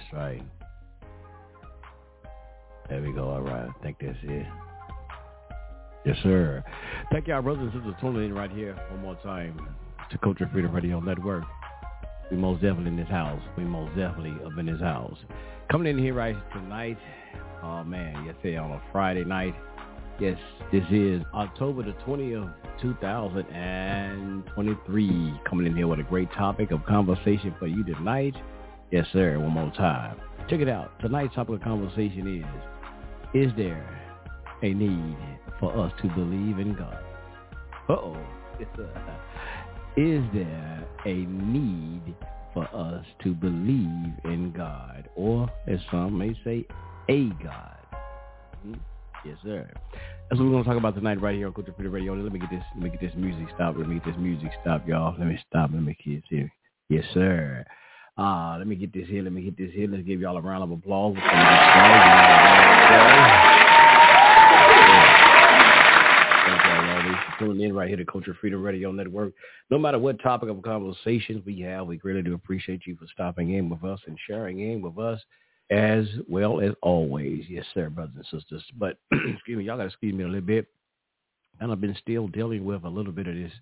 this right. There we go. All right. I think that's it. Yes, sir. Thank y'all, brothers and sisters, tuning in right here one more time to Culture Freedom Radio Network. We most definitely in this house. We most definitely up in this house. Coming in here right tonight. Oh man, yes, sir, on a Friday night. Yes, this is October the 20th, 2023. Coming in here with a great topic of conversation for you tonight. Yes, sir. One more time. Check it out. Tonight's topic of conversation is, is there a need for us to believe in God? Uh-oh. Is there a need for us to believe in God? Or, as some may say, a God? Hmm? Yes, sir. That's what we're gonna talk about tonight, right here on Culture Freedom Radio. Let me get this, let me get this music stopped. Let me get this music stopped, y'all. Let me stop. Let me get this here. Yes, sir. Uh, let me get this here. Let me get this here. Let's give y'all a round of applause. tuning in right here to Culture Freedom Radio Network. No matter what topic of conversations we have, we greatly do appreciate you for stopping in with us and sharing in with us as well as always. Yes, sir, brothers and sisters. But excuse me, y'all got to excuse me a little bit. And I've been still dealing with a little bit of this,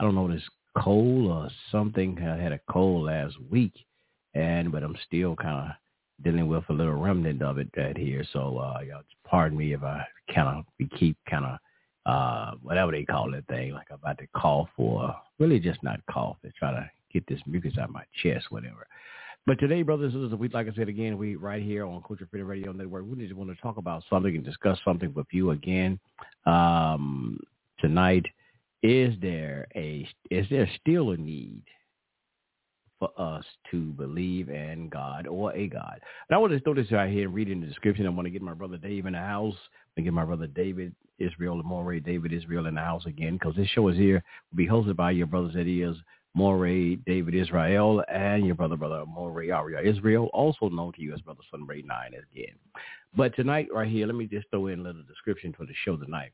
I don't know, this cold or something. I had a cold last week, and but I'm still kind of dealing with a little remnant of it right here. So uh, y'all pardon me if I kind of keep kind of uh, whatever they call that thing, like I'm about to cough or really just not cough, to try to get this mucus out of my chest, whatever. But today, brothers and sisters, we like I said again, we right here on Culture Freedom Radio Network, we just want to talk about something and discuss something with you again um, tonight. Is there a is there still a need for us to believe in God or a God? And I want to throw this right here, and read in the description. I want to get my brother Dave in the house. I get my brother David Israel, Moray David Israel in the house again because this show is here. Will be hosted by your brothers that is Moray David Israel and your brother, brother Moray Aria Israel, also known to you as Brother Sunray 9 again. But tonight, right here, let me just throw in a little description for the show tonight.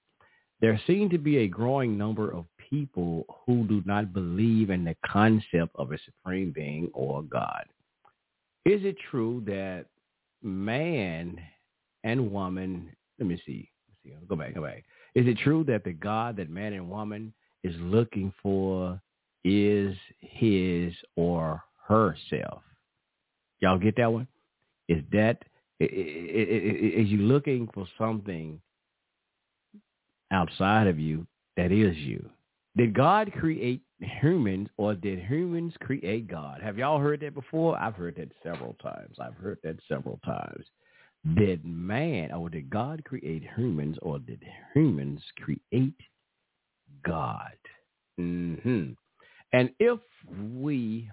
There seem to be a growing number of people who do not believe in the concept of a supreme being or God. Is it true that man and woman, let me see, let's see, go back, go back. Is it true that the God that man and woman is looking for is his or herself. Y'all get that one? Is that is you looking for something outside of you that is you? Did God create humans or did humans create God? Have y'all heard that before? I've heard that several times. I've heard that several times. Did man or did God create humans or did humans create God? Mm-hmm. And if we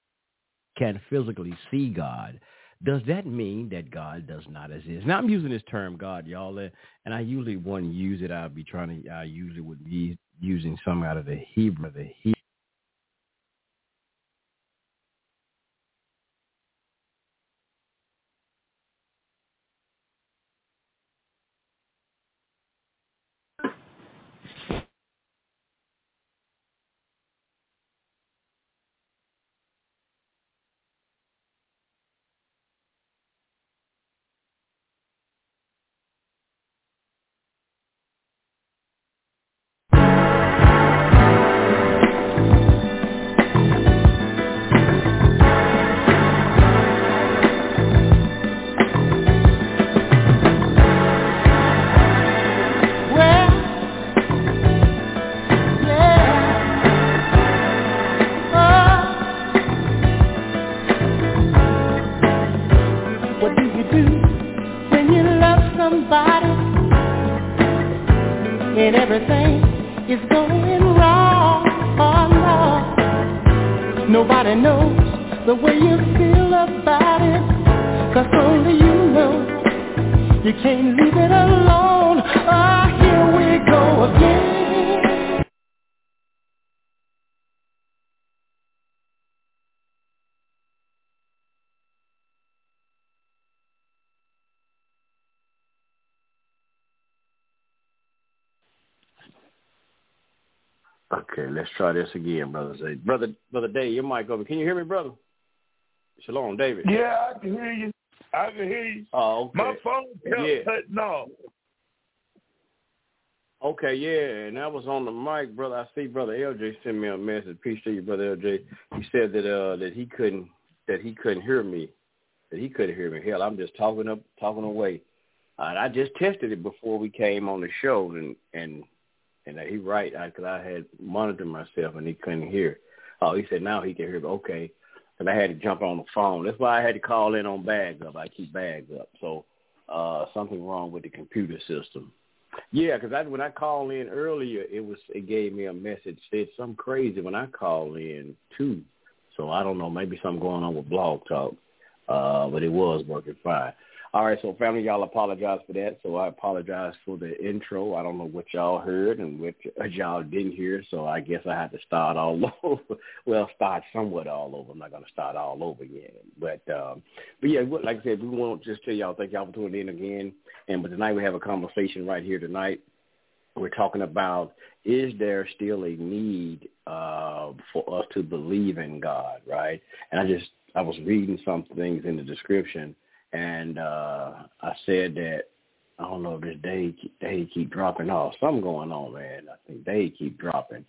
can physically see God, does that mean that God does not exist? Now I'm using this term God, y'all, and I usually wouldn't use it. I'd be trying to. I usually would be using some out of the Hebrew, the Hebrew Okay, let's try this again, brother. Say, brother, brother Dave, your mic over. Can you hear me, brother? Shalom, David. Yeah, I can hear you. I can hear you. Oh, okay. My phone kept Yeah. cutting off. Okay, yeah, and that was on the mic, brother. I see brother LJ sent me a message. Peace to you, brother LJ. He said that uh that he couldn't that he couldn't hear me. That he couldn't hear me. Hell, I'm just talking up talking away. Uh, and I just tested it before we came on the show and and and uh, he right because I, had monitored myself and he couldn't hear. Oh, he said now he can hear. Me. Okay, and I had to jump on the phone. That's why I had to call in on bags up. I keep bags up. So uh something wrong with the computer system. Yeah, because I, when I called in earlier, it was it gave me a message said something crazy when I called in too. So I don't know, maybe something going on with Blog Talk, uh, but it was working fine. All right, so family, y'all apologize for that. So I apologize for the intro. I don't know what y'all heard and what y'all didn't hear. So I guess I had to start all over. well, start somewhat all over. I'm not going to start all over again. But um, but yeah, like I said, we want to just tell y'all thank y'all for tuning in again. And but tonight we have a conversation right here tonight. We're talking about is there still a need uh, for us to believe in God, right? And I just I was reading some things in the description and uh I said that I don't know if this day they keep dropping off. Something going on, man. I think they keep dropping.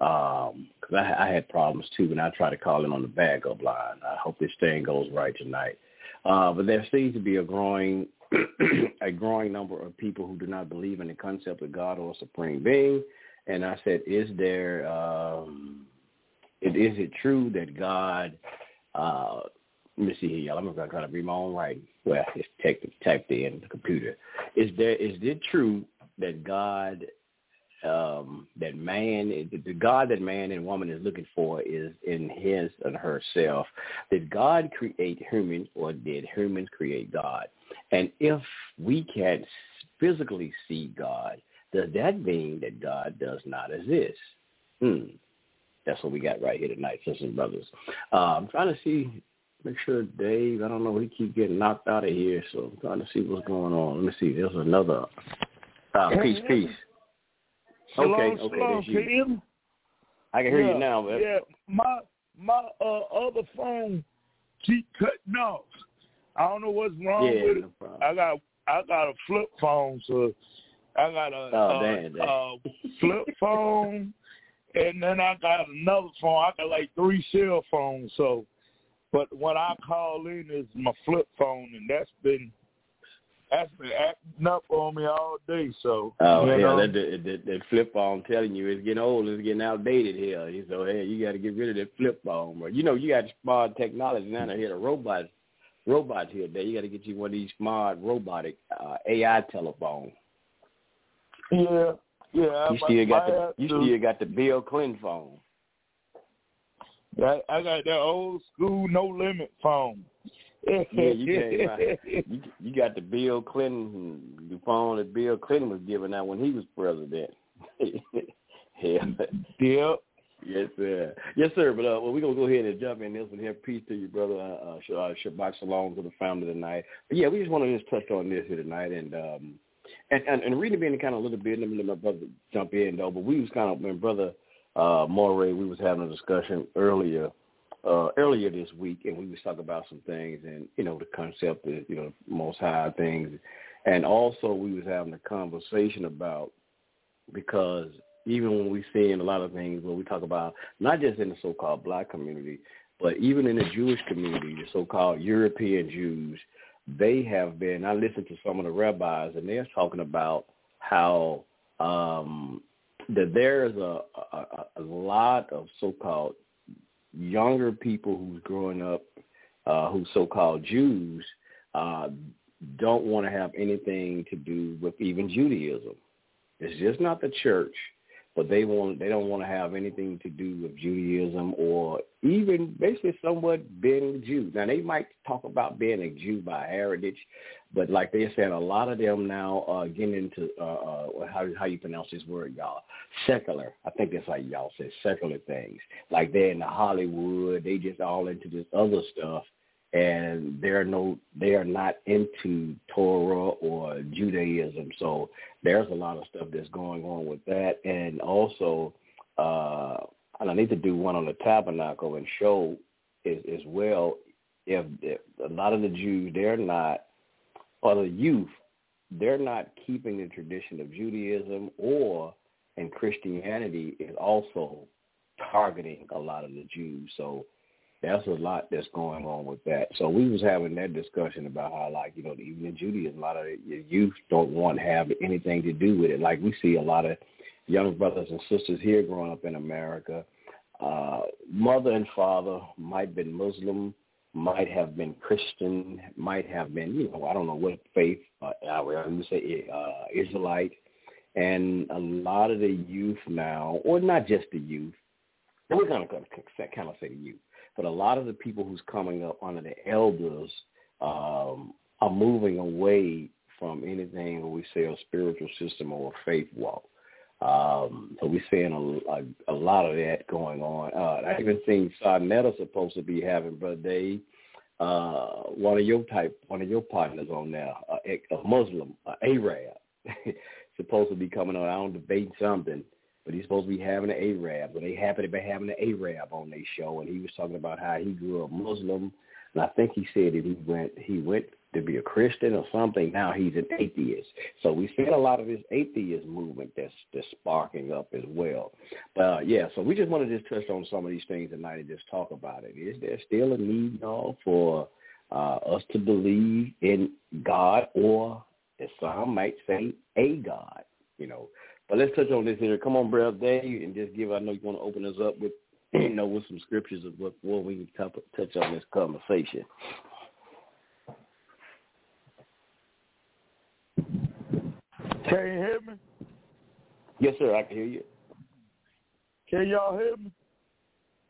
Um, cause I, I had problems too when I tried to call in on the backup line. I hope this thing goes right tonight. Uh, but there seems to be a growing a growing number of people who do not believe in the concept of God or a supreme being. And I said, is there um, is it true that God uh, let me see here, y'all. I'm gonna try to read my own writing. Well, it's typed typed in the computer. Is there is it true that God um that man the God that man and woman is looking for is in his and herself. Did God create human, or did humans create God? And if we can't physically see God, does that mean that God does not exist? Hmm. That's what we got right here tonight, sisters and brothers. Uh, I'm trying to see make sure Dave, I don't know, he keep getting knocked out of here, so I'm trying to see what's going on. Let me see. There's another uh peace, peace. Okay, okay, shalom that's you. him. I can hear yeah, you now, man. Yeah, my my uh, other phone keep cutting off. I don't know what's wrong Yeah, with it. no. I got I got a flip phone, so I got a Oh, uh, damn, damn. uh, flip phone, and then I got another phone. I got like three cell phones. So, but when I call in is my flip phone, and that's been that's been acting up on me all day. So, Oh you yeah, know, that, that that that flip phone I'm telling you, it's getting old, it's getting outdated here. So hey, you got to get rid of that flip phone. Bro. You know, you got smart technology now. Here, the robots, robots here today. You got to get you one of these smart robotic uh, AI telephones. yeah, yeah. You I still got the you to- still got the Bill Clinton phone. I, I got that old school no limit phone. Yeah, you. Right. You, you got the Bill Clinton, the phone that Bill Clinton was giving out when he was president. yeah. Yep. Yes, sir. Yes, sir. But uh, well, we're gonna go ahead and jump in this one here. Peace to you, brother. Uh, uh, uh, Shabbat shalom to the family tonight. But yeah, we just want to just touch on this here tonight, and um, and and, and reading being kind of a little bit. Let me let my brother jump in though. But we was kind of when brother uh, Moray, we was having a discussion earlier uh, earlier this week, and we was talking about some things, and you know the concept of you know Most High things, and also we was having a conversation about because even when we seeing a lot of things when we talk about not just in the so-called black community, but even in the Jewish community, the so-called European Jews, they have been. I listened to some of the rabbis, and they're talking about how um, that there's a, a, a lot of so-called younger people who's growing up, uh, who's so-called Jews, uh, don't want to have anything to do with even Judaism. It's just not the church, but they want they don't want to have anything to do with Judaism or even basically somewhat being a Jew. Now they might talk about being a Jew by heritage, but like they said, a lot of them now are getting into uh, uh, how how you pronounce this word, y'all? Secular. I think that's like y'all say secular things. Like they're in the Hollywood, they just all into this other stuff and they're no they are not into Torah or Judaism. So there's a lot of stuff that's going on with that, and also uh, and I need to do one on the tabernacle and show as, as well if, if a lot of the Jews they're not or the youth they're not keeping the tradition of Judaism or and Christianity is also targeting a lot of the Jews. So that's a lot that's going on with that. So we was having that discussion about how, like, you know, even in Judaism, a lot of the youth don't want to have anything to do with it. Like we see a lot of young brothers and sisters here growing up in America. Uh, mother and father might have been Muslim, might have been Christian, might have been, you know, I don't know what faith, uh, I would say uh, Israelite. And a lot of the youth now, or not just the youth, we're going to kind of say the youth but a lot of the people who's coming up under the elders um, are moving away from anything we say a spiritual system or a faith walk. Um, so we're seeing a, a, a lot of that going on. Uh, I even seen Sarnetta supposed to be having Brother Dave, uh, one of your type, one of your partners on there, a, a Muslim, a Arab, supposed to be coming on. I don't debate something but he's supposed to be having an Arab. But they happened to be having an Arab on their show, and he was talking about how he grew up Muslim, and I think he said that he went he went to be a Christian or something. Now he's an atheist. So we see a lot of this atheist movement that's that's sparking up as well. But uh, yeah, so we just want to just touch on some of these things tonight and just talk about it. Is there still a need, y'all, for uh, us to believe in God or, as some might say, a God? You know, but let's touch on this here. Come on, Brother Dave, and just give. I know you want to open us up with, you know, with some scriptures of what, what we can touch on this conversation. Can you hear me? Yes, sir. I can hear you. Can y'all hear me?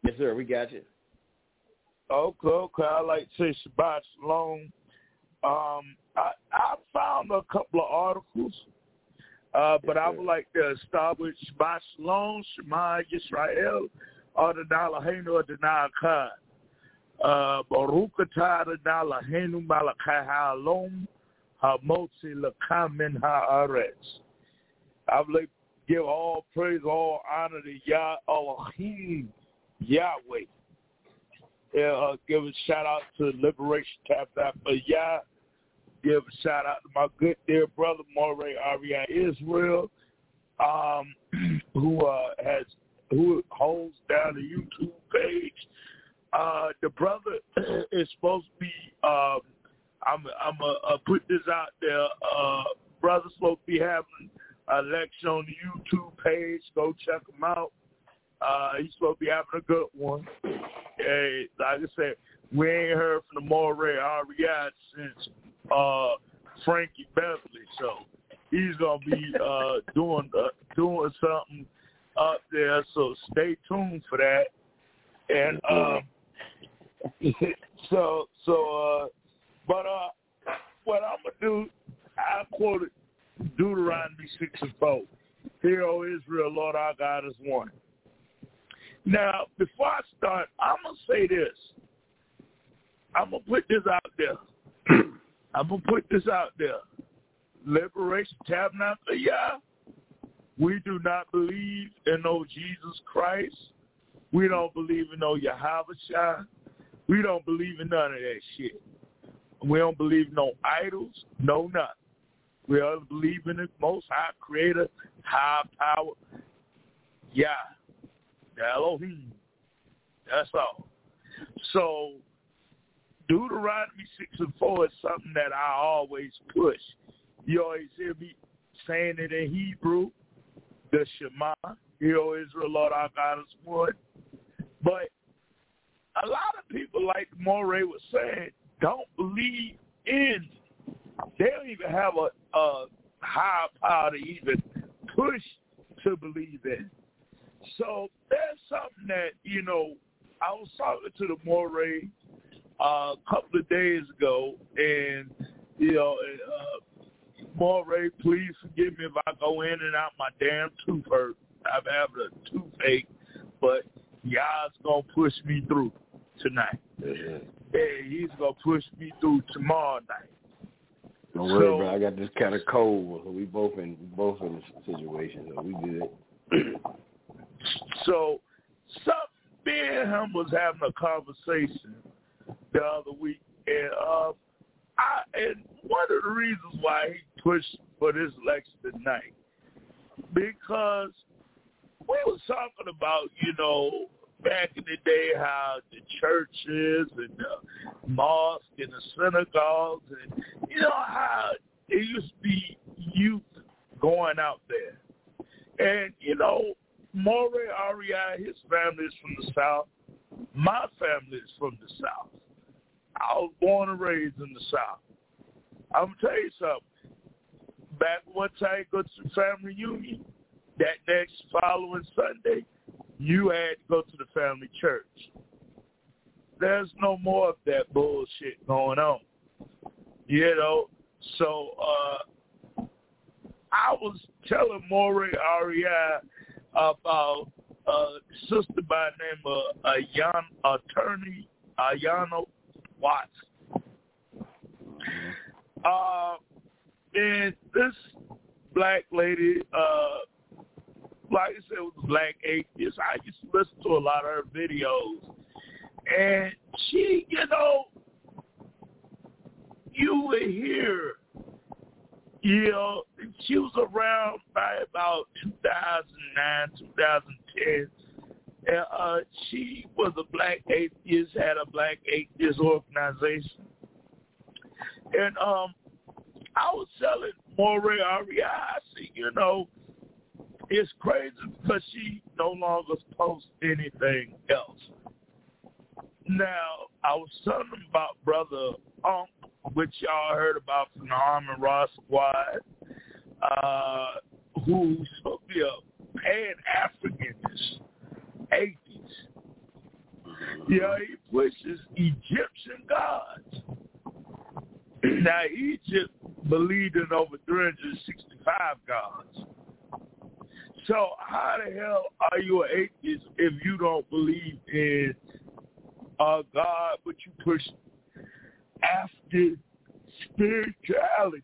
Yes, sir. We got you. Okay, okay. I like to say Shabbat Shalom. Um, I, I found a couple of articles uh, but I would like to establish by Shalom, Shema Yisrael, Adonai Eloheinu Adonai Echad. Uh, Baruch atah Malakai Ha'alom Ha'motzi Lakam Min Ha'aretz. I would give all praise, all honor to Yah Elohim, Yahweh. Yeah, uh, give a shout out to Liberation Tabernacle Yah give a shout out to my good dear brother Moray Aria Israel, um, who uh, has who holds down the YouTube page. Uh, the brother is supposed to be. Um, I'm I'm a, a put this out there. Uh, brother's supposed to be having a lecture on the YouTube page. Go check him out. Uh, he's supposed to be having a good one. Hey, like I said, we ain't heard from the Moray Ariad since uh, Frankie Beverly. So he's gonna be uh, doing uh, doing something up there. So stay tuned for that. And uh, so so uh, but uh, what I'm gonna do, I quoted Deuteronomy six and four. Hear, O Israel, Lord our God is one. Now, before I start, I'm gonna say this. I'm gonna put this out there. I'm gonna put this out there. Liberation Tabernacle, yeah. We do not believe in no Jesus Christ. We don't believe in no Yahweh We don't believe in none of that shit. We don't believe no idols, no nothing. We only believe in the most high creator, high power, yeah, the Elohim. That's all. So Deuteronomy 6 and 4 is something that I always push. You always hear me saying it in Hebrew, the Shema, Hear, O Israel, Lord our God is one. But a lot of people, like Moray was saying, don't believe in, they don't even have a, a high power to even push to believe in. So there's something that, you know, I was talking to the Moray uh, a couple of days ago, and, you know, uh, Moray, please forgive me if I go in and out my damn tooth hurt. I'm having a toothache, but y'all's going to push me through tonight. Mhm. Hey, he's going to push me through tomorrow night. Don't worry, So- bro. I got this kind of cold. So we both in we both in this situation. So we good. So, some, me and him was having a conversation the other week, and uh, I and one of the reasons why he pushed for this election tonight because we was talking about you know back in the day how the churches and the mosque and the synagogues and you know how it used to be youth going out there. And, you know, Moray REI, his family is from the South. My family is from the South. I was born and raised in the South. I'm to tell you something. Back one time go to family reunion, that next following Sunday, you had to go to the family church. There's no more of that bullshit going on. You know, so uh I was telling Maury REI about a sister by the name of Ayan, attorney Ayana Watts. Uh, and this black lady, uh, like I said, was a black atheist. I used to listen to a lot of her videos. And she, you know, you would hear, you know, she was around by about 2009, 2010. And, uh, she was a black atheist, had a black atheist organization. And um, I was telling Moray REI, I said, you know, it's crazy because she no longer posts anything else. Now, I was telling about Brother Unk, which y'all heard about from the Arm and Ross Squad, uh, who's supposed to be a pan-Africanist atheist. Yeah, he pushes Egyptian gods. now, Egypt believed in over 365 gods. So how the hell are you an atheist if you don't believe in uh, God, but you push after spirituality?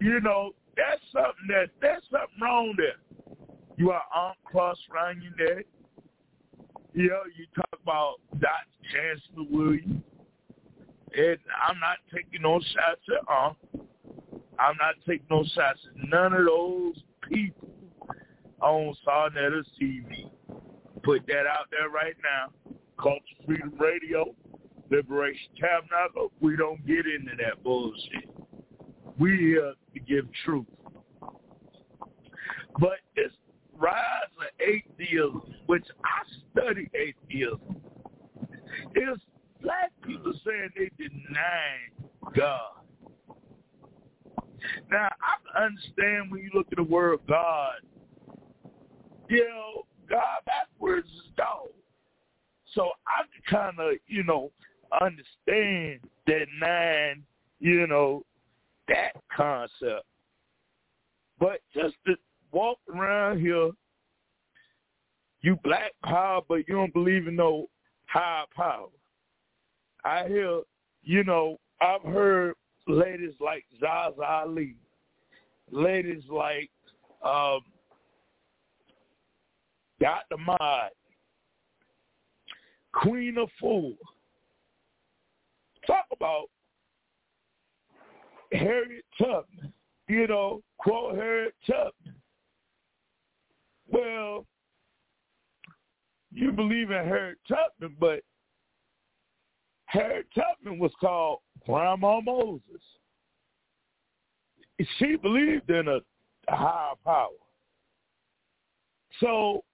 You know, that's something that that's something wrong there. You are on cross around your neck. You know, you talk about Dr. Chancellor Williams. And I'm not taking no shots at Unc. I'm not taking no shots at none of those people on Sarnetta's TV. Put that out there right now. Culture Freedom Radio, Liberation Tabernacle. We don't get into that bullshit. We here to give truth. But this rise of atheism, which I study atheism, is black people saying they deny God. Now, I understand when you look at the word God, you know, God backwards is dog. So I can kind of, you know, understand that nine, you know, that concept. But just to walk around here, you black power, but you don't believe in no high power. I hear, you know, I've heard ladies like Zaza Ali, ladies like um, Dr. Mod, Queen of Fool. Talk about Harriet Tubman, you know, quote Harriet Tubman. Well, you believe in Harriet Tubman, but Harriet Tubman was called Grandma Moses. She believed in a higher power. So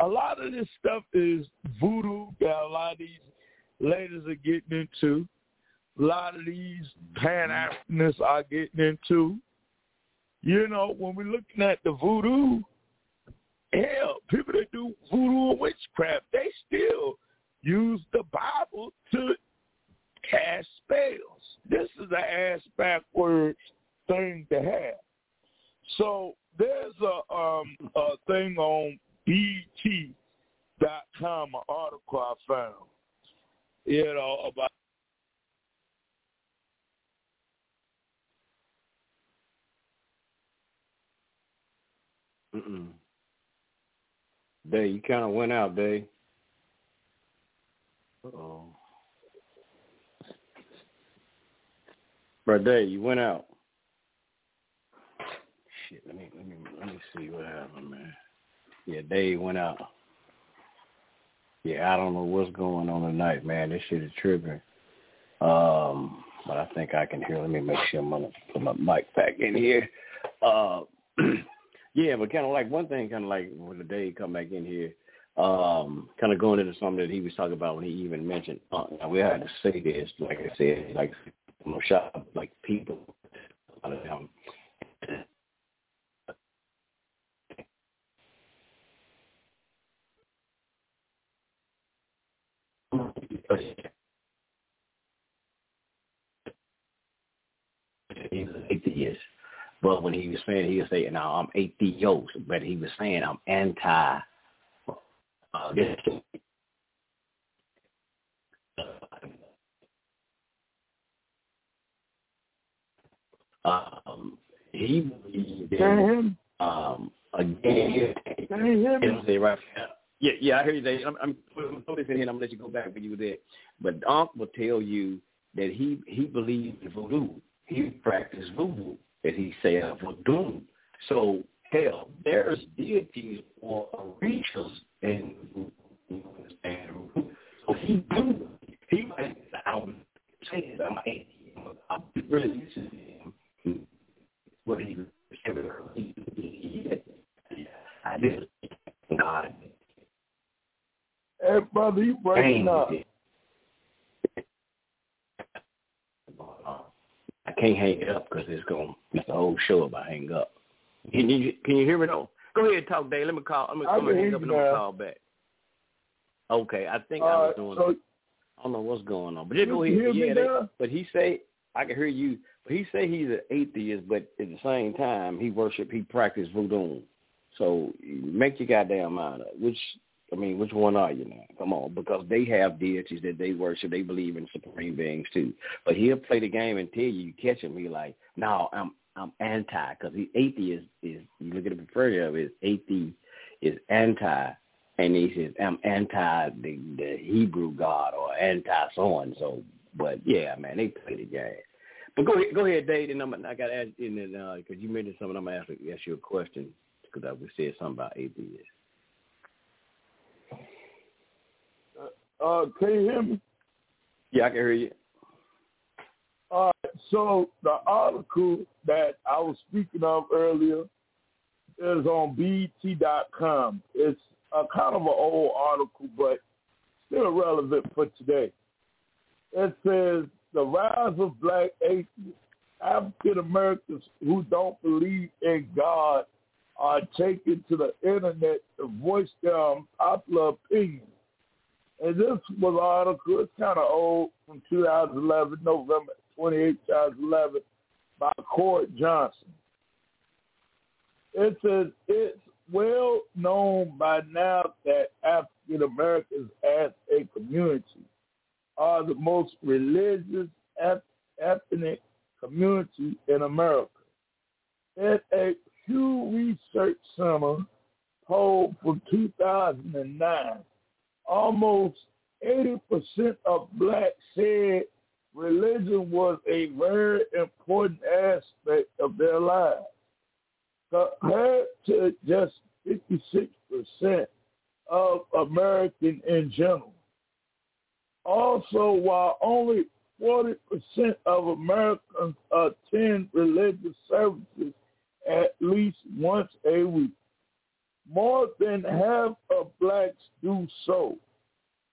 a lot of this stuff is voodoo that a lot of these ladies are getting into. A lot of these Pan-Africanists are getting into. You know, when we're looking at the voodoo, hell, people that do voodoo and witchcraft, they still use the Bible to cast spells. This is an ass backwards thing to have. So there's a um a thing on BET.com, article I found, you know, about Mm-mm. Day, you kind of went out, Day. Oh. Bro, Day, you went out. Shit, let me let me let me see what happened, man. Yeah, Dave went out. Yeah, I don't know what's going on tonight, man. This shit is tripping. Um, but I think I can hear. Let me make sure I'm gonna put my mic back in here. Uh, yeah, but kind of like one thing, kind of like when the day come back in here, um, kind of going into something that he was talking about when he even mentioned. Uh, now we had to say this, like I said, like you know, shop, like people, a lot of them. He's an atheist. But when he was saying, he was saying, now I'm atheist, but he was saying I'm anti. Uh, this. Um, he believed in, um, again, Can you hear me? It'll say right Yeah, yeah, I hear you. Dave. I'm, I'm putting this in here. I'm gonna let you go back when you were there. But Unc will tell you that he he believes in voodoo. He practiced voodoo, as he said uh, voodoo. So hell, there's deities or orishas in understand. So he do. He might. I'm saying I'm. I'm really listening to him. What he I did. God Hey, brother, you breaking up. I can't hang it up because it's going. It's the whole show if I hang up. Can you can you hear me though? Go ahead, talk, Dave. Let me call. I'm I gonna can hang up and I'm call back. Okay, I think I Uh, was doing. so I don't know what's going on, but just go ahead. Yeah, they, but he say I can hear you. But he say he's an atheist, but at the same time he worship, he practice voodoo. So make your goddamn mind up. Which I mean, which one are you now? Come on, because they have deities that they worship. They believe in supreme beings too. But he'll play the game and tell you, you catch him. He like, no, I'm I'm anti, because he atheist is. You look at the preferred of it, athe is anti, and he says I'm anti the the Hebrew God or anti so and so. But yeah, man, they play the game. But go ahead, go ahead, Dave. And I'm, I got to ask you, because uh, you mentioned something. I'm gonna ask, ask you a question because I was said something about atheists. Uh, can you hear me? Yeah, I can hear you. All right. So the article that I was speaking of earlier is on BET.com. It's a kind of an old article, but still relevant for today. It says the rise of black atheists, African Americans who don't believe in God are taken to the internet to voice their unpopular opinions. And this was an article, it's kind of old, from 2011, November 28, 2011, by Court Johnson. It says it's well known by now that African Americans as a community are the most religious ethnic community in America. At a Pew Research Center poll from 2009, almost 80% of blacks said religion was a very important aspect of their lives, compared to just 56% of Americans in general. Also, while only 40% of Americans attend religious services at least once a week, more than half of blacks do so.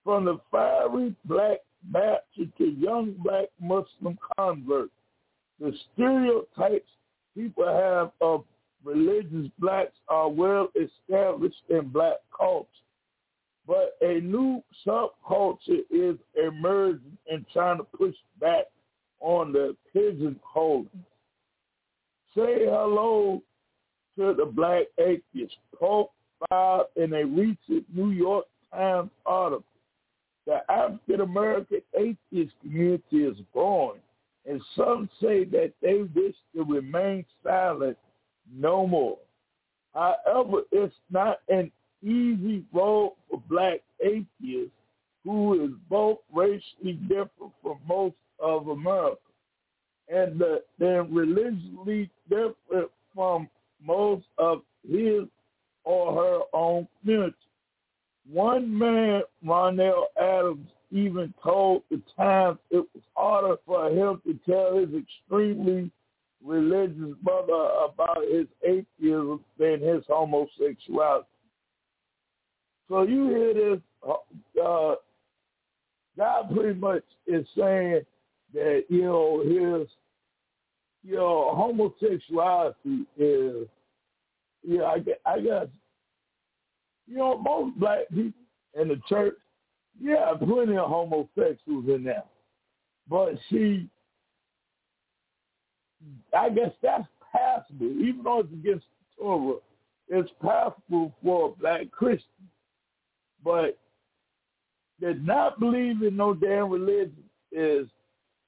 From the fiery black Baptist to young black Muslim converts, the stereotypes people have of religious blacks are well established in black culture. But a new subculture is emerging and trying to push back on the pigeonholing. Say hello to the black atheist profiled in a recent New York Times article. The African American atheist community is growing, and some say that they wish to remain silent no more. However, it's not an easy road for black atheists who is both racially different from most of America and the, then religiously different from most of his or her own community. One man, Ronell Adams, even told the Times it was harder for him to tell his extremely religious mother about his atheism than his homosexuality. So you hear this, uh, God pretty much is saying that, you know, his, you know, homosexuality is, yeah, I, I guess, you know, most black people in the church, yeah, plenty of homosexuals in there. But see, I guess that's passable, even though it's against the Torah. It's passable for a black Christian, but to not believe in no damn religion is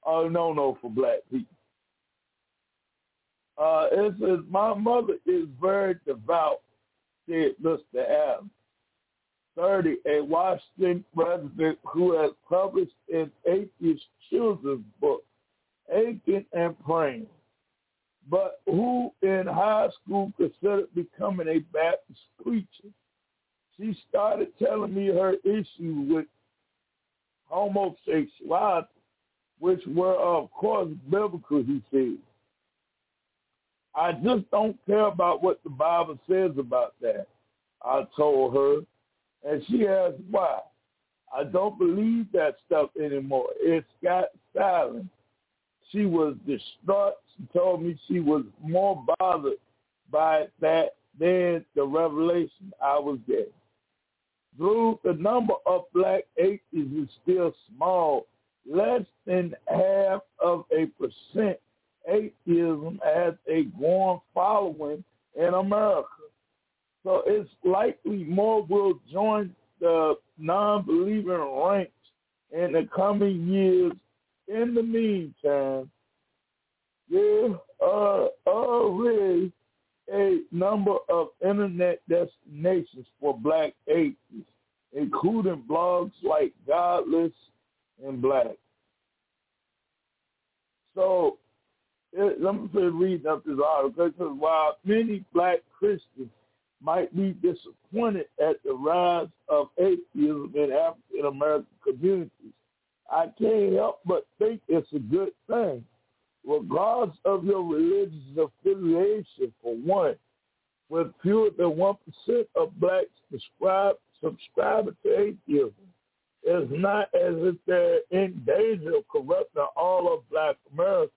a no-no for black people. Uh, it says, my mother is very devout, said Mr. Adams. 30, a Washington resident who has published an atheist children's book, Aching and Praying but who in high school considered becoming a Baptist preacher. She started telling me her issue with homosexuality, which were, of course, biblical, he said. I just don't care about what the Bible says about that, I told her. And she asked why. I don't believe that stuff anymore. It's got silent. She was distraught she told me she was more bothered by that than the revelation I was getting. Drew, the number of black atheists is still small. Less than half of a percent atheism has a growing following in America. So it's likely more will join the non-believing ranks in the coming years. In the meantime, there are already a number of internet destinations for black atheists, including blogs like Godless and Black. So me finish reading up this article. Because while many black Christians might be disappointed at the rise of atheism in African American communities, I can't help but think it's a good thing. Regardless of your religious affiliation, for one, with fewer than 1% of blacks subscribe, subscribing to atheism, it's not as if they're in danger of corrupting all of black America,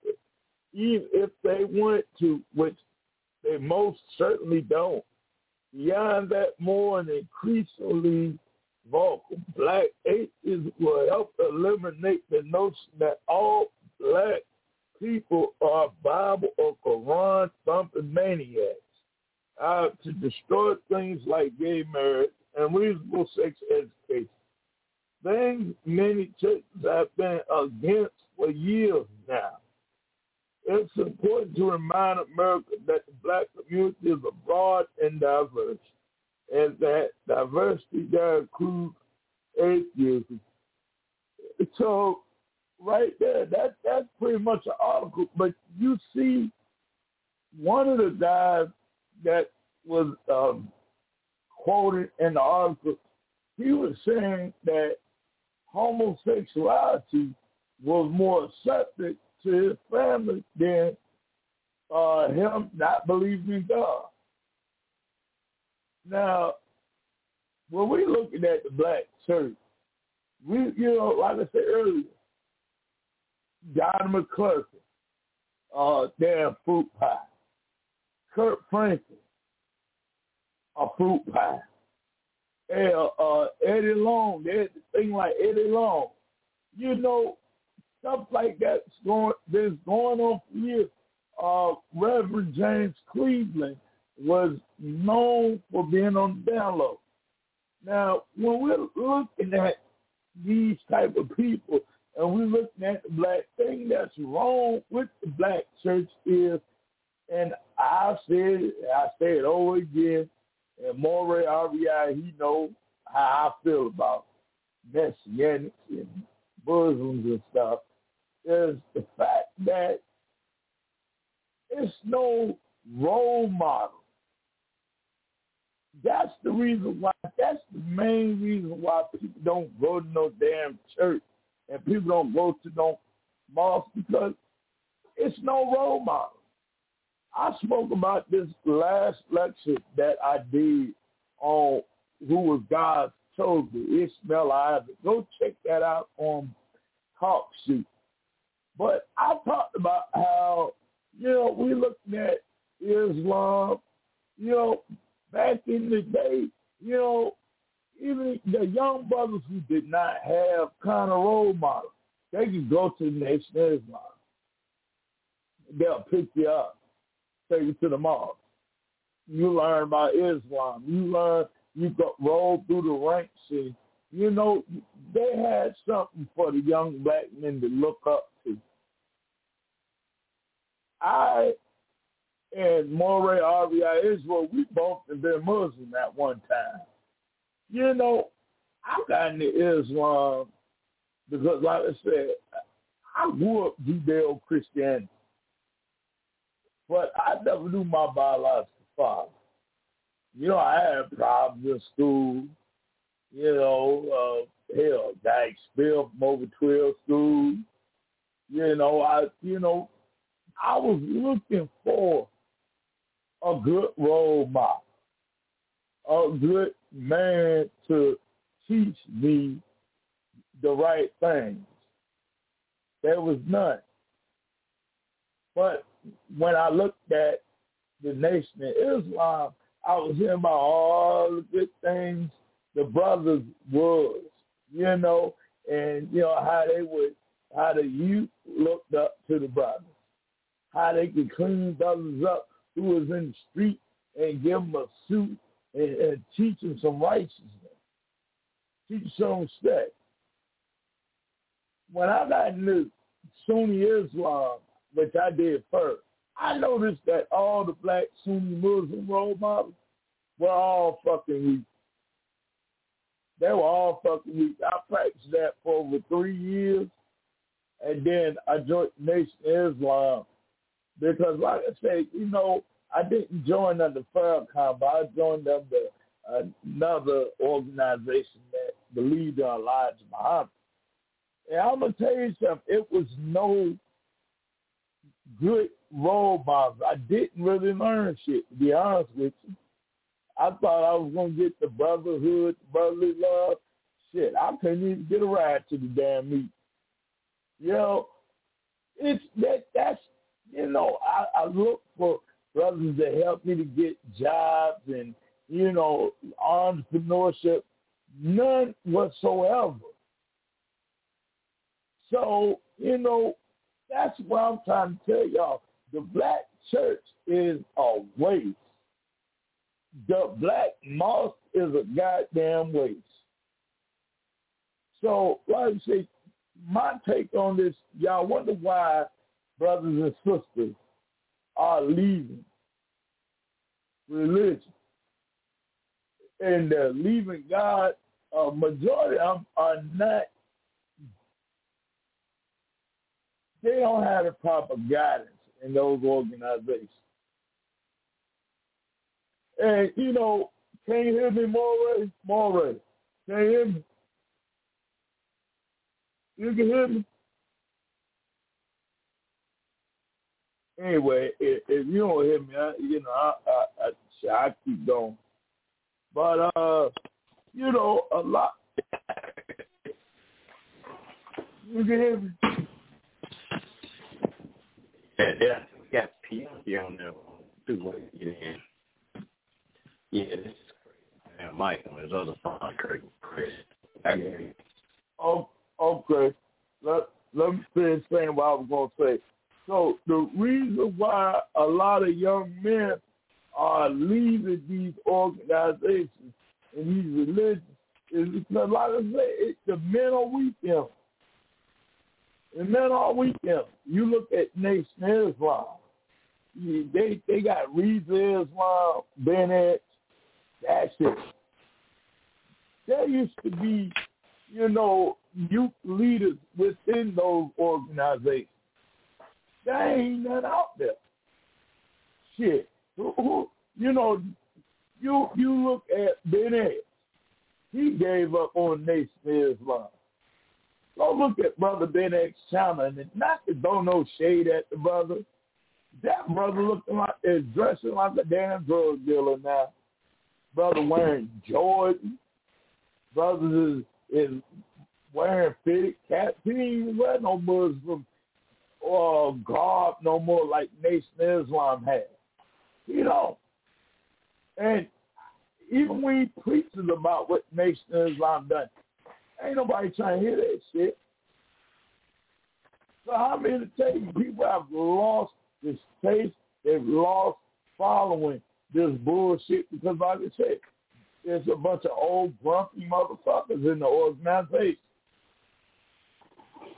even if they want to, which they most certainly don't. Beyond that, more and increasingly vocal black atheists will help eliminate the notion that all black people are Bible or Quran thumping maniacs uh, to destroy things like gay marriage and reasonable sex education. Things many churches have been against for years now. It's important to remind America that the black community is broad and diverse, and that diversity there includes atheism. So right there. That that's pretty much an article. But you see, one of the guys that was um, quoted in the article, he was saying that homosexuality was more accepted to his family than uh, him not believing in God. Now, when we looking at the black church, we, you know, like I said earlier, John McClurkin, uh, damn fruit pie. Kirk Franklin, a fruit pie. And, uh, Eddie Long, they had the thing like Eddie Long. You know, stuff like that's going that's going on years. Uh, Reverend James Cleveland was known for being on the down low. Now, when we're looking at these type of people and we're looking at the black thing that's wrong with the black church is, and I've said I say it over again, and Moray RBI, he knows how I feel about messianics and Muslims and stuff, is the fact that it's no role model. That's the reason why, that's the main reason why people don't go to no damn church and people don't go to no mosque because it's no role model. I spoke about this last lecture that I did on who was God's chosen, Ishmael Isaac. Go check that out on Talk Sheet. But I talked about how, you know, we looking at Islam, you know, back in the day, you know, even the young brothers who did not have kind of role models, they could go to the Nation of Islam. They'll pick you up, take you to the mosque. You learn about Islam. You learn, you go roll through the ranks and, you know, they had something for the young black men to look up to. I and Moray RBI Israel, we both have been Muslim at one time. You know, I got into Islam because, like I said, I grew up Judeo-Christianity, but I never knew my biological father. You know, I had problems in school. You know, uh, hell, got expelled from over 12 schools. You know, I, you know, I was looking for a good role model, a good man to teach me the right things. There was none. But when I looked at the Nation of Islam, I was hearing about all the good things the brothers was, you know, and you know how they would, how the youth looked up to the brothers, how they could clean brothers up who was in the street and give them a suit and, and teach them some righteousness, teach some respect. When I got into Sunni Islam, which I did first, I noticed that all the black Sunni Muslim role models were all fucking weak. They were all fucking weak. I practiced that for over three years, and then I joined Nation Islam because, like I said, you know, I didn't join under Farrakhan, but I joined under another organization that believed in Elijah Muhammad. And I'm gonna tell you something. It was no good role models. I didn't really learn shit, to be honest with you. I thought I was gonna get the brotherhood, the brotherly love. Shit, I couldn't even get a ride to the damn meet. You know, it's that that's you know, I, I look for brothers to help me to get jobs and, you know, entrepreneurship. None whatsoever. So, you know, that's what I'm trying to tell y'all. The black church is a waste. The black mosque is a goddamn waste. So, like I say, my take on this, y'all wonder why brothers and sisters are leaving religion. And they're leaving God. A majority of them are not, they don't have the proper guidance in those organizations. And, you know, can you hear me, Moray? Moray, can you hear me? You can hear me? anyway, if, if you don't hear me, I, you know, I, I, I, I keep going. But uh, you know, a lot. you can hear me. Yeah, yeah, yeah. P on two ways to get in. Yeah, this is crazy. Mike on his other phone, crazy. Crazy. Oh, okay. Let, let me finish saying what I was going to say. So the reason why a lot of young men are leaving these organizations and these religions is because, like I say, it, the men are weak them. The men are weak them. You look at Nation Islam. They they got Reza Islam, Bennett. That's it. There used to be, you know, youth leaders within those organizations. There ain't none out there. Shit. You know, you you look at Bennett. He gave up on Nation Islam. Go look at Brother Ben X China and not to throw no shade at the brother. That brother looking like is dressing like a damn drug dealer now. Brother wearing Jordan. Brother is, is wearing fitted caps. He ain't wear no Muslim or garb no more like Nation Islam has. You know. And even when he preaches about what Nation Islam done, ain't nobody trying to hear that shit. So tell you, people have lost this taste. They've lost following this bullshit because, like I said, there's a bunch of old grumpy motherfuckers in the organization.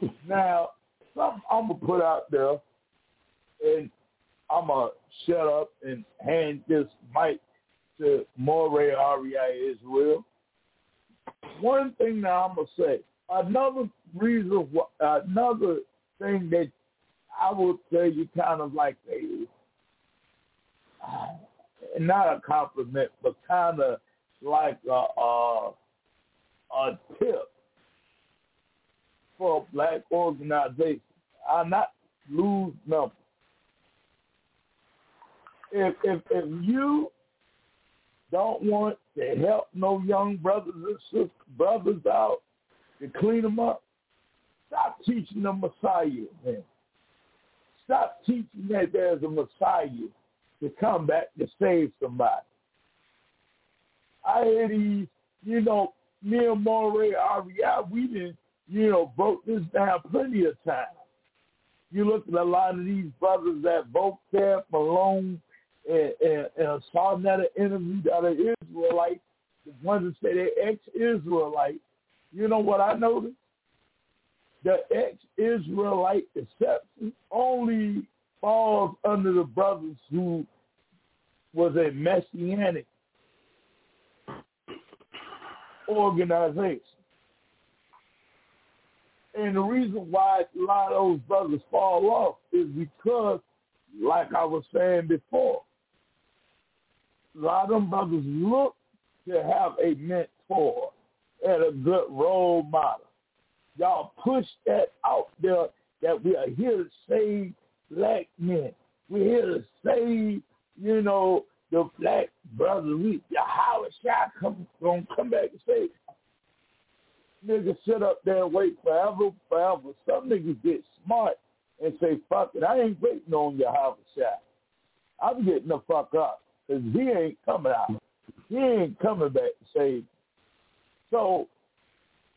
Now, something I'm gonna put out there, and I'm gonna shut up and hand this mic to Moray REI Israel. One thing that I'm gonna say, another reason, another thing that I would say you kind of like a, not a compliment, but kind of like a, a, a tip for a black organizations. I not lose numbers. If if if you don't want to help no young brothers and sisters, brothers out to clean them up, stop teaching them Messiah, man. Stop teaching that there's a Messiah to come back to save somebody. I hear these, you know, me and Moray REI, we didn't, you know, broke this down plenty of times. You look at a lot of these brothers that Vocab, Malone, and, and, and saw Sarnetta interviewed that are Israelite, the ones that say they're ex-Israelite. You know what I noticed? The ex-Israelite exception only falls under the brothers who was a messianic organization. And the reason why a lot of those brothers fall off is because, like I was saying before, a lot of them brothers look to have a mentor and a good role model. Y'all push that out there that we are here to save black men. We're here to save, you know, the black brothers. We, Howard Shot come, gonna come back and say, niggas sit up there and wait forever, forever. Some niggas get smart and say, fuck it, I ain't waiting on your Howard shot. I'm getting the fuck up because he ain't coming out. He ain't coming back to save. So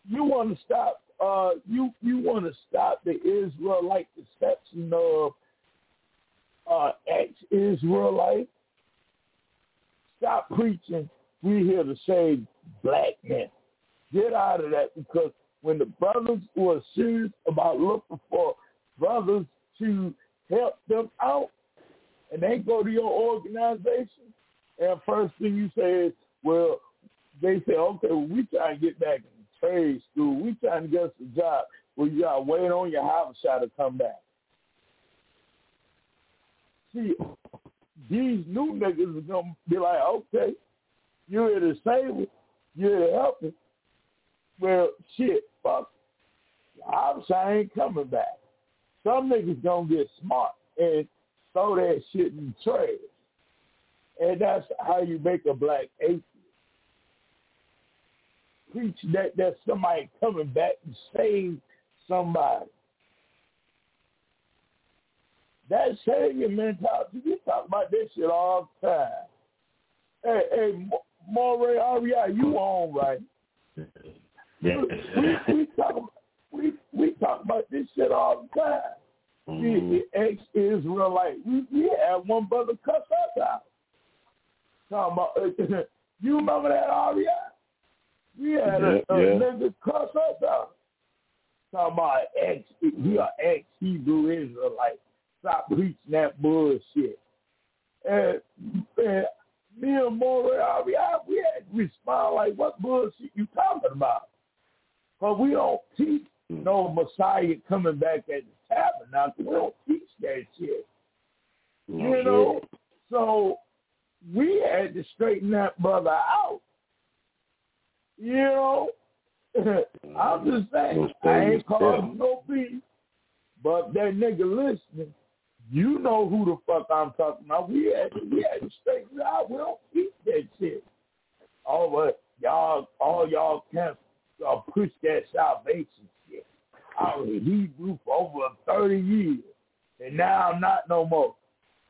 you want to stop, uh, you, you want to stop the Israelite deception of uh, ex-Israelite. Stop preaching, we here to save black men. Get out of that because when the brothers were serious about looking for brothers to help them out, and they go to your organization, and first thing you say is, well, they say, okay, well, we try to get back in trade school. We trying to get us a job. Well, you got to wait on your house shot to come back. See, these new niggas going to be like, okay, you're here to save us. You're here to help us. Well, shit, fuck. Obviously, ain't coming back. Some niggas gonna get smart and throw that shit in trash. And that's how you make a black atheist. Preach that there's somebody coming back to save somebody. that savior mentality, we talk about this shit all the time. Hey, hey, Moray Aria, you on right? we, we talk we we talk about this shit all the time. Mm-hmm. The ex Israelite. We we had one brother cuss us out. Talking about you remember that Aria? We had a, a yeah. nigga cuss us out. Talking about ex he a ex Hebrew Israelite. Stop preaching that bullshit. And, and me and Moray Aria, we had to respond like, what bullshit you talking about? But we don't teach no Messiah coming back at the tabernacle. We don't teach that shit. Oh, you know? So we had to straighten that brother out. You know? I'm just saying, I ain't calling no beef, but that nigga listening, you know who the fuck I'm talking about. We had to, we had to straighten it out. We don't teach that shit. All but y'all, all y'all camp y'all push that salvation shit. I was a Hebrew for over 30 years, and now I'm not no more.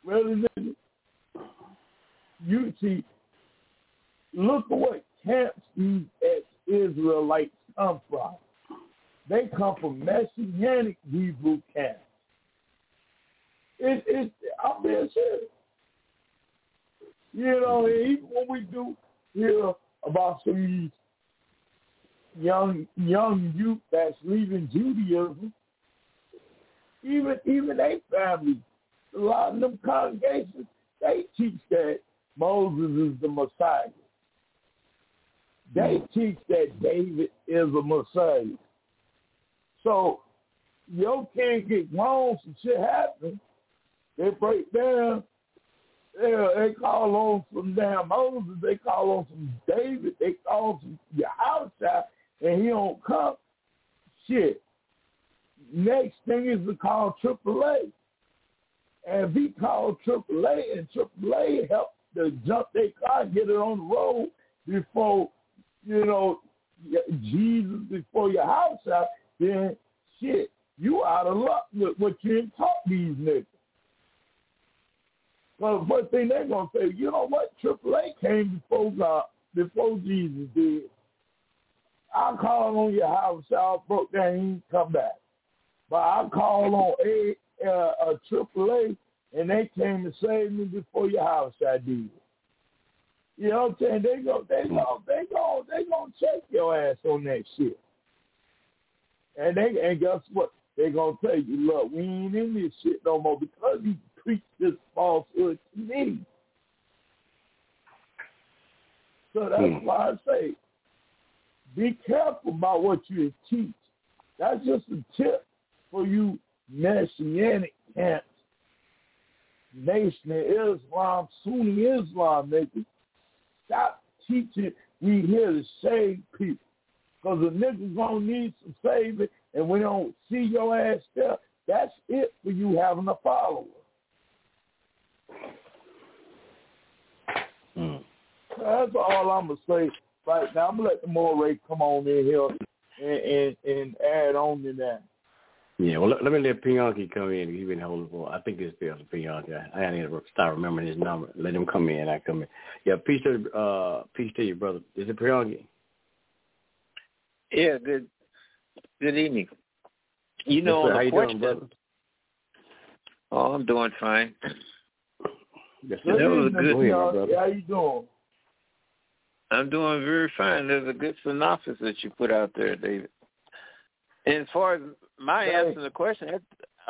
Really, nigga? You see, look at what camps these ex-Israelites come from. They come from Messianic Hebrew camps. It, it, I'm being serious. You know, even when we do hear about some of these young young youth that's leaving Judaism, even even they family, a lot of them congregations, they teach that Moses is the Messiah. They mm. teach that David is a Messiah. So your king get wrong, some shit happens. They break down. They, they call on some damn Moses. They call on some David. They call on some Yahweh and he don't come, shit. Next thing is to call AAA. And if he called AAA and AAA help to jump their car, get it on the road before, you know, Jesus, before your house out, then shit, you out of luck with what you taught these niggas. Well, first thing they're gonna say, you know what, AAA came before God, before Jesus did. I called on your house, y'all broke down, he didn't come back. But I called on a uh, a triple A, and they came to save me before your house I did. You know what I'm saying? They go, they go, they go, they gonna check your ass on that shit. And they and guess what? They gonna tell you, look, we ain't in this shit no more because you preach this falsehood to me. So that's hmm. why I say be careful about what you teach. That's just a tip for you messianic camps, Nation of Islam, Sunni Islam, nigga. Stop teaching we here to save people. Because the niggas gonna need some saving and we don't see your ass there, that's it for you having a follower. Mm. That's all I'm gonna say right now. I'm gonna let the Moray come on in here and, and, and add on to that. Yeah, well, let, let me let Pianki come in. He's been holding for. I think this is Pianki. I, I need to start remembering his number. Let him come in. I come in. Yeah, peace to uh, peace to you, brother. Is it Pianki? Yeah. Good. Good evening. You know, yes, how you question, doing, brother? Oh, I'm doing fine. Yes, that was a good. How you doing? I'm doing very fine. There's a good synopsis that you put out there, David. And as far as my right. answer to the question,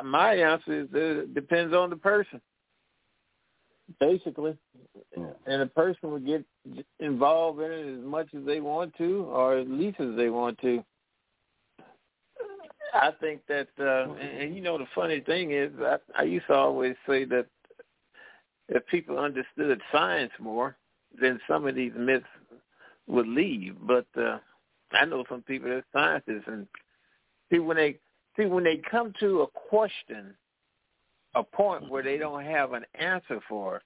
my answer is that it depends on the person, basically. Yeah. And the person will get involved in it as much as they want to, or at least as they want to. I think that, uh, and, and you know, the funny thing is, I, I used to always say that if people understood science more, then some of these myths would leave. But uh, I know some people that are scientists, and see when they see when they come to a question, a point where they don't have an answer for,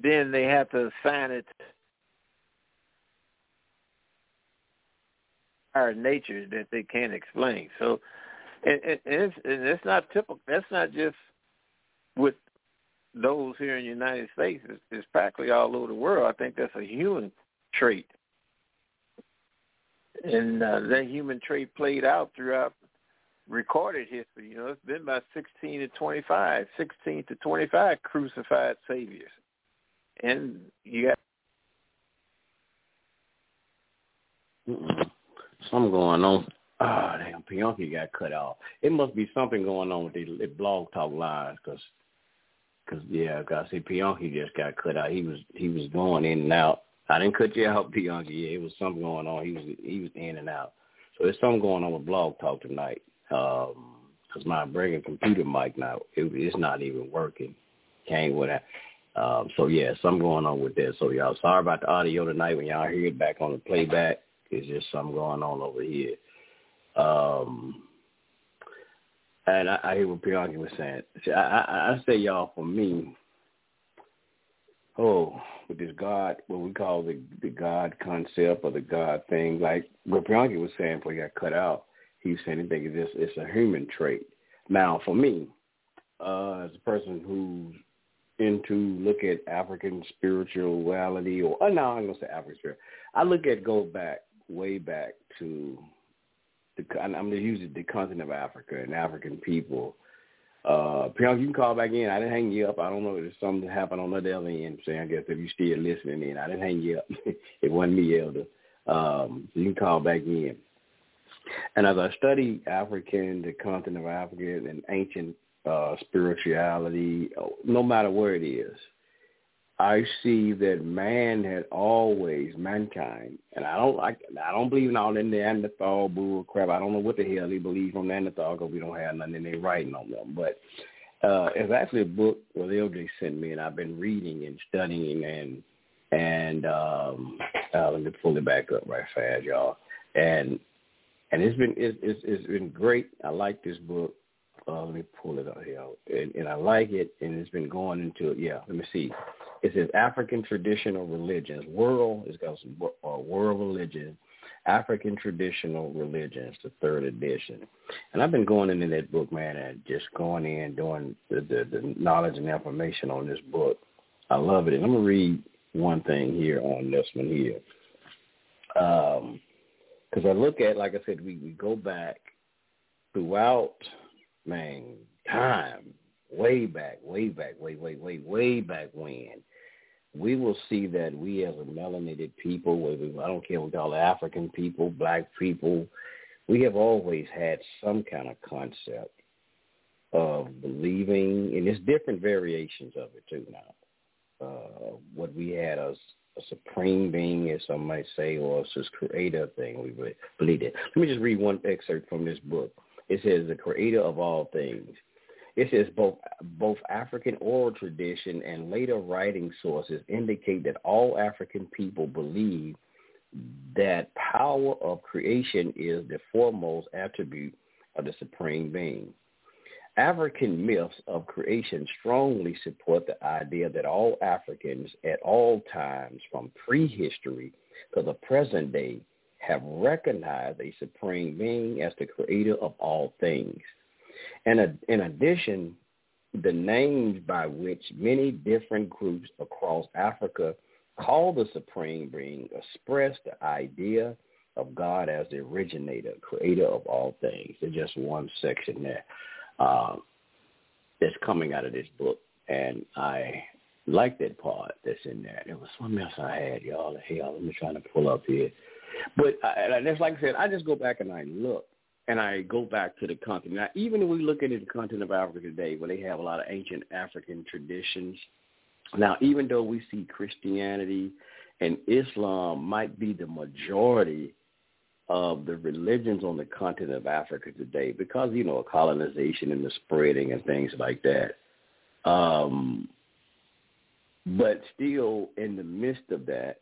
then they have to assign it our nature that they can't explain. So, and, and, it's, and it's not typical. That's not just with those here in the United States is, is practically all over the world. I think that's a human trait, and uh, that human trait played out throughout recorded history. You know, it's been about 16 to 25, 16 to 25 crucified saviors, and you got Mm-mm. Something going on. Oh, damn, Pianki got cut off. It must be something going on with the, blog talk lines, cause, cause yeah, cause see, Pianki just got cut out. He was he was going in and out. I didn't cut you out, Pianki. Yeah, it was something going on. He was he was in and out. So there's something going on with blog talk tonight. Um, cause my bringing computer mic now, it, it's not even working. Came with that. Um, so yeah, something going on with that. So y'all, sorry about the audio tonight when y'all hear it back on the playback. It's just something going on over here. Um, and I, I hear what Pianki was saying. See, I, I, I say y'all for me. Oh, with this God, what we call the the God concept or the God thing, like what Pianki was saying before he got cut out, he was saying he think it's it's a human trait. Now, for me, uh, as a person who's into look at African spirituality, or oh, no, I'm gonna say African spirit. I look at go back way back to the I'm to use it, the continent of Africa and African people. Uh, Pionk, you can call back in. I didn't hang you up. I don't know if there's something that happened on the other end. So I guess if you still listening in, I didn't hang you up. it wasn't me, Elder. Um, so you can call back in. And as I study African, the continent of Africa, and ancient uh, spirituality, no matter where it is, I see that man had always mankind, and I don't like. I don't believe in all the Neanderthal bull crap. I don't know what the hell they believe from Neanderthal because we don't have nothing in their writing on them. But uh, it's actually a book where LJ sent me, and I've been reading and studying, and and um, uh, let me pull it back up right fast, y'all. And and it's been it's it's, it's been great. I like this book. Uh, let me pull it up here, and, and I like it, and it's been going into it. Yeah, let me see. It says African traditional religions. World is got some uh, world religion, African traditional religions, the third edition. And I've been going into that book, man, and just going in doing the, the, the knowledge and information on this book. I love it. And I'm gonna read one thing here on this one here. Um, because I look at, like I said, we, we go back throughout man, time, way back, way back, way, way, way, way back when, we will see that we as a melanated people, I don't care what we call it, African people, black people, we have always had some kind of concept of believing, and there's different variations of it too now. Uh, what we had as a supreme being, as some might say, or as creator thing, we believe it. Let me just read one excerpt from this book. It says the creator of all things. It says both both African oral tradition and later writing sources indicate that all African people believe that power of creation is the foremost attribute of the supreme being. African myths of creation strongly support the idea that all Africans at all times from prehistory to the present day have recognized a supreme being as the creator of all things. And uh, in addition, the names by which many different groups across Africa call the supreme being express the idea of God as the originator, creator of all things. There's just one section there uh, that's coming out of this book, and I like that part that's in there. There was something else I had, y'all. Hell, let me try to pull up here. But I, that's like I said, I just go back and I look, and I go back to the continent. Now, even if we look at the continent of Africa today, where they have a lot of ancient African traditions. Now, even though we see Christianity and Islam might be the majority of the religions on the continent of Africa today, because you know colonization and the spreading and things like that. Um, but still, in the midst of that,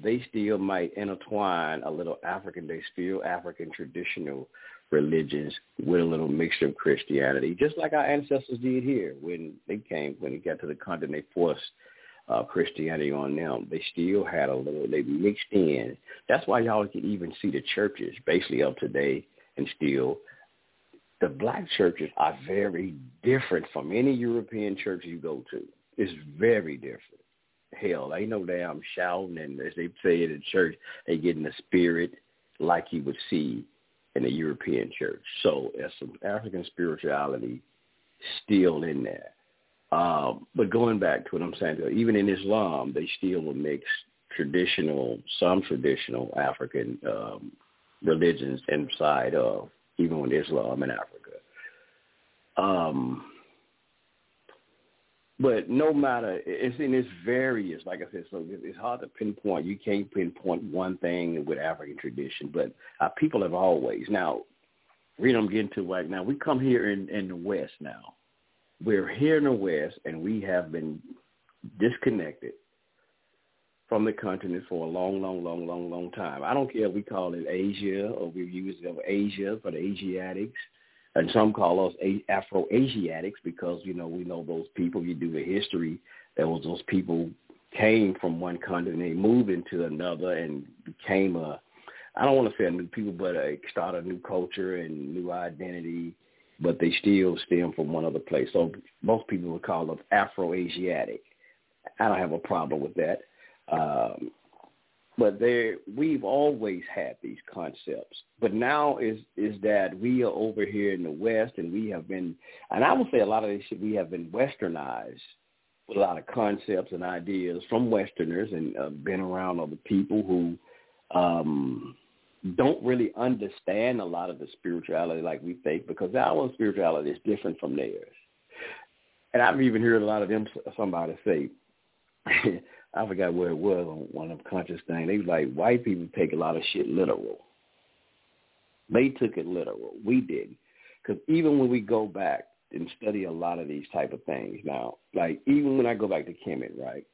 they still might intertwine a little African, they still African traditional religions with a little mixture of Christianity, just like our ancestors did here when they came, when they got to the continent, they forced uh, Christianity on them. They still had a little, they mixed in. That's why y'all can even see the churches basically up today and still the black churches are very different from any European church you go to. It's very different. Hell, ain't no damn shouting, and as they say in church, they get in the spirit like you would see in a European church. So there's some African spirituality still in there. Um, but going back to what I'm saying, even in Islam, they still will mix traditional, some traditional African um, religions inside of, even with Islam in Africa. Um, but no matter, it's in its various, like I said, so it's hard to pinpoint. You can't pinpoint one thing with African tradition, but our people have always. Now, read I'm getting to right now, we come here in, in the West now. We're here in the West, and we have been disconnected from the continent for a long, long, long, long, long time. I don't care if we call it Asia or we use it Asia for the Asiatics and some call us Afro-Asiatics because, you know, we know those people. You do the history. There was those people came from one continent, they moved into another and became a, I don't want to say a new people, but a, start a new culture and new identity, but they still stem from one other place. So most people would call them Afro-Asiatic. I don't have a problem with that. Um, but there we've always had these concepts but now is is that we are over here in the west and we have been and i would say a lot of this shit we have been westernized with a lot of concepts and ideas from westerners and uh, been around other people who um don't really understand a lot of the spirituality like we think because our spirituality is different from theirs and i've even heard a lot of them somebody say I forgot where it was on one of the conscious things. They was like, white people take a lot of shit literal. They took it literal. We didn't. Because even when we go back and study a lot of these type of things now, like even when I go back to Kemet, right,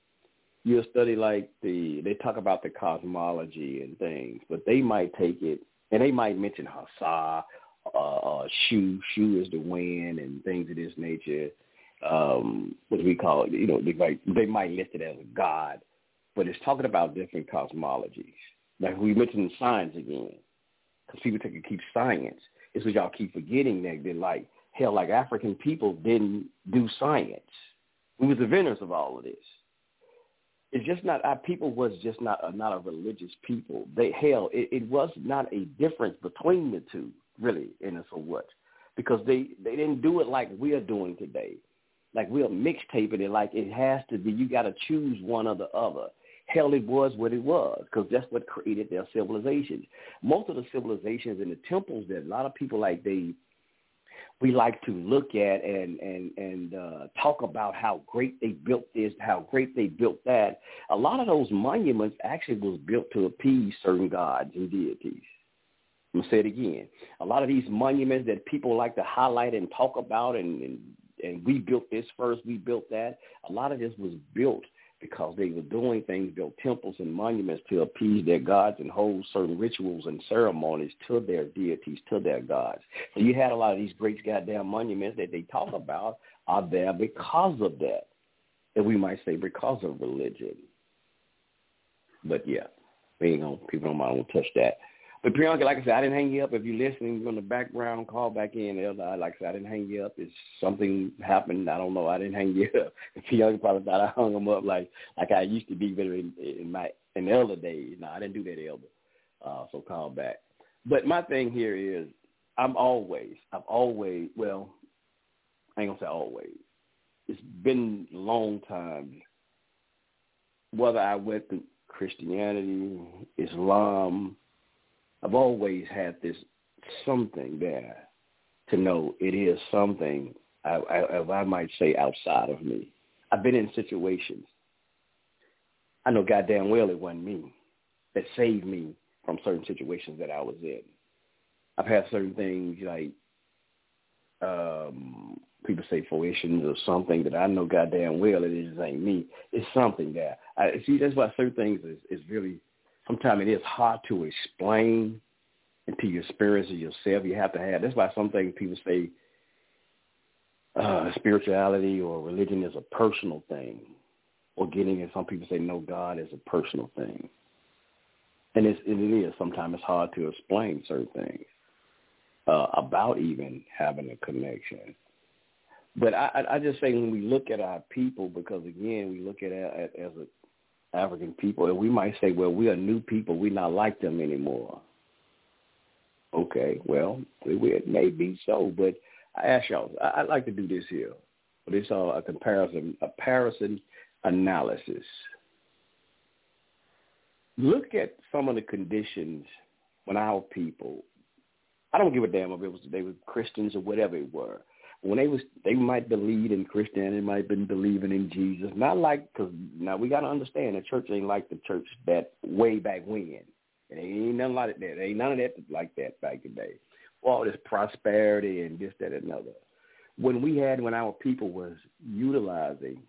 you'll study like the, they talk about the cosmology and things, but they might take it, and they might mention Hasa, uh, uh, Shu, Shu is the wind and things of this nature um, what we call it? You know, they might they might list it as a god, but it's talking about different cosmologies. Like we mentioned science again, because people take keep science. It's what y'all keep forgetting that they're like hell, like African people didn't do science. We was the inventors of all of this. It's just not our people was just not a, not a religious people. They hell, it, it was not a difference between the two, really, in so what, because they they didn't do it like we're doing today like we're mixtaping it like it has to be. You got to choose one or the other. Hell, it was what it was because that's what created their civilizations. Most of the civilizations in the temples that a lot of people like they we like to look at and and and uh, talk about how great they built this, how great they built that. A lot of those monuments actually was built to appease certain gods and deities. I'm gonna say it again. A lot of these monuments that people like to highlight and talk about and, and and we built this first, we built that. A lot of this was built because they were doing things, built temples and monuments to appease their gods and hold certain rituals and ceremonies to their deities, to their gods. So you had a lot of these great goddamn monuments that they talk about are there because of that. And we might say because of religion. But yeah, ain't people don't want to touch that. But Pianki, like I said, I didn't hang you up. If you're listening on the background, call back in. Like I said, I didn't hang you up. It's something happened. I don't know. I didn't hang you up. Pianki probably thought I hung him up like like I used to be in, in my in elder days. No, I didn't do that, elder. Uh, so call back. But my thing here is, I'm always, I've always, well, I ain't gonna say always. It's been a long time. Whether I went through Christianity, Islam, I've always had this something there to know it is something I, I, I might say outside of me. I've been in situations. I know goddamn well it wasn't me that saved me from certain situations that I was in. I've had certain things like um, people say fruitions or something that I know goddamn well it just ain't me. It's something that I see. That's why certain things is, is really sometimes it is hard to explain into your experience of yourself. You have to have. That's why some things people say uh, spirituality or religion is a personal thing, or getting it. Some people say no, God is a personal thing, and it's, it is. Sometimes it's hard to explain certain things. uh, about even having a connection. But I, I just say when we look at our people, because again, we look at it as a African people, and we might say, well, we are new people. We're not like them anymore. Okay, well, it may be so, but I ask y'all, I, like to do this here. This is a comparison, a comparison analysis. Look at some of the conditions when our people, I don't give a damn if it was they were Christians or whatever it were. When they was, they might believe in Christianity, might have been believing in Jesus. Not like, because now we got to understand the church ain't like the church that way back when. It ain't nothing like that. ain't none of that like that back in the day. All this prosperity and this, that, and another. When we had, when our people was utilizing,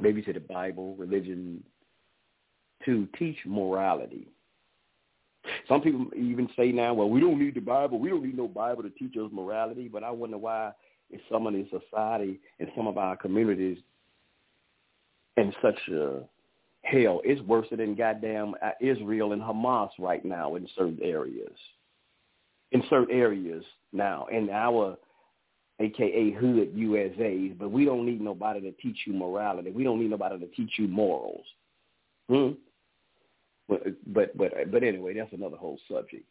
maybe to the Bible, religion, to teach morality. Some people even say now, well, we don't need the Bible. We don't need no Bible to teach us morality. But I wonder why in some of the society and some of our communities in such a hell, it's worse than goddamn uh, Israel and Hamas right now in certain areas. In certain areas now, in our aka hood USAs, but we don't need nobody to teach you morality. We don't need nobody to teach you morals. Hmm? But but but but anyway, that's another whole subject.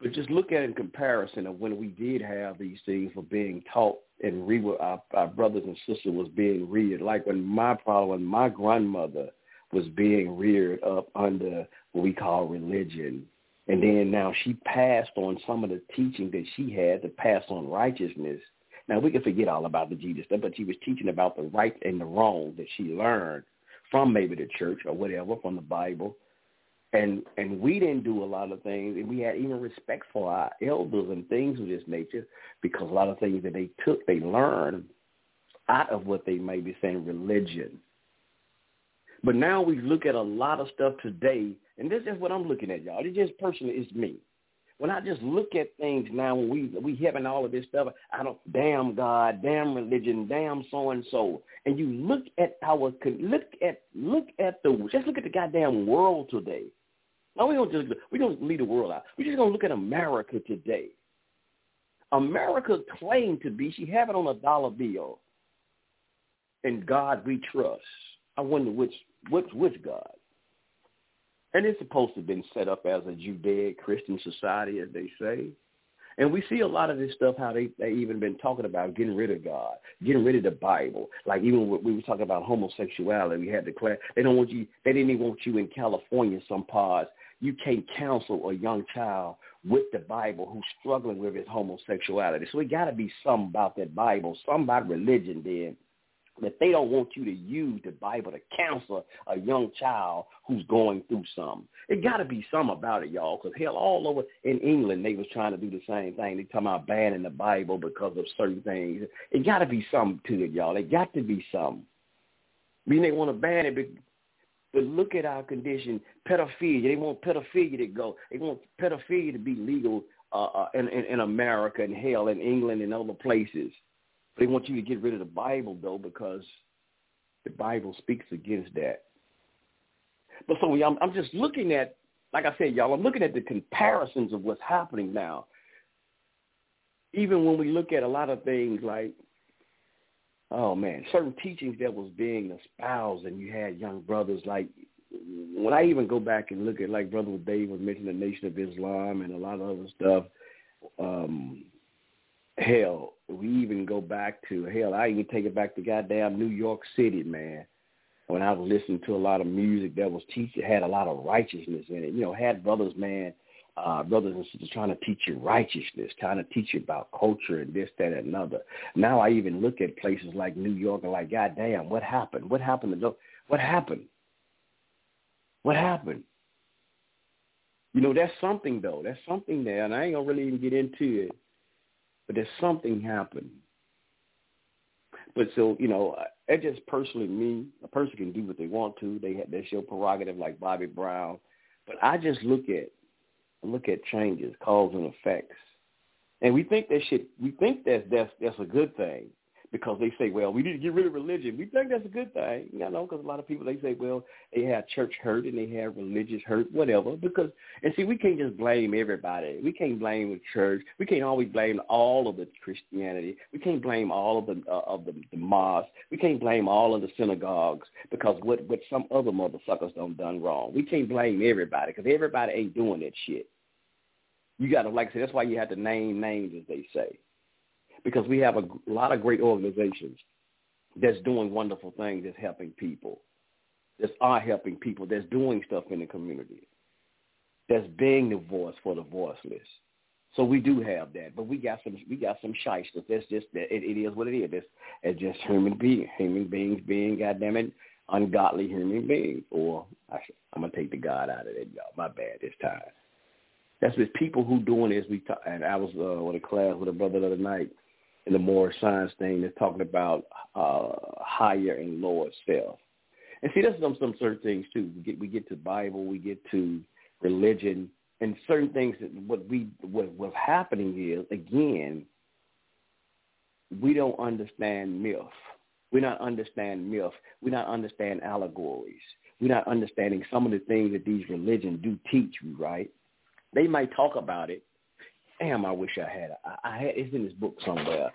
But just look at it in comparison of when we did have these things for being taught and re- our, our brothers and sisters was being reared. Like when my father, my grandmother was being reared up under what we call religion. And then now she passed on some of the teaching that she had to pass on righteousness. Now we can forget all about the Jesus stuff, but she was teaching about the right and the wrong that she learned from maybe the church or whatever, from the Bible and and we didn't do a lot of things, and we had even respect for our elders and things of this nature because a lot of things that they took, they learned out of what they may be saying religion. But now we look at a lot of stuff today, and this is what I'm looking at, y'all. It's just personally, it's me. When I just look at things now, when we we having all of this stuff, I don't damn God, damn religion, damn so and so, and you look at our look at look at the just look at the goddamn world today. Now we don't just we don't leave the world out. We're just gonna look at America today. America claimed to be. She have it on a dollar bill. In God we trust. I wonder which which which God. And it's supposed to have been set up as a Judaic Christian society, as they say. And we see a lot of this stuff, how they, they even been talking about getting rid of God, getting rid of the Bible. Like even when we were talking about homosexuality, we had to declare, they don't want you, they didn't even want you in California, some parts, you can't counsel a young child with the Bible who's struggling with his homosexuality. So it got to be something about that Bible, something about religion then that they don't want you to use the Bible to counsel a young child who's going through something. It got to be something about it, y'all, because hell, all over in England, they was trying to do the same thing. They talking about banning the Bible because of certain things. It got to be something to it, y'all. It got to be something. I mean, they want to ban it but look at our condition, pedophilia. They want pedophilia to go. They want pedophilia to be legal uh, uh, in, in, in America and hell in England and other places. They want you to get rid of the Bible, though, because the Bible speaks against that. But so I'm, I'm just looking at, like I said, y'all, I'm looking at the comparisons of what's happening now. Even when we look at a lot of things like oh man, certain teachings that was being espoused, and you had young brothers like. When I even go back and look at like Brother Dave was mentioning the Nation of Islam and a lot of other stuff, um, hell, we even go back to hell. I even take it back to goddamn New York City, man. When I was listening to a lot of music that was teaching, had a lot of righteousness in it. You know, had brothers, man, uh, brothers and sisters trying to teach you righteousness, trying to teach you about culture and this, that, and another. Now I even look at places like New York and like, God damn, what happened? What happened to those? What happened? What happened? You know, that's something though. That's something there, and I ain't gonna really even get into it, but there's something happened. But so you know, it's just personally me. A person can do what they want to. They that's your prerogative, like Bobby Brown. But I just look at look at changes, cause and effects. And we think that shit, we think that that's, that's a good thing because they say, well, we need to get rid of religion. We think that's a good thing, you know, because a lot of people they say, well, they have church hurt and they have religious hurt, whatever. Because and see, we can't just blame everybody. We can't blame the church. We can't always blame all of the Christianity. We can't blame all of the uh, of the, the mosques. We can't blame all of the synagogues because what what some other motherfuckers done done wrong. We can't blame everybody because everybody ain't doing that shit. You got to like I said, that's why you have to name names, as they say because we have a lot of great organizations that's doing wonderful things, that's helping people, that's are helping people, that's doing stuff in the community, that's being the voice for the voiceless. So we do have that, but we got some we got some shysters. That's just that it, it is what it is. It's, it's just human being human beings being goddamn it ungodly human beings. Or I, I'm gonna take the God out of it, y'all. My bad this time. That's with people who doing this. We talk, and I was uh, with a class with a brother the other night in the more science thing that's talking about uh, higher and lower self. And see, there's some some certain things too. We get we get to Bible, we get to religion, and certain things that what we what what's happening is again, we don't understand myth. We not understand myth. We not understand allegories. We not understanding some of the things that these religions do teach you. Right? They might talk about it, damn, I wish I had. I, I had. It's in this book somewhere.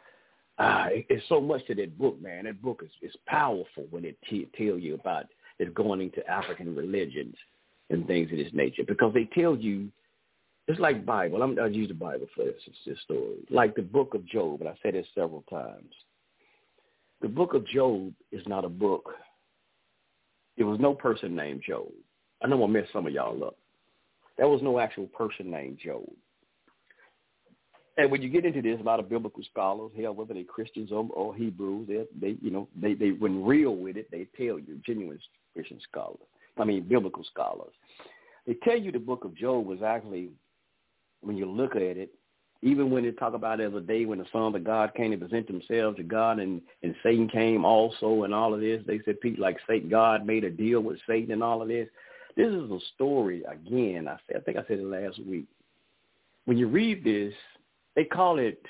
Uh, it, it's so much to that book, man. That book is is powerful when it t- tell you about it going into African religions and things of this nature because they tell you it's like Bible. I'm, I'll use the Bible for this, this story. Like the book of Job, and I said this several times. The book of Job is not a book. There was no person named Job. I know I'm some of y'all up. There was no actual person named Job. And when you get into this, a lot of biblical scholars, hell, whether they're Christians or, or Hebrews, they, they, you know, they, they, when real with it, they tell you, genuine Christian scholars, I mean, biblical scholars, they tell you the book of Job was actually, when you look at it, even when they talk about it as a day when the sons of God came to present themselves to God and, and Satan came also and all of this, they said people like Satan, God made a deal with Satan and all of this. This is a story, again, I, said, I think I said it last week. When you read this, they call it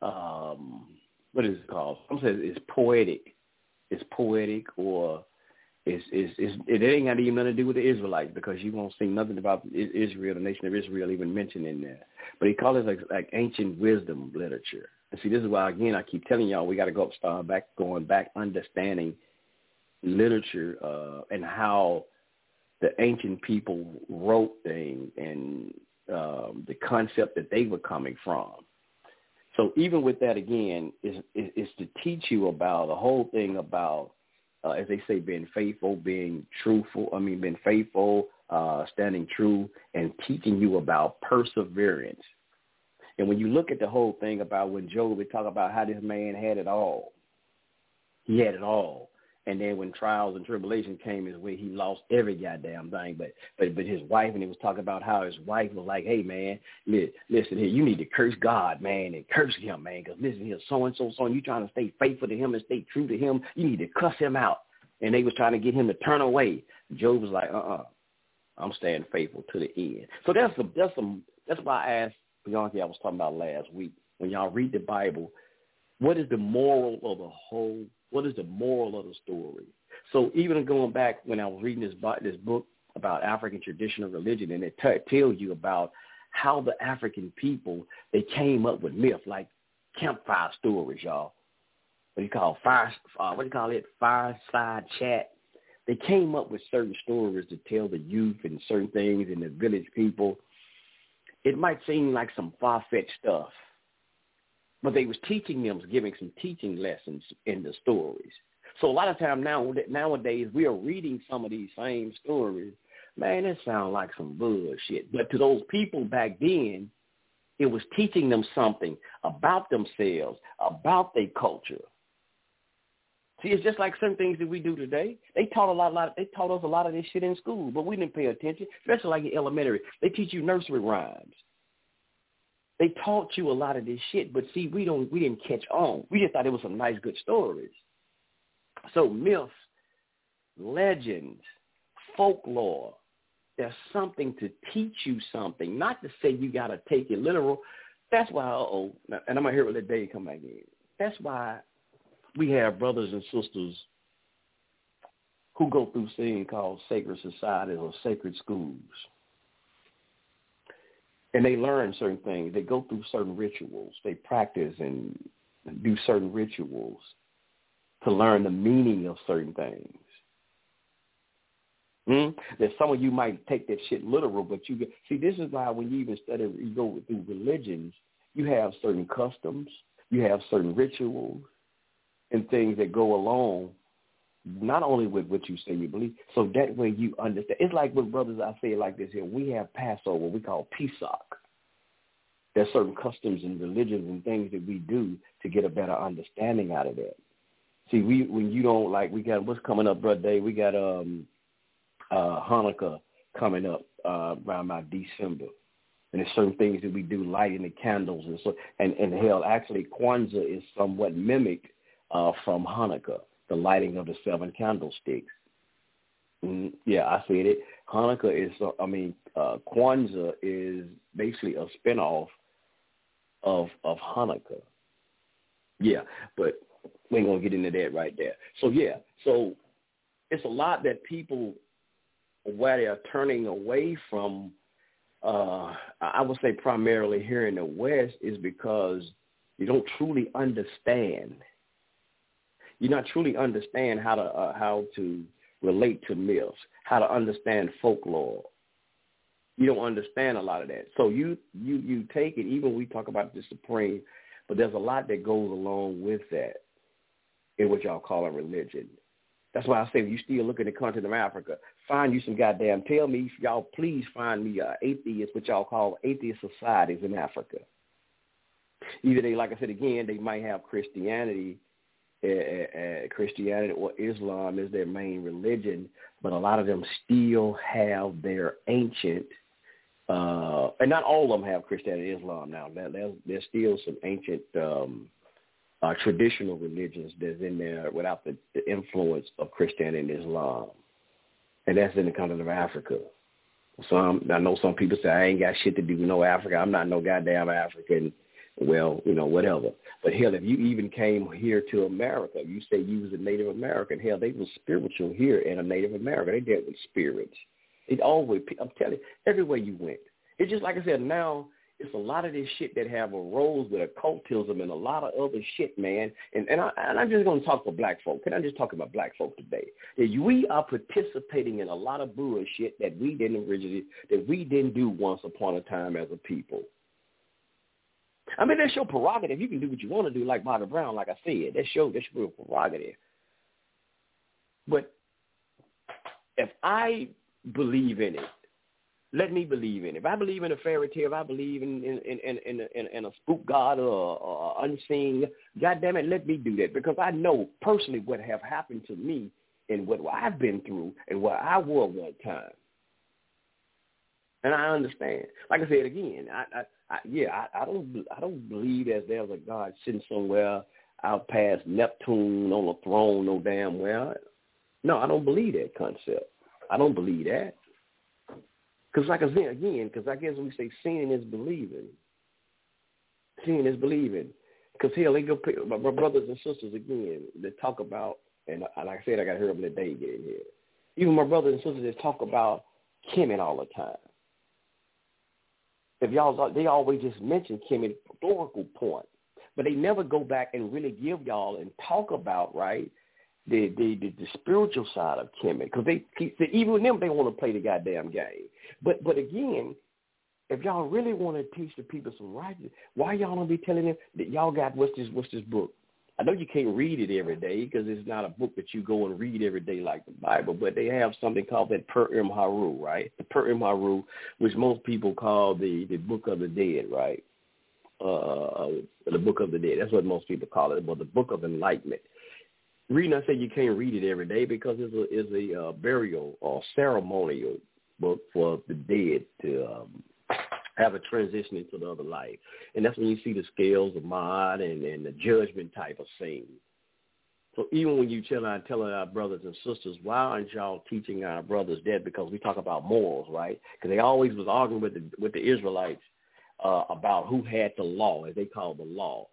um what is it called? Some say it's poetic. It's poetic or it's, it's, it's, it ain't got even nothing to do with the Israelites because you won't see nothing about Israel, the nation of Israel, even mentioned in there. But he calls it like, like ancient wisdom literature. And see, this is why again I keep telling y'all we got to go up, start back, going back, understanding literature uh, and how the ancient people wrote things and um, the concept that they were coming from. So even with that, again, is is to teach you about the whole thing about, uh, as they say, being faithful, being truthful. I mean, being faithful, uh, standing true, and teaching you about perseverance. And when you look at the whole thing about when Job, we talk about how this man had it all. He had it all. And then when trials and tribulation came his way, he lost every goddamn thing. But but but his wife, and he was talking about how his wife was like, "Hey man, listen here, you need to curse God, man, and curse him, man, because listen here, so and so, so, you trying to stay faithful to him and stay true to him. You need to cuss him out." And they was trying to get him to turn away. Job was like, "Uh uh-uh, uh, i am staying faithful to the end." So that's some that's some that's why I asked Pianki. I was talking about last week when y'all read the Bible. What is the moral of the whole what is the moral of the story? So even going back when I was reading this this book about African traditional religion, and it t- tells you about how the African people they came up with myths like campfire stories, y'all. What do you call fire? Uh, what do you call it? Fireside chat. They came up with certain stories to tell the youth and certain things and the village people. It might seem like some far fetched stuff, but they was teaching them, giving some teaching lessons in the stories. So a lot of time now nowadays we are reading some of these same stories. Man, it sounds like some bullshit. But to those people back then, it was teaching them something about themselves, about their culture. See, it's just like some things that we do today. They taught a lot, a lot. They taught us a lot of this shit in school, but we didn't pay attention. Especially like in elementary, they teach you nursery rhymes. They taught you a lot of this shit, but see, we don't, we didn't catch on. We just thought it was some nice, good stories. So myths, legends, folklore, there's something to teach you something, not to say you got to take it literal. That's why, oh, and I'm going to hear what Dave come back in. that's why we have brothers and sisters who go through things called sacred societies or sacred schools. And they learn certain things. They go through certain rituals. They practice and do certain rituals to learn the meaning of certain things. Hmm? That some of you might take that shit literal, but you see this is why when you even study, you go through religions, you have certain customs, you have certain rituals, and things that go along not only with what you say you believe, so that way you understand. It's like with brothers, I say it like this here. We have Passover, we call Pesach. There's certain customs and religions and things that we do to get a better understanding out of that. See, we when you don't like, we got what's coming up, brother Day. We got um uh Hanukkah coming up uh around about December. And there's certain things that we do, lighting the candles and so and, and hell actually Kwanzaa is somewhat mimicked uh from Hanukkah the lighting of the seven candlesticks. Mm, yeah, I said it. Hanukkah is, uh, I mean, uh, Kwanzaa is basically a spinoff of of Hanukkah. Yeah, but we ain't gonna get into that right there. So yeah, so it's a lot that people where they are turning away from. Uh, I would say primarily here in the West is because you don't truly understand you not truly understand how to uh, how to relate to myths, how to understand folklore. You don't understand a lot of that. So you you you take it. Even we talk about the supreme, but there's a lot that goes along with that in what y'all call a religion. That's why I say you still look at the continent of Africa, find you some goddamn. Tell me, y'all, please find me uh, atheists, what y'all call atheist societies in Africa. Either they, like I said again, they might have Christianity Christianity or Islam is their main religion, but a lot of them still have their ancient, uh, and not all of them have Christianity and Islam now. There's, there's still some ancient um, uh, traditional religions that's in there without the, the influence of Christianity and Islam, and that's in the continent of Africa. Some I know some people say I ain't got shit to do with no Africa. I'm not no goddamn African well, you know, whatever. But hell, if you even came here to America, you say you was a Native American. Hell, they was spiritual here in a Native American. They dealt with spirits. It always, I'm telling you, everywhere you went. It's just like I said. Now it's a lot of this shit that have arose with occultism and a lot of other shit, man. And and, I, and I'm just going to talk for black folk. Can I just talk about black folk today? That we are participating in a lot of bullshit that we didn't originally, that we didn't do once upon a time as a people. I mean, that's your prerogative. You can do what you want to do, like Bobby Brown, like I said. That's your, that's your prerogative. But if I believe in it, let me believe in it. If I believe in a fairy tale, if I believe in in in in, in, in a spook god or, or unseen, God damn it, let me do that because I know personally what have happened to me and what I've been through and what I was one time. And I understand. Like I said again, I, I I, yeah, I, I don't I don't believe that there's a God sitting somewhere out past Neptune on a throne no damn well. No, I don't believe that concept. I don't believe that. Because like I said again, because I guess we say seeing is believing. Seeing is believing. Because hell, they go my, my brothers and sisters again. They talk about, and like I said, I got to hear them today getting here. Even my brothers and sisters, they talk about Kemet all the time if y'all they always just mention Kemet historical point, but they never go back and really give y'all and talk about right the the the, the spiritual side of Kemet because they even them they want to play the goddamn game. But but again, if y'all really want to teach the people some righteousness, why y'all don't be telling them that y'all got what's this what's this book? I know you can't read it every day because it's not a book that you go and read every day like the Bible, but they have something called that Pert em Heru, right? The Pert em Heru, which most people call the the Book of the Dead, right? Uh, the Book of the Dead. That's what most people call it, but the Book of Enlightenment. reason I say you can't read it every day because it's a is a uh, burial or ceremonial book for the dead to um, have a transition into the other life. And that's when you see the scales of Maat and, and the judgment type of scene. So even when you tell our, telling our brothers and sisters, why aren't y'all teaching our brothers that? Because we talk about morals, right? Because they always was arguing with the with the Israelites uh, about who had the law, as they call the law.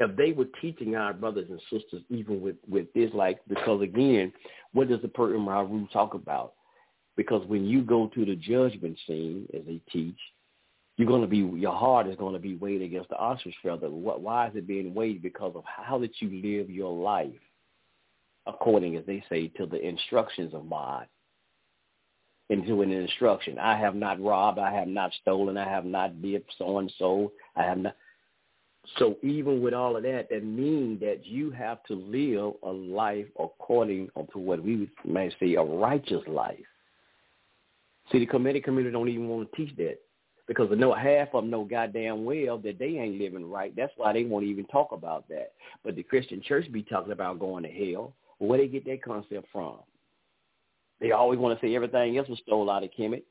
if they were teaching our brothers and sisters even with with this, like because again, what does the Pert em Heru talk about? Because when you go to the judgment scene, as they teach, you're going to be your heart is going to be weighed against the ostrich feather. Why is it being weighed? Because of how that you live your life, according as they say to the instructions of God. Into an instruction. I have not robbed. I have not stolen. I have not did so and so. I have not. So even with all of that, that means that you have to live a life according to what we may say a righteous life. See, the Kemetic community don't even want to teach that because they know half of them know goddamn well that they ain't living right. That's why they won't even talk about that. But the Christian church be talking about going to hell. Where they get that concept from? They always want to say everything else was stole out of Kemet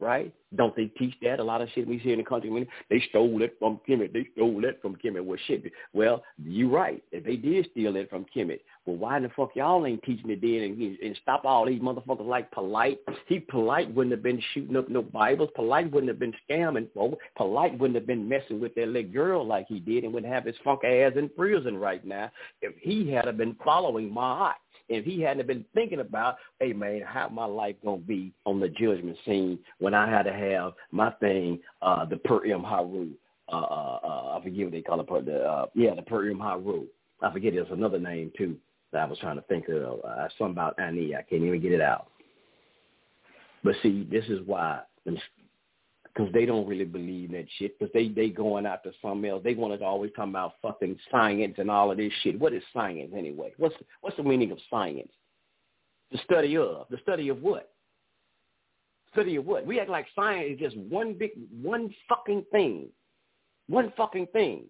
right? Don't they teach that? A lot of shit we see in the country, they stole it from Kemet. They stole it from Kemet. Well, shit. Well, you're right. If they did steal it from Kemet, well, why in the fuck y'all ain't teaching it then and, and stop all these motherfuckers like Polight? He Polight wouldn't have been shooting up no Bibles. Polight wouldn't have been scamming folks. Polight wouldn't have been messing with that little girl like he did and wouldn't have his funk ass in prison right now if he had have been following my if he hadn't been thinking about, hey man, how my life gonna be on the judgment scene when I had to have my thing, uh, the Pert em Heru. Uh, uh, uh, I forget what they call it, the uh, yeah, the Pert em Heru. I forget there's another name too that I was trying to think of. Uh, something about Ani. I can't even get it out. But see, this is why because they don't really believe that shit. Because they they going after something else. They want to always talk about fucking science and all of this shit. What is science anyway? What's what's the meaning of science? The study of. The study of what? Study of what? We act like science is just one big one fucking thing. One fucking thing.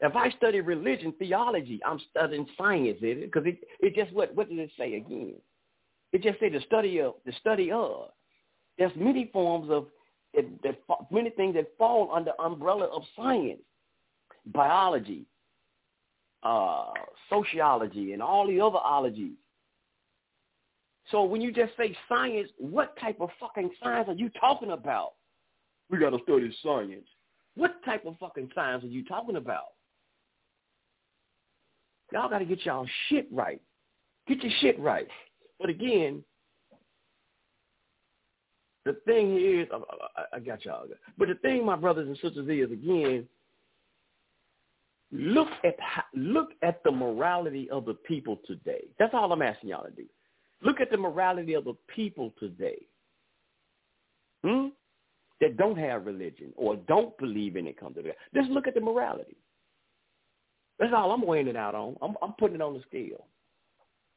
If I study religion, theology, I'm studying science, is it? Because it, it just what what did it say again? It just say the study of the study of. There's many forms of it, that many things that fall under umbrella of science, biology, uh, sociology, and all the other ologies. So when you just say science, what type of fucking science are you talking about? We got to study science. What type of fucking science are you talking about? Y'all got to get y'all shit right. Get your shit right. But again, the thing is, I, I got y'all. But the thing, my brothers and sisters, is again, look at look at the morality of the people today. That's all I'm asking y'all to do. Look at the morality of the people today. Hmm? That don't have religion or don't believe in it come to that. Just look at the morality. That's all I'm weighing it out on. I'm, I'm putting it on the scale.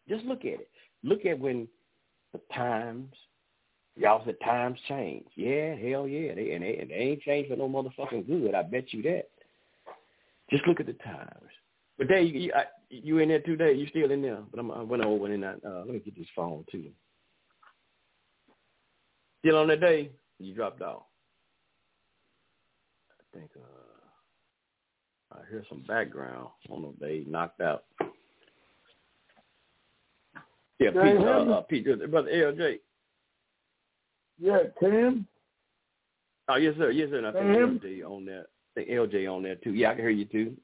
Just look at it. Look at when the times, Y'all said times change. Yeah, hell yeah. They, and, they, and they ain't changed for no motherfucking good. I bet you that. Just look at the times. But Dave, you, I, you in there too, Dave? You still in there? But I'm, I went over and I, uh, let me get this phone too. Still on that day? You dropped off. I think uh, I hear some background. I don't know if they knocked out. Yeah, Pete, uh, uh, Pete, brother LJ. Yeah, Tim. Oh yes, sir. Yes, sir. And I think LJ on that. I think LJ on there too. Yeah, I can hear you too.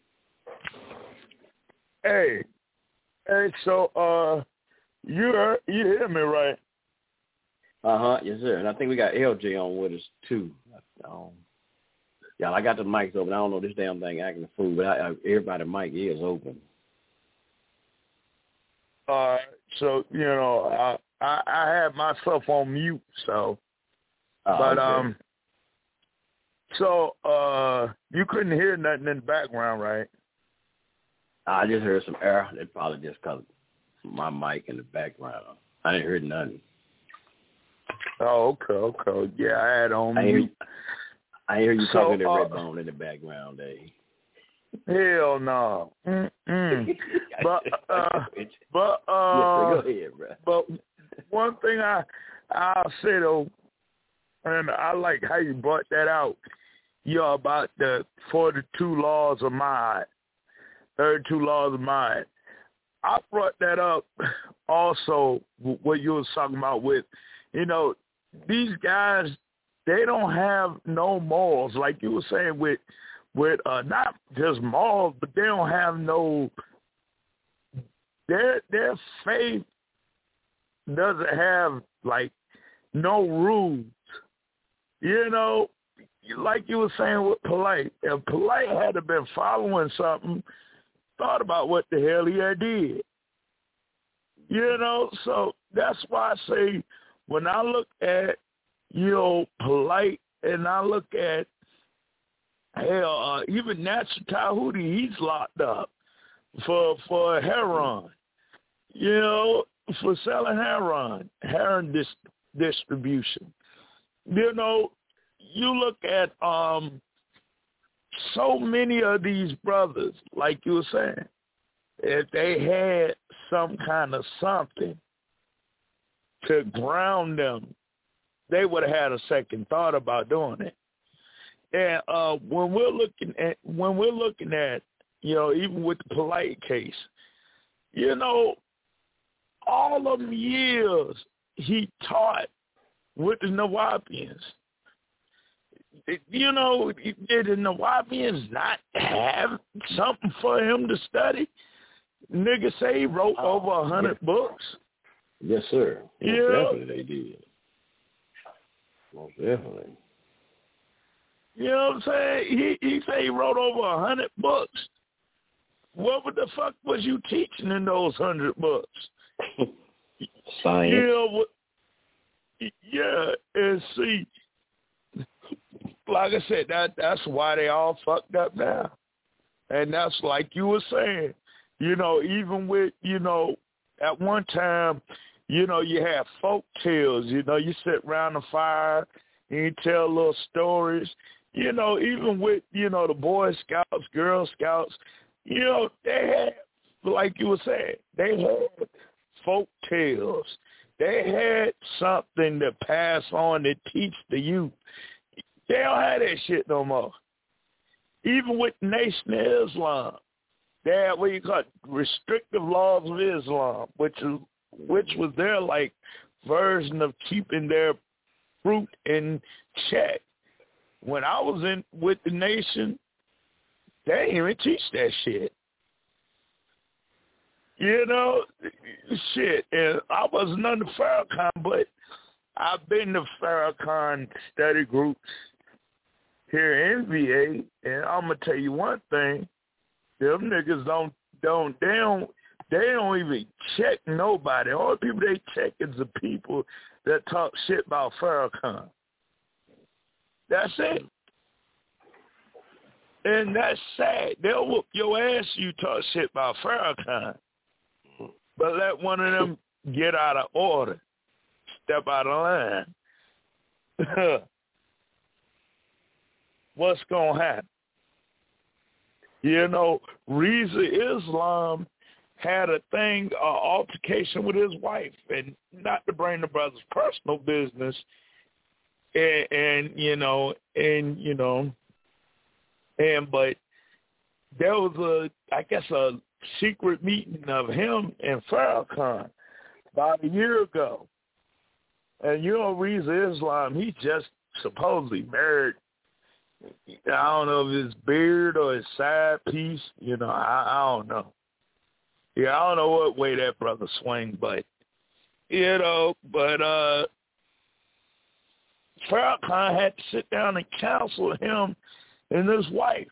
Hey, hey. So, uh, you heard, you hear me right? Uh huh. Yes, sir. And I think we got LJ on with us too. Um, yeah, I got the mics open. I don't know this damn thing acting a fool, but I, I, everybody mic is open. Uh, so you know, I I, I had myself on mute, so Oh, but okay. um, so uh, you couldn't hear nothing in the background, right? I just heard some air. It probably just cause my mic in the background. I didn't hear nothing. Oh, okay, okay. Yeah, I had on I hear, mute. I hear you So, talking to uh, Redbone in the background, eh? Hell no. Mm-mm. But uh, yes, but uh, Go ahead, bro. but one thing I I'll say though, and I like how you brought that out. You know about the forty-two laws of Maat, thirty-two laws of Maat. I brought that up also. What you was talking about with, you know, these guys they don't have no morals like you were saying with with uh not just morals, but they don't have no their their faith doesn't have like no rules. You know, like you were saying with Polight, if Polight had to been following something, thought about what the hell he had did. You know, so that's why I say when I look at, you know, Polight and I look at hell, uh, even Natural Tahuti, he's locked up for for heroin. You know, for selling heroin, heroin dis- distribution. You know, you look at um so many of these brothers, like you were saying, if they had some kind of something to ground them, they would have had a second thought about doing it. And uh when we're looking at when we're looking at, you know, even with the Polight case, you know, all of them years he taught with the Nuwaubians. You know, did the Nuwaubians not have something for him to study? Nigga say he wrote Oh, over a hundred books. Yes, sir. Most Yeah. definitely they did. Most definitely. You know what I'm saying? He he say he wrote over a hundred books. What the fuck was you teaching in those hundred books? Science. You know? Yeah, and see, like I said, that that's why they all fucked up now, and that's like you were saying. You know, even with you know, at one time, you know, you have folk tales. You know, you sit around the fire and you tell little stories. You know, even with you know the Boy Scouts, Girl Scouts, you know, they had like you were saying, they had folk tales. They had something to pass on to teach the youth. They don't have that shit no more. Even with Nation of Islam, they had what you call restrictive laws of Islam, which is which was their like version of keeping their fruit in check. When I was in with the nation, they didn't even teach that shit. You know, shit. And I wasn't under Farrakhan, but I've been to Farrakhan study groups here in VA, and I'm gonna tell you one thing: them niggas don't don't they don't they don't even check nobody. All the people they check is the people that talk shit about Farrakhan. That's it. And that's sad. They'll whoop your ass you talk shit about Farrakhan. But let one of them get out of order. Step out of line. What's going to happen? You know, Rizza Islam had a thing, uh, altercation with his wife, and not to bring the brother's personal business, and, and you know, and you know, and but there was a, I guess, a secret meeting of him and Farrakhan about a year ago, and you know, Rizza Islam, he just supposedly married. I don't know if his beard or his side piece. You know, I, I don't know. Yeah, I don't know what way that brother swing, but you know, but uh Farrakhan had to sit down and counsel him and his wife.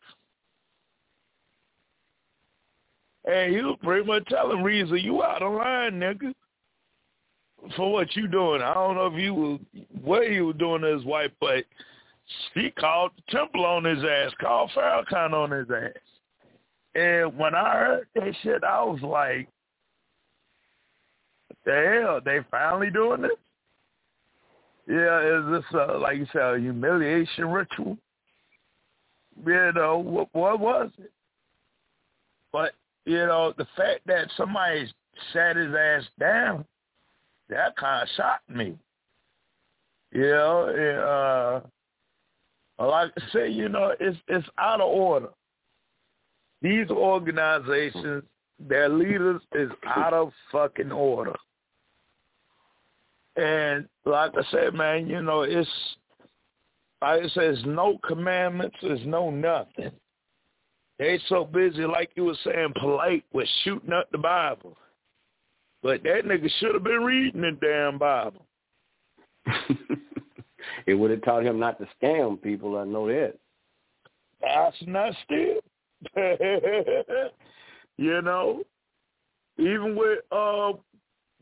And he was pretty much telling Rizza, you out of line, nigga, for what you doing. I don't know if you were, what he was doing to his wife, but he called temple on his ass, called Farrakhan on his ass. And when I heard that shit, I was like, the hell? They finally doing this? Yeah, is this, uh, like you said, a humiliation ritual? You know, what, what was it? But, you know, the fact that somebody sat his ass down, that kind of shocked me. You know, uh, like I say, you know, it's it's out of order. These organizations, their leaders is out of fucking order. And like I said, man, you know, it's like I said, it's no commandments, there's no nothing. They so busy, like you were saying, Polight with shooting up the Bible. But that nigga should have been reading the damn Bible. it would have taught him not to scam people. I know that. That's not still. you know, even with uh,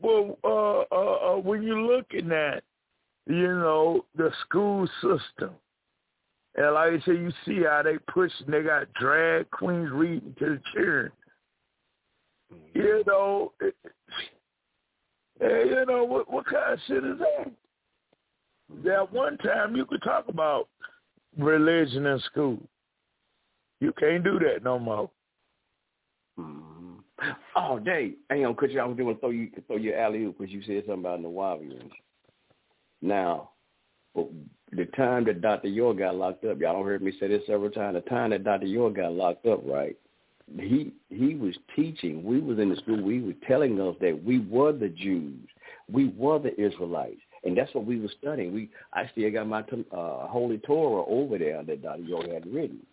well, uh, uh, uh, when you're looking at, you know, the school system, and like I say, you see how they push. They got drag queens reading to the children. You know, it, you know what? What kind of shit is that? That one time you could talk about religion in school. You can't do that no more. Mm-hmm. Oh, Dave, hang on, because I was going to throw you throw your alley oop because you said something about Nuwaubians. Now, the time that Dr. York got locked up, y'all don't heard me say this several times. The time that Dr. York got locked up, right? He he was teaching. We was in the school. We were telling us that we were the Jews. We were the Israelites, and that's what we were studying. We I still got my uh, Holy Torah over there that Dr. York had written.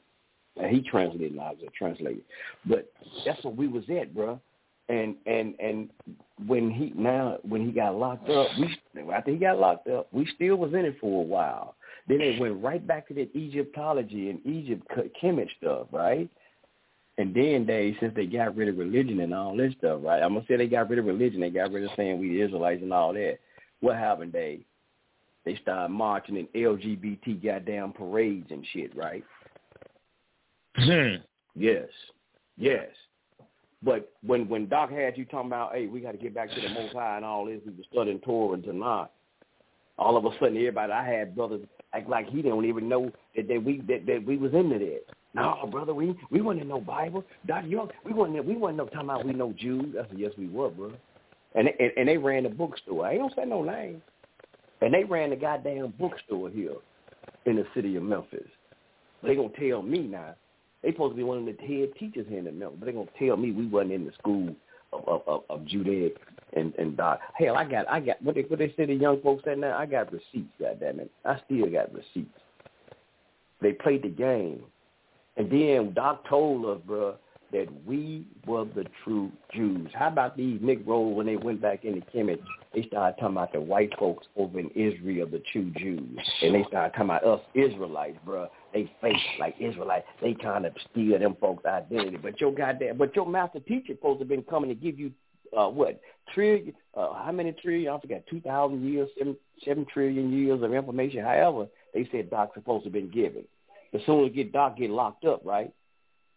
And he translated, and I was a translator. But that's what we was at, bro. And and and when he now when he got locked up, we after he got locked up, we still was in it for a while. Then it went right back to that Egyptology and Egypt Kemet stuff, right? And then they, since they got rid of religion and all this stuff, right? I'm gonna say they got rid of religion. They got rid of saying we Israelites and all that. What happened? They they started marching in LGBT goddamn parades and shit, right? Hmm. yes, yes. But when when Doc had you talking about, hey, we got to get back to the Most High and all this, we were studying Torah and Tanakh. All of a sudden, everybody I had brothers act like he didn't even know that, that we that, that we was into that. No, brother, we we wasn't no Bible. Doc Young, we wasn't we wasn't no talking about we know Jews. I said, yes, we were, brother. And and, and they ran the bookstore. I ain't gonna say no names. And they ran the goddamn bookstore here in the city of Memphis. They gonna tell me now they supposed to be one of the head teachers here in the middle, but they gonna tell me we wasn't in the school of of, of Judaic and and Doc. Hell, I got I got what they what they say the young folks said now. I got receipts. Goddamn it, I still got receipts. They played the game, and then Doc told us, bro, that we were the true Jews. How about these Negroes when they went back into Kemet? They started talking about the white folks over in Israel, the true Jews, and they started talking about us Israelites, bro. They fake like Israelites. They trying to steal them folks' identity. But your goddamn, but your master teacher supposed to have been coming to give you uh what trillion? Uh, how many trillion? I forgot. Two thousand years, seven seven trillion years of information. However, they said Doc's supposed to have been given. As soon as get Doc get locked up, right?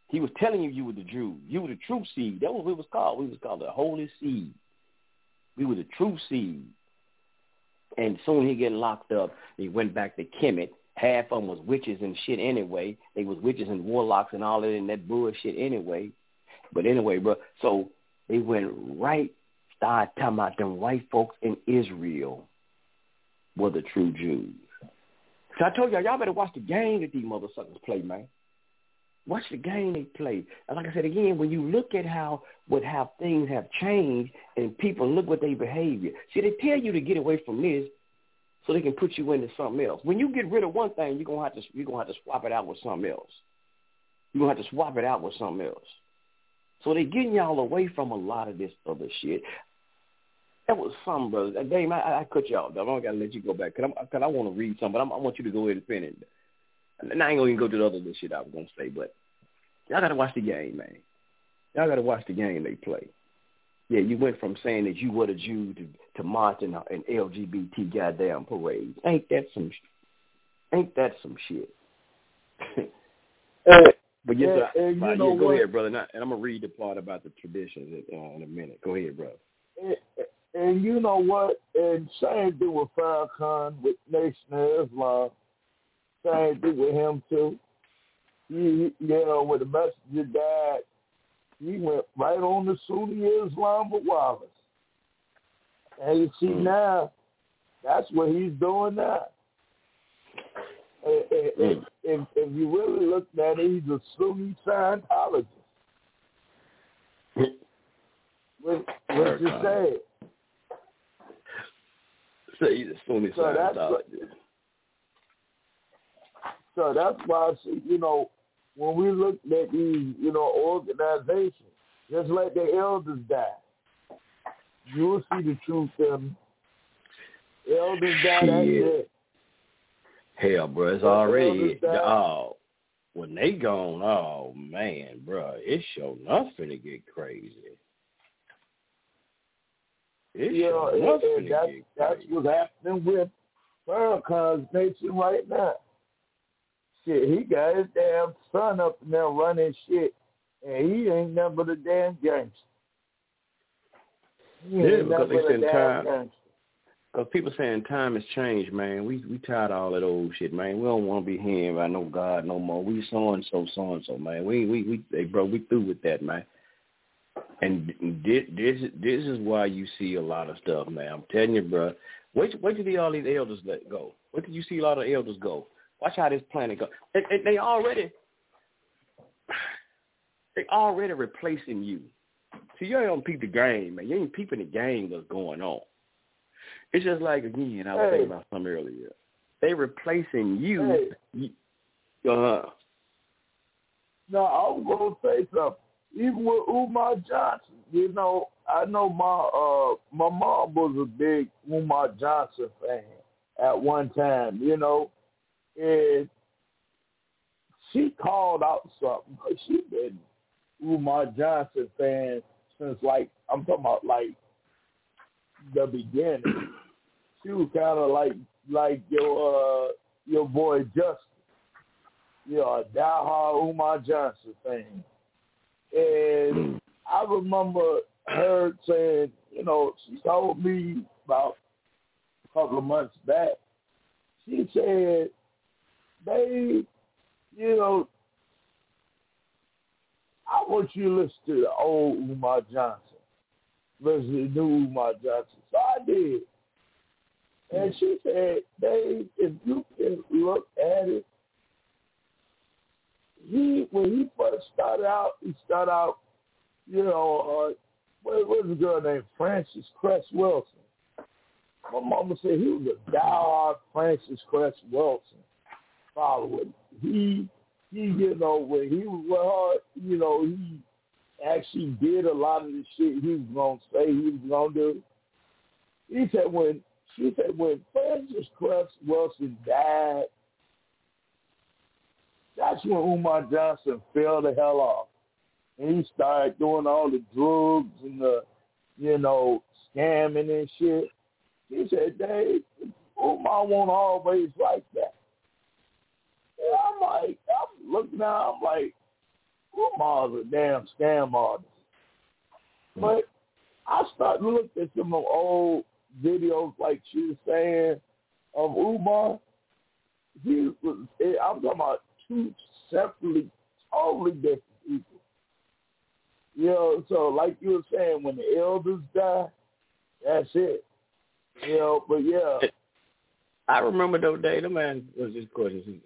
He was telling you you were the Jew. You were the true seed. That was what it was called. We was called the holy seed. We were the true seed. And soon he get locked up. He went back to Kemet. Half of them was witches and shit anyway. They was witches and warlocks and all that and that bullshit anyway. But anyway, bro, so they went right, started talking about them white folks in Israel were the true Jews. So I told y'all, y'all better watch the game that these motherfuckers play, man. Watch the game they play. And like I said again, when you look at how what how things have changed and people look what they behavior. See, they tell you to get away from this so they can put you into something else. When you get rid of one thing, you're gonna have to you're gonna have to swap it out with something else. You're gonna have to swap it out with something else. So they're getting y'all away from a lot of this other shit. That was some brother. Uh, Dame, I, I cut off. I don't gotta let you go back because cause I want to read something. But I'm, I want you to go ahead and finish. And I ain't gonna even go to the other shit I was gonna say, but y'all gotta watch the game, man. Y'all gotta watch the game they play. Yeah, you went from saying that you were a Jew to to marching an LGBT goddamn parade. Ain't that some? Ain't that some shit? but yes, and, and you right, know yeah, go what? ahead, brother. Now, and I'm gonna read the part about the traditions uh, in a minute. Go ahead, brother. And, and you know what? And same thing with Farrakhan with Nation of Islam. Same thing with him too. He, you know, when the messenger died, he went right on the Sunni Islam with Wallace. And you see Mm. now, that's what he's doing now. And, if, if you really look at it, he's a Sunni Scientologist. What, what you say? Say he's a Sunni So that's Scientologist. So that's why you know, when we look at these, you know, organizations, just like the elders die. You will see the truth in. Elders die, that's it. Hell, bro, it's already oh when they gone. Oh man, bro, it's sure nothing to get crazy. It's Yeah, sure and, and that's, that's what's happening with Farrakhan's nation right now. Shit, he got his damn son up in there running shit, and he ain't nothing but a damn gangster. Yeah, because they but a spend damn time- Cause people saying time has changed, man. We we tired of all that old shit, man. We don't want to be hearing about no God no more. We so and so, so and so, man. We we we, hey, bro, we through with that, man. And this this is why you see a lot of stuff, man. I'm telling you, bro. Wait wait till the, all these elders let go. Wait till you see a lot of elders go. Watch how this planet go. They, they, they already they already replacing you. See, you ain't peep the game, man. You ain't peeping the game what's going on. It's just like again, I was Hey. thinking about something earlier. They replacing you. Hey. you uh, No, I was gonna say something. Even with Umar Johnson, you know, I know my uh my mom was a big Umar Johnson fan at one time, you know, and she called out something. She been Umar Johnson fan since like I'm talking about like the beginning. She was kind of like like your uh your boy Justin you know, a diehard Umar Johnson fan. And I remember her saying, you know, she told me about a couple of months back, she said they, you know, I want you to listen to the old Umar Johnson, listen to the new Umar Johnson. So I did. And she said, they, if you can look at it, he when he first started out, he started out, you know, uh, what what was the girl named Frances Cress Welsing. My mama said he was a diehard Frances Cress Welsing follower. He he, you know, when he was with her, you know, he actually did a lot of the shit he was gonna say he was gonna do. He said when she said when Frances Cress Welsing died, that's when Umar Johnson fell the hell off. And he started doing all the drugs and the, you know, scamming and shit. He said, Dave, Umar won't always like that. And I'm like, I'm looking now, I'm like, Umar's a damn scam artist. Mm. But I started looking at some of old videos like she was saying of Umar. He was, eh, I'm talking about two separately, totally different people. You know, so like you were saying, when the elders die, that's it. You know, but yeah, I remember those days. The man was just question,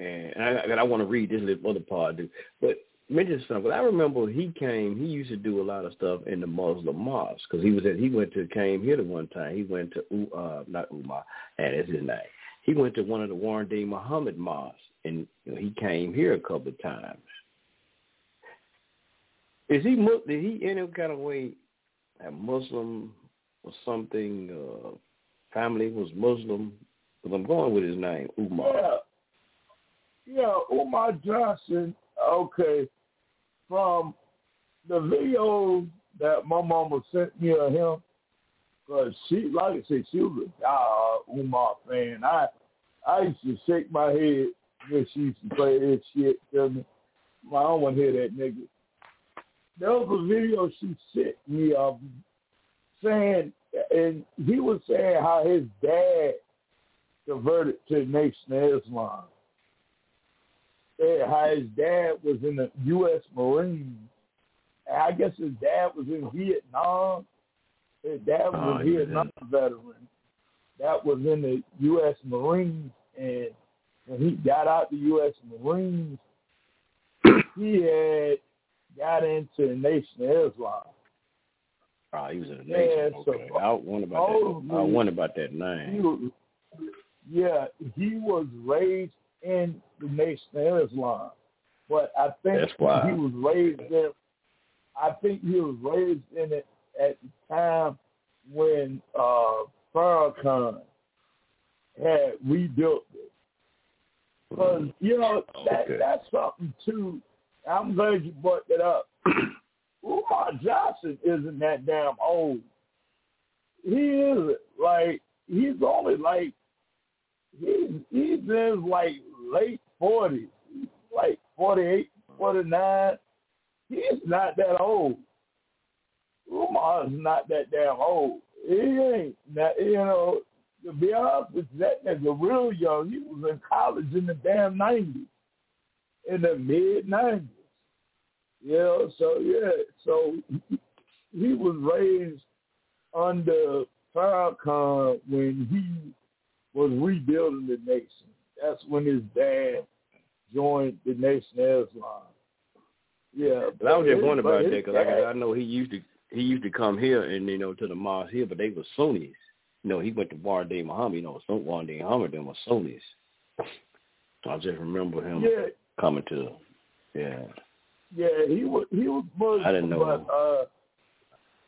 and I, and I want to read this little other part, dude. But mention something. I remember he came. He used to do a lot of stuff in the Muslim mosque because he was at. He went to came here the one time. He went to uh not Umar, and that's his name. He went to one of the Warren D. Muhammad mosques, and you know, he came here a couple of times. Is he did he in any kind of way a Muslim or something? Uh, family was Muslim. Because I'm going with his name, Umar. yeah, yeah. Umar Johnson. Okay, from the video that my mama sent me of him, because she, like I said, she was a diehard Umar fan. I, I used to shake my head when she used to play this shit to me. I don't want to hear that nigga. There was a video she sent me of him saying, and he was saying how his dad converted to Nation of Islam. How his dad was in the U.S. Marines. And I guess his dad was in Vietnam. His dad was Oh, a yeah. Vietnam veteran. That was in the U.S. Marines. And when he got out the U.S. Marines, he had got into the Nation of Islam. Oh, he was in the Yeah, nation. so- I wonder about that. I wonder about that He name. was, yeah, he was raised in the Nation of Islam. but I think That's why. he was raised in. I think he was raised in it at the time when uh, Farrakhan had rebuilt it. Because you know that Okay. that's something too. I'm glad you brought that up. Umar Johnson isn't that damn old. He isn't. like he's only like he's he's in like late forties, like 48, 49. He's not that old. Umar's not that damn old. He ain't that you know. To be honest with you, that nigga real young. He was in college in the damn nineties, in the mid nineties. You know, so yeah, so he was raised under Farrakhan when he was rebuilding the nation. That's when his dad joined the Nation of Islam. Yeah, But I was just wondering about that because I, I know he used to he used to come here and you know to the mosque here, but they were Sunnis. You know, he went to Warday Muhammad. You know, some Warday Muhammad them were Sunnis. I just remember him yeah, coming to. Yeah, yeah, he was he was Muslim, I didn't know but uh,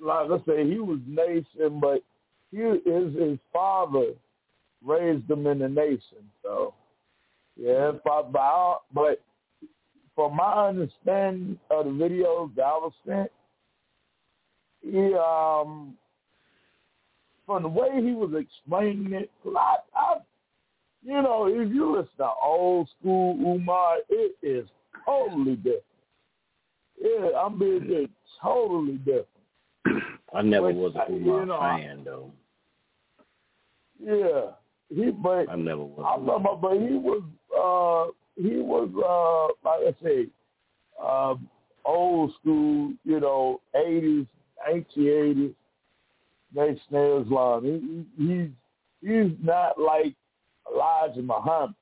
like I say, he was nation, but he is his father raised them in the nation. So yeah, but but, but from my understanding of the videos that I was sent, he um from the way he was explaining it, I, I you know, if you listen to old school Umar, it is totally different. Yeah, I'm being totally different. I never Which, was a you Umar know, fan though. Yeah, he but I never was. I'm talking about, but he was uh he was uh like I say, um old school, you know, eighties, nineteen eighties, Nation of Islam. He, he he's he's not like Elijah Muhammad.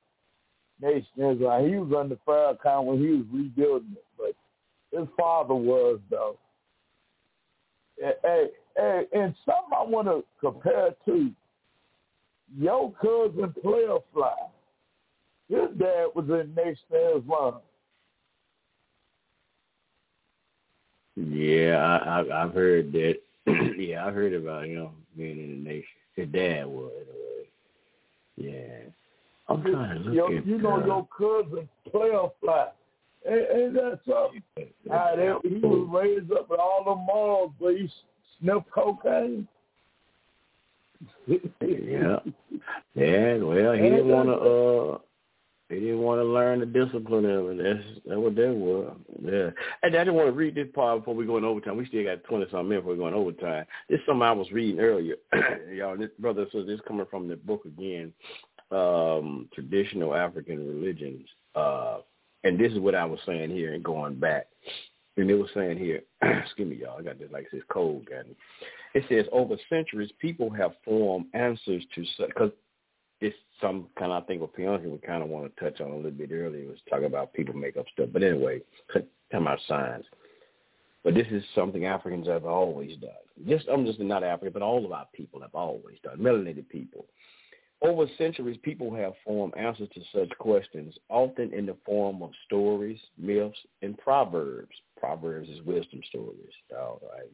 Nation of Islam. He was under Farrakhan when he was rebuilding it, but his father was though. Hey, hey, and something I want to compare to your cousin Player Fly. His dad was in Nation of Islam. Yeah, I, I I've heard that. yeah, I heard about him being in the nation. His dad was. anyway. Yeah, I'm trying to look Yo, at. you know your cousin Player Fly. Ain't, ain't that something? How they, ah, he was raised up with all the morals, but he sniffed cocaine. Yeah. Yeah, well, he didn't want to. uh He didn't want to learn the discipline of it. That's that's what that was. Yeah. And I just want to read this part before we go in overtime. We still got twenty something minutes before we go in overtime. This is something I was reading earlier, y'all. This brother says this is coming from the book again, um, traditional African religions. Uh, and this is what I was saying here and going back. And it was saying here, excuse me, y'all. I got this like this cold got me. It says over centuries, people have formed answers to such, because it's some kind of I think what Pianki would kind of want to touch on a little bit earlier was talking about people make up stuff. But anyway, talking about signs. But this is something Africans have always done. Just I'm just not African, but all of our people have always done. Melanated people. Over centuries, people have formed answers to such questions, often in the form of stories, myths, and proverbs. Proverbs is wisdom stories. All right.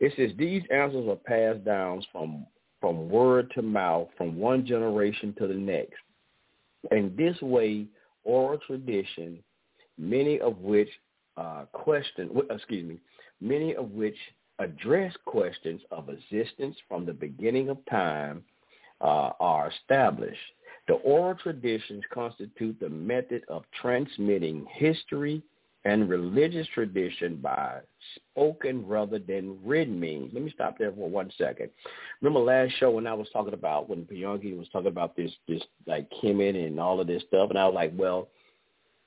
It says these answers are passed down from from word to mouth from one generation to the next. In this way, oral tradition, many of which uh, question, excuse me, many of which address questions of existence from the beginning of time, uh, are established. The oral traditions constitute the method of transmitting history and religious tradition by spoken rather than written means. Let me stop there for one second. Remember last show when I was talking about when Pianki was talking about this this like Kemet and all of this stuff, and I was like, well,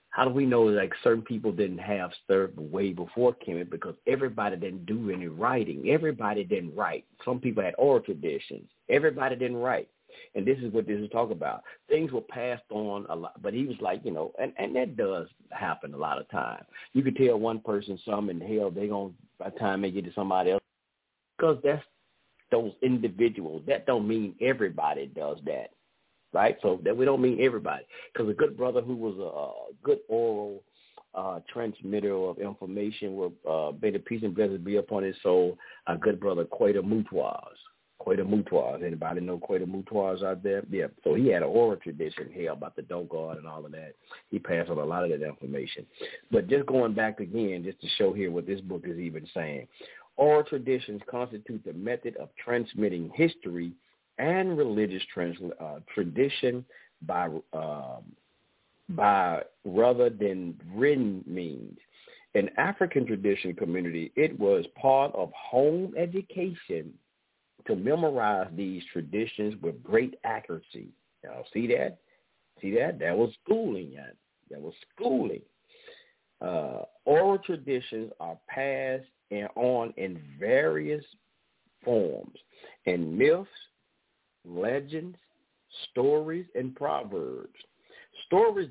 how do we know like certain people didn't have stuff way before Kemet because everybody didn't do any writing. Everybody didn't write. Some people had oral traditions. Everybody didn't write. And this is what this is talking about. Things were passed on a lot, but he was like, you know, and, and that does happen a lot of times. You could tell one person something, and hell, they gonna by the time they get to somebody else, because that's those individuals. That don't mean everybody does that, right? So that we don't mean everybody, because a good brother who was a, a good oral uh, transmitter of information. With uh, may the peace and blessings be upon his soul. Our good brother Queta Mutwaz. Queta Mutwaz. Anybody know Queta Mutwaz out there? Yeah. So he had an oral tradition here about the dope guard and all of that. He passed on a lot of that information. But just going back again, just to show here what this book is even saying. Oral traditions constitute the method of transmitting history and religious trans, uh, tradition by um, by rather than written means. In African tradition community, it was part of home education to memorize these traditions with great accuracy. Y'all see that? See that? That was schooling. That was schooling. Uh, oral traditions are passed and on in various forms, in myths, legends, stories, and proverbs. Stories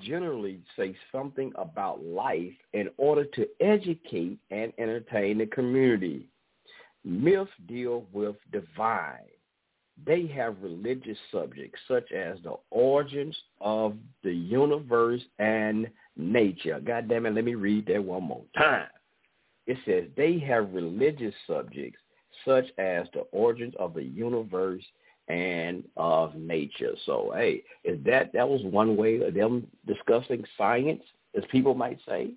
generally say something about life in order to educate and entertain the community. Myths deal with divine. They have religious subjects such as the origins of the universe and nature. God damn it, let me read that one more time. It says they have religious subjects such as the origins of the universe and of nature. So, hey, is that that was one way of them discussing science, as people might say?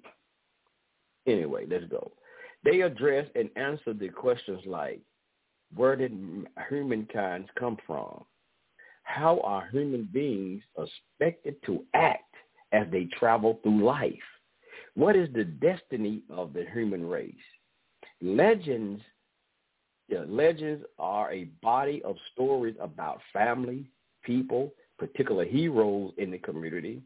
Anyway, let's go. They address and answer the questions like, where did humankind come from? How are human beings expected to act as they travel through life? What is the destiny of the human race? Legends yeah, legends are a body of stories about family, people, particular heroes in the community,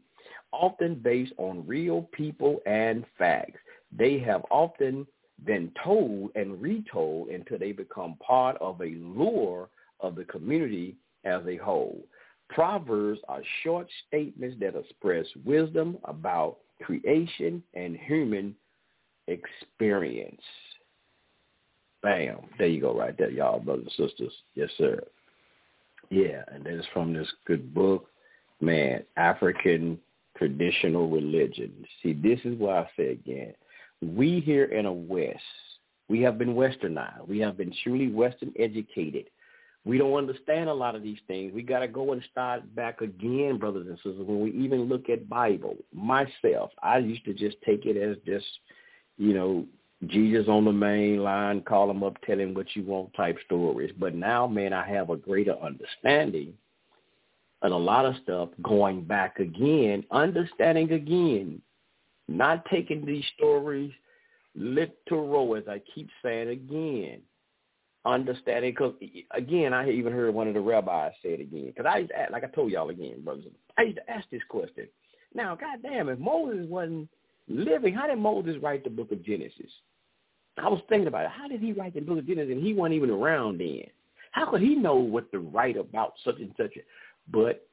often based on real people and facts. They have often been told and retold until they become part of a lore of the community as a whole. Proverbs are short statements that express wisdom about creation and human experience. Bam. There you go right there, y'all, brothers and sisters. Yes, sir. Yeah, and that is from this good book, man, African traditional religion. See, this is why I say again. We here in the West, we have been westernized. We have been truly Western educated. We don't understand a lot of these things. We got to go and start back again, brothers and sisters. When we even look at Bible, myself, I used to just take it as just, you know, Jesus on the main line, call him up, tell him what you want type stories. But now, man, I have a greater understanding and a lot of stuff going back again, understanding again, not taking these stories literal, as I keep saying again, understanding. Because again, I even heard one of the rabbis say it again. Because I used to ask, like I told y'all again, brothers, I used to ask this question. Now, goddamn, if Moses wasn't living, how did Moses write the book of Genesis? I was thinking about it. How did he write the book of Genesis and he wasn't even around then? How could he know what to write about such and such? But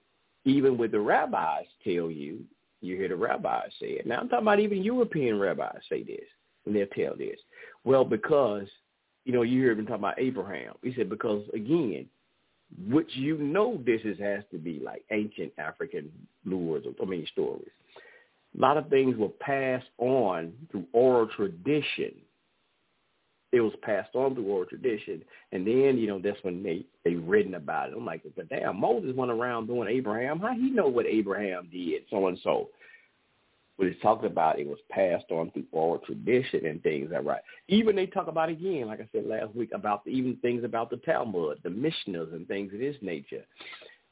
even with the rabbis tell you, you hear the rabbis say it. Now I'm talking about even European rabbis say this, and they'll tell this. Well, because, you know, you hear them talking about Abraham. He said, because again, which you know this is has to be like ancient African lures, I mean stories. A lot of things were passed on through oral tradition it was passed on through oral tradition, and then you know that's when they they written about it. I'm like, but damn, Moses went around doing Abraham. How he know what Abraham did, so and so. But it's talked about it was passed on through oral tradition and things that right. Even they talk about again, like I said last week, about the, even things about the Talmud, the Mishnahs, and things of this nature.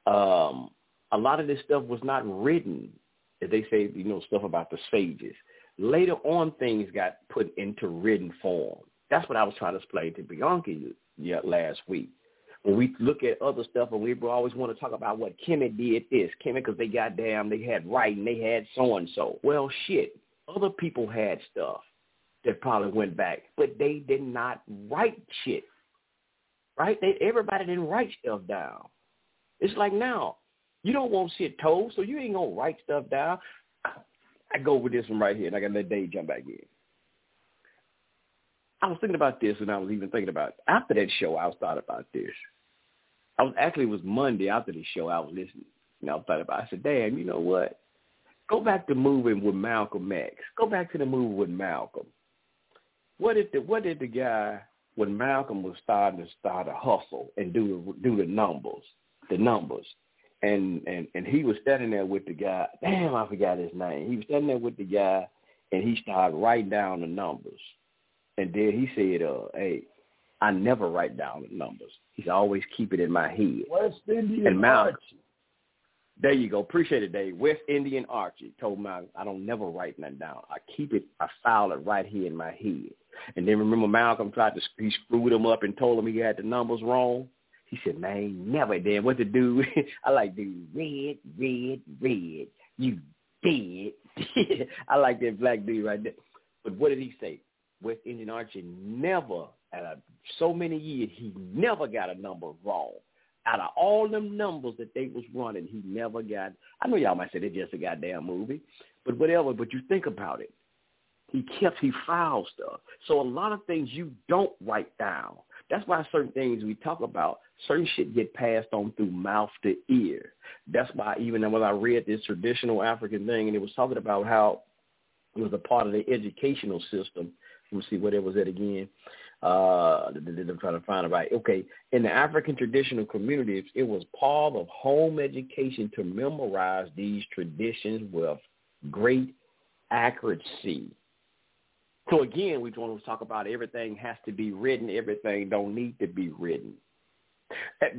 Um, a lot of this stuff was not written. As they say, you know, stuff about the sages. Later on, things got put into written form that's what I was trying to explain to Pianki last week. When we look at other stuff, and we always want to talk about what Kemet did this, Kemet, because they got damn, they had writing, they had so and so. Well, shit, other people had stuff that probably went back, but they did not write shit. Right? They, everybody didn't write stuff down. It's like now, you don't want shit told, so you ain't gonna write stuff down. I go with this one right here, and I gotta let Dave jump back in. I was thinking about this, and I was even thinking about after that show. I was thought about this. I was actually it was Monday after the show. I was listening, and I thought about. I said, "Damn, you know what? Go back to moving with Malcolm X. Go back to the movie with Malcolm. What did the what did the guy when Malcolm was starting to start a hustle and do the do the numbers, the numbers, and and and he was standing there with the guy. Damn, I forgot his name. He was standing there with the guy, and he started writing down the numbers, and then he said, "Uh, hey, I never write down the numbers. He's always keep it in my head." West Indian And Mal- Archie. There you go. Appreciate it, Dave. West Indian Archie told me I, don't never write nothing down. I keep it, I file it right here in my head. And then remember Malcolm tried to, he screwed him up and told him he had the numbers wrong. He said, man, never did. What to do? I like dude, red, red, red. You dead. I like that black dude right there. But what did he say? West Indian Archie never, at so many years, he never got a number wrong out of all them numbers that they was running, he never got. I know y'all might say it's just a goddamn movie, but whatever. But you think about it, he kept he filed stuff. So a lot of things you don't write down. That's why certain things we talk about, certain shit get passed on through mouth to ear. That's why even when I read this traditional African thing, and it was talking about how it was a part of the educational system. Let me see what it was at again uh I'm trying to find it right. Okay, in the African traditional communities, it was part of home education to memorize these traditions with great accuracy. So again, we want to talk about everything has to be written, everything don't need to be written.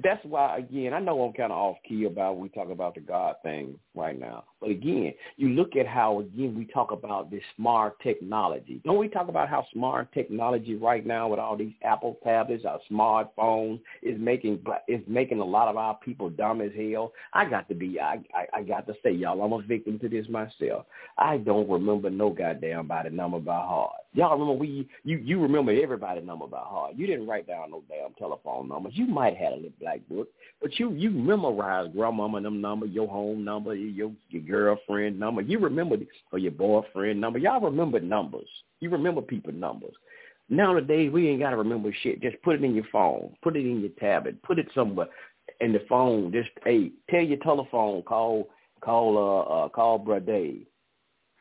That's why, again, I know I'm kind of off key about we talk about the God thing right now. But again, you look at how, again, we talk about this smart technology. Don't we talk about how smart technology right now with all these Apple tablets, our smartphones, is making is making a lot of our people dumb as hell? I got to be, I, I, I got to say, y'all, I'm a victim to this myself. I don't remember no goddamn body number by heart. Y'all remember we, you, you remember everybody number by heart. You didn't write down no damn telephone numbers. You might have had a little black book, but you you memorized grandmama and them number, your home number, your your girlfriend number. You remember or your boyfriend number. Y'all remember numbers. You remember people numbers. Nowadays we ain't gotta remember shit. Just put it in your phone. Put it in your tablet. Put it somewhere in the phone. Just hey, tell your telephone, call call uh, uh call Brother Dave.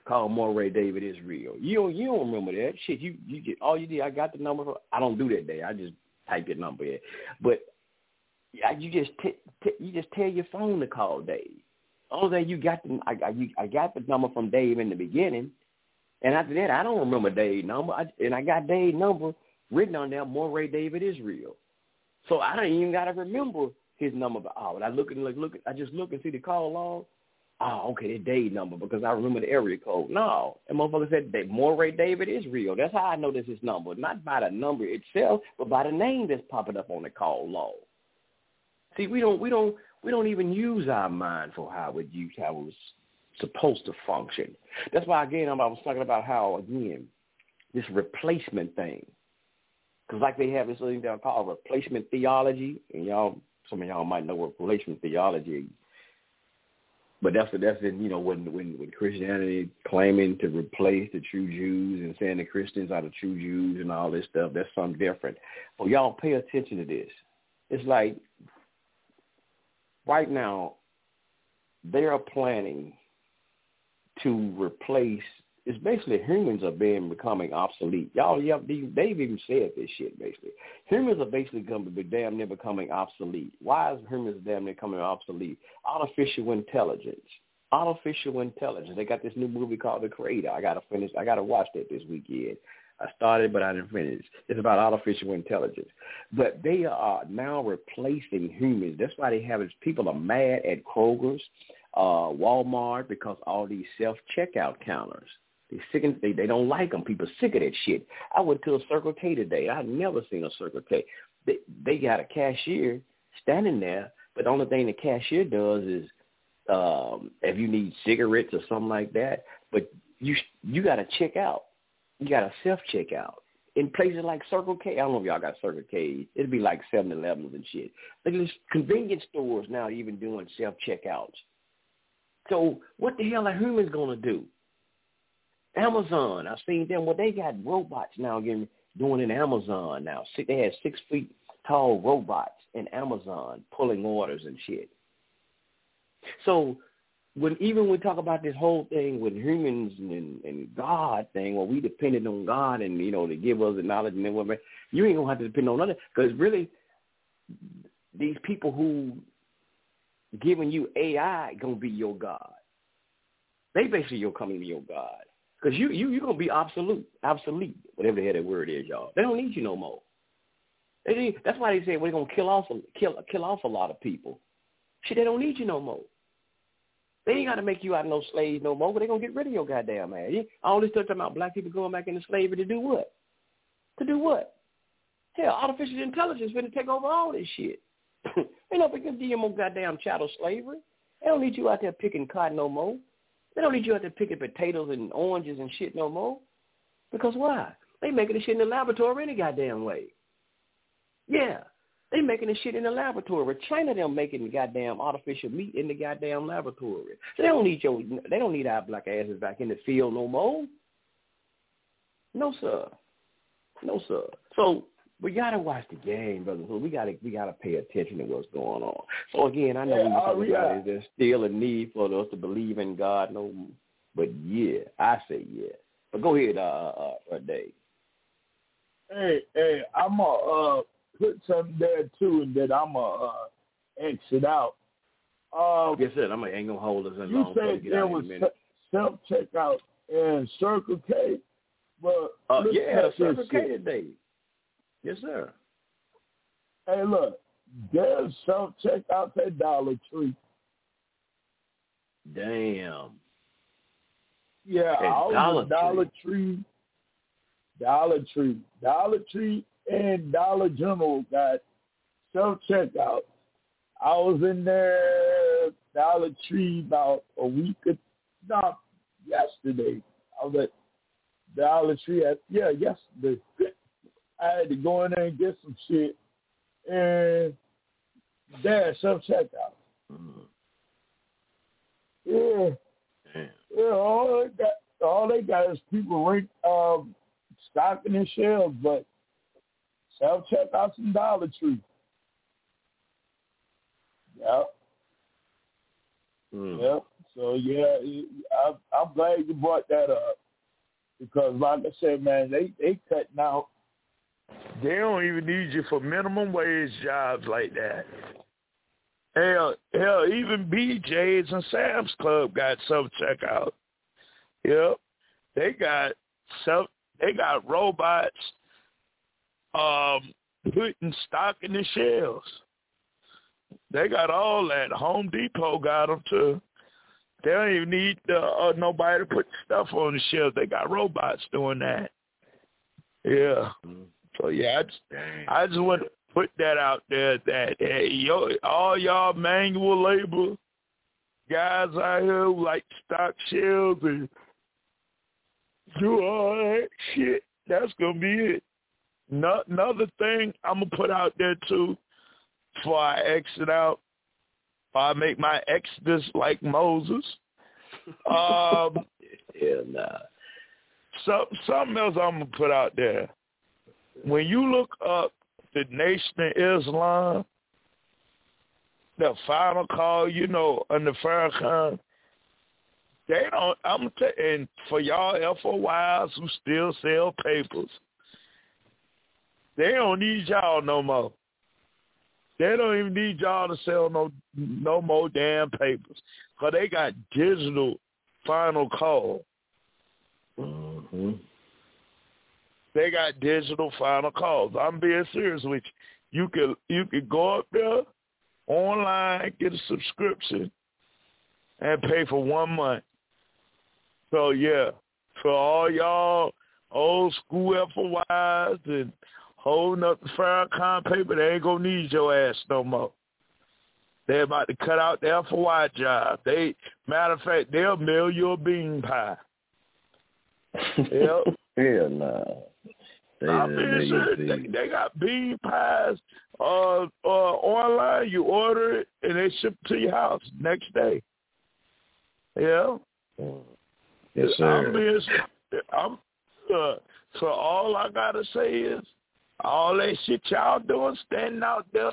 Call Moray David Israel. You don't you don't remember that shit. You you get all you did. I got the number. I don't do that day. I just type your number in. But you just t- t- you just tell your phone to call Dave. All that you got the I, I I got the number from Dave in the beginning, and after that I don't remember Dave's number. I, and I got Dave's number written on there. Moray David Israel. So I don't even gotta remember his number. Oh, but oh, I look and look look. I just look and see the call log. Oh, okay, the Dave number because I remember the area code. No, that motherfucker said that Moray David Israel. That's how I know this is number, not by the number itself, but by the name that's popping up on the call log. See, we don't we don't we don't even use our mind for how it used how it was supposed to function. That's why again I was talking about how again this replacement thing, because like they have this thing down called replacement theology, and y'all some of y'all might know what replacement theology. But that's that's in you know when when when Christianity claiming to replace the true Jews and saying the Christians are the true Jews and all this stuff, that's something different. But y'all pay attention to this. It's like right now they are planning to replace it's basically humans are being becoming obsolete. Y'all, yeah, they've even said this shit basically. Humans are basically going to be damn near becoming obsolete. Why is humans damn near becoming obsolete? Artificial intelligence. Artificial intelligence. They got this new movie called The Creator. I gotta finish. I gotta watch that this weekend. I started, but I didn't finish. It's about artificial intelligence. But they are now replacing humans. That's why they have it. People are mad at Kroger's, uh, Walmart, because all these self-checkout counters. They sick and they, they don't like them. People sick of that shit. I went to a Circle K today. I never seen a Circle K. They they got a cashier standing there, but the only thing the cashier does is um if you need cigarettes or something like that, but you you got to check out. You got to self check out. In places like Circle K, I don't know if y'all got Circle K. It'd be like Seven Elevens and shit. At these convenience stores now even doing self checkouts. So what the hell are humans gonna do? Amazon, I've seen them. Well, they got robots now getting doing in Amazon now. They had six feet tall robots in Amazon pulling orders and shit. So when even we talk about this whole thing with humans and, and God thing, where we depended on God and you know to give us the knowledge and whatever, you ain't gonna have to depend on nothing because really these people who giving you AI gonna be your God. They basically you're coming to your God because you you you gonna be obsolete, obsolete, whatever the hell that word is, y'all. They don't need you no more. They that's why they say we're gonna kill off kill kill off a lot of people. Shit, they don't need you no more. They ain't got to make you out no slaves no more, but they going to get rid of your goddamn. Yeah? All this stuff about black people going back into slavery to do what? To do what? Hell, artificial intelligence going to take over all this shit. ain't no big deal more goddamn chattel slavery. They don't need you out there picking cotton no more. They don't need you out there picking potatoes and oranges and shit no more. Because why? They making the shit in the laboratory any goddamn way. Yeah. They making the shit in the laboratory. China them making the goddamn artificial meat in the goddamn laboratory. So they don't need your they don't need our black asses back in the field no more. No sir. No sir. So we gotta watch the game, brother. So we gotta we gotta pay attention to what's going on. So again, I know Yeah, we uh, talking about is there still a need for us to believe in God? No, but yeah, I say yeah. But go ahead, uh, uh, uh Dave. Hey, hey, I'm gonna uh, put something there too, and then I'm gonna uh, exit out. Um, Yes, sir. I'm gonna, ain't gonna hold us in you long. we said there was self checkout in Circle K, but Uh, yeah, Circle. K today. Yes, sir. Hey, look, there's self checkout at Dollar Tree. Damn. Yeah, At I was Dollar Dollar Tree, Dollar Tree, Dollar Tree, and Dollar General got self checkout. I was in there Dollar Tree about a week, or- not yesterday. I was at Dollar Tree at yeah yesterday. I had to go in there and get some shit, and there self checkout. Mm, Yeah. damn. Yeah, all they got, all they got is people rank, um, stocking their shelves, but self checkouts in Dollar Tree. Yep, Mm. yep. So yeah, I, I'm glad you brought that up because, like I said, man, they they cutting out. They don't even need you for minimum wage jobs like that. Hell, hell, even BJ's and Sam's Club got self checkout. Yep, they got self. They got robots um putting stock in the shelves. They got all that. Home Depot got them too. They don't even need uh, uh, nobody to put stuff on the shelves. They got robots doing that. Yeah. Mm. So yeah, I just. I just want to put that out there that hey, yo, all y'all manual labor guys out here who like stock shelves and do all that shit, that's gonna be it. No, another thing I'm gonna put out there too, before I exit out, if I make my exodus like Moses. Um, Hell nah. some something else I'm gonna put out there. When you look up the Nation of Islam, the final call, you know, under Farrakhan, they don't. I'm gonna and for y'all FOIs who still sell papers, they don't need y'all no more. They don't even need y'all to sell no no more damn papers, cause they got digital final call. Mm-hmm. They got digital final calls. I'm being serious with you. You could you could go up there online, get a subscription, and pay for one month. So yeah, for all y'all old school FOIs and holding up the Farrakhan paper, they ain't gonna need your ass no more. They're about to cut out the FOI job. They matter of fact, they'll mail you a bean pie. Yep. Hell nah. They, I they, mean, they, they- got bean pies uh, uh, online. You order it and they ship it to your house next day. Yeah. yes, I sir. mean, I'm, uh, so all I gotta say is, all that shit y'all doing, standing out there,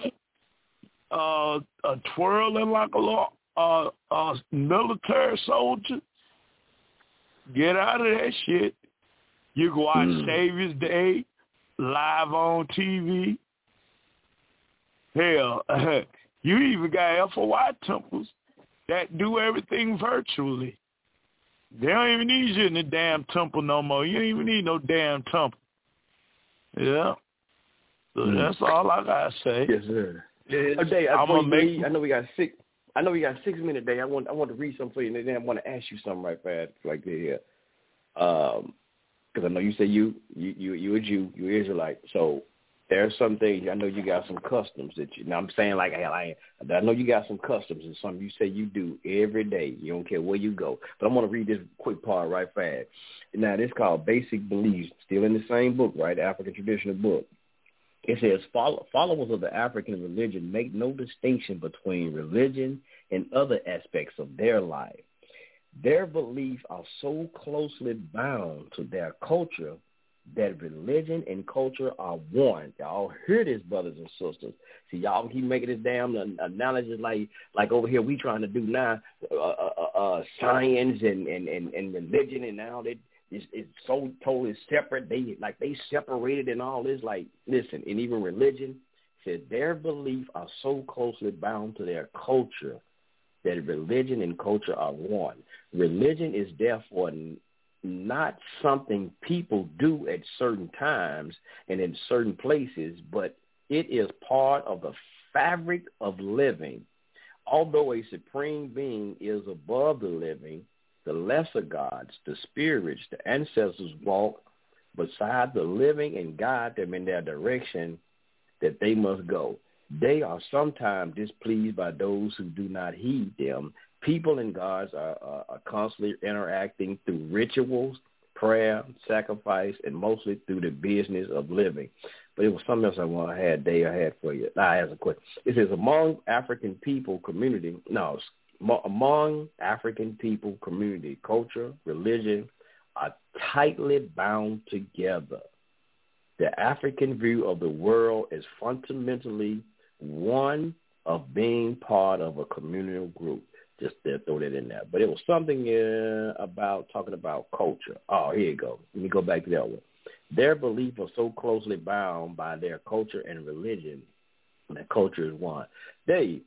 uh, uh twirling like a little uh, uh, military soldier, get out of that shit. You can watch Mm. Savior's Day live on TV. Hell, you even got FOI temples that do everything virtually. They don't even need you in the damn temple no more. You don't even need no damn temple. Yeah. So Mm. that's all I gotta say. Yes, sir. Is I, I'm gonna make I know we got six. I know we got six minutes, Dave. I want I want to read something for you, and then I want to ask you something right fast, like this here. Um, because I know you say you you you you a Jew, you Israelite. So there's some things I know you got some customs that you. Now I'm saying like I I, know you got some customs and something you say you do every day. You don't care where you go. But I want to read this quick part right fast. Now this called Basic Beliefs, still in the same book, right? African traditional book. It says follow, followers of the African religion make no distinction between religion and other aspects of their life. Their beliefs are so closely bound to their culture that religion and culture are one. Y'all hear this, brothers and sisters. See, y'all keep making this damn analogy like like over here we trying to do now, uh, uh, uh, science and, and, and, and religion and now that it's, it's so totally separate. They like they separated and all this. Like, listen, and even religion said their beliefs are so closely bound to their culture that religion and culture are one. Religion is therefore not something people do at certain times and in certain places, but it is part of the fabric of living. Although a supreme being is above the living, the lesser gods, the spirits, the ancestors walk beside the living and guide them in their direction that they must go. They are sometimes displeased by those who do not heed them. People and gods are, are, are constantly interacting through rituals, prayer, sacrifice, and mostly through the business of living. But it was something else I want to had day I had for you. I have a question. It says among African people community. No, among African people community, culture, religion are tightly bound together. The African view of the world is fundamentally one of being part of a communal group. Just to throw that in there. But it was something uh, about talking about culture. Oh, here you go. Let me go back to that one. Their beliefs are so closely bound by their culture and religion that culture is one. Dave,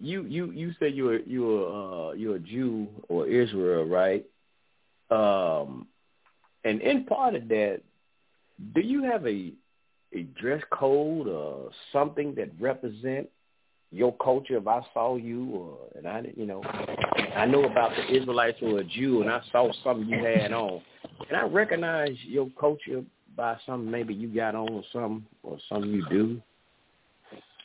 you you you say you're you're uh, you're a Jew or Israel, right? Um, and in part of that, do you have a a dress code or something that represent your culture? If I saw you, or and I you know, I know about the Israelites or a Jew, and I saw something you had on, and I recognize your culture by something maybe you got on or something or something you do.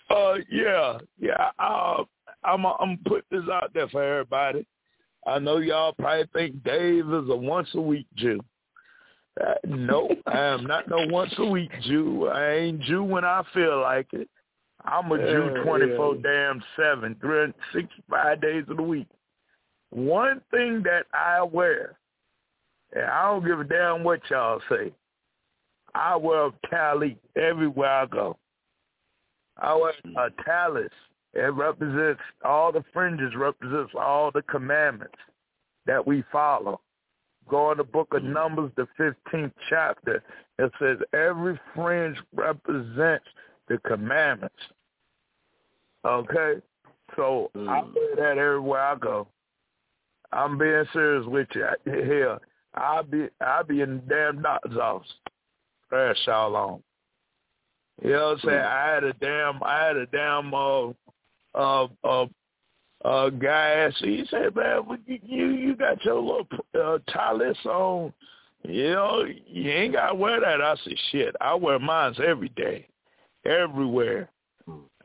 Uh, yeah, yeah. Uh, I'm I'm put this out there for everybody. I know y'all probably think Dave is a once a week Jew. Uh, no, I am not no once a week Jew. I ain't Jew when I feel like it. I'm a Jew Yeah, 24 yeah. damn seven, 365 days of the week. One thing that I wear, and I don't give a damn what y'all say, I wear a tally everywhere I go. I wear a tallis. It represents all the fringes, represents all the commandments that we follow. Go in the book of Numbers, the 15th chapter. It says every fringe represents the commandments. Okay? So I Mm. wear that everywhere I go. I'm being serious with you. Here, I'll be I'll be in the damn doctor's office. Press y'all on. You know what I'm saying? I had a damn I had a damn uh uh uh uh guy asked he said, Man, you you got your little uh tallis on. You know, you ain't gotta wear that. I said, Shit, I wear mine every day. Everywhere.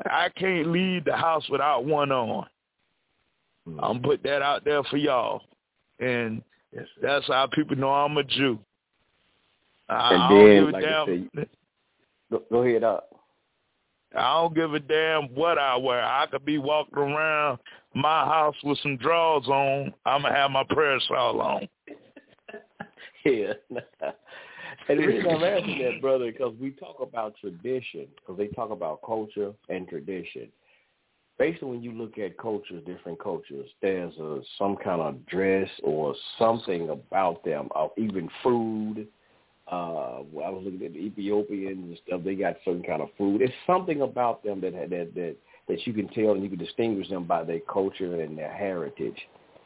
I can't leave the house without one on. Mm. I'm put that out there for y'all. And Yes, that's how people know I'm a Jew. I, And I don't then, give a like I damn. say, Go, go ahead up. I don't give a damn what I wear. I could be walking around my house with some drawers on. I'm gonna have my prayer shawl on. Yeah. and the reason I'm asking that, brother, because we talk about tradition, because they talk about culture and tradition. basically when you look at cultures, different cultures, there's a, some kind of dress or something about them, or even food. Uh, I was looking at the Ethiopians and stuff. They got certain kind of food. It's something about them that that that that you can tell and you can distinguish them by their culture and their heritage.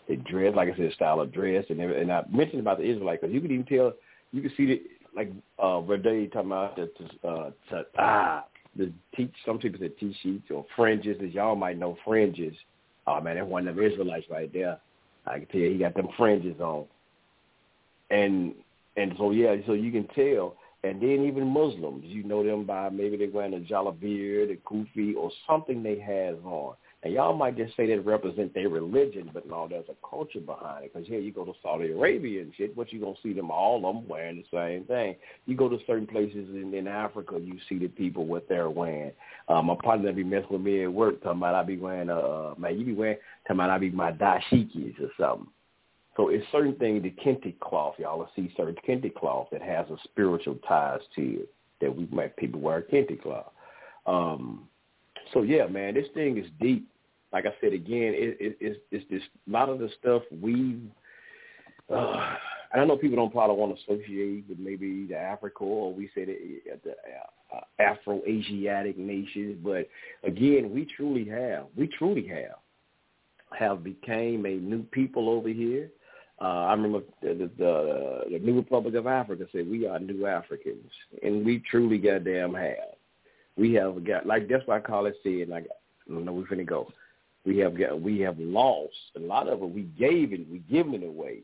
Their dress, like I said, style of dress, and and I mentioned about the Israelites because you can even tell, you can see that like uh, Rede talking about the uh, to, ah the teach some people say tzitzit or fringes, as y'all might know fringes. Oh man, that's one of them Israelites right there. I can tell you, he got them fringes on, and and so yeah, so you can tell. And then even Muslims, you know them by maybe they're wearing a jalabir, the kufi, or something they have on. And y'all might just say that represent their religion, but no, there's a culture behind it. Because here you go to Saudi Arabia and shit, what you gonna see them all of them wearing the same thing. You go to certain places in, in Africa, you see the people what they're wearing. Um, my partner be messing with me at work, talking about I be wearing uh man, you be wearing talking about I be my dashikis or something. So it's certain thing, the kente cloth, y'all will see certain kente cloth that has a spiritual ties to it that we might people wear kente cloth. Um, so yeah, man, this thing is deep. Like I said again, it, it, it's it's this a lot of the stuff we. Uh, I know people don't probably want to associate with maybe the Africa or we say the, the uh, Afro-Asiatic nations, but again, we truly have, we truly have, have became a new people over here. Uh, I remember the, the, the New Republic of Africa said we are new Africans, and we truly goddamn have. We have got like that's why I call it said like I know we finna go. We have got we have lost a lot of it. We gave it, we given it away.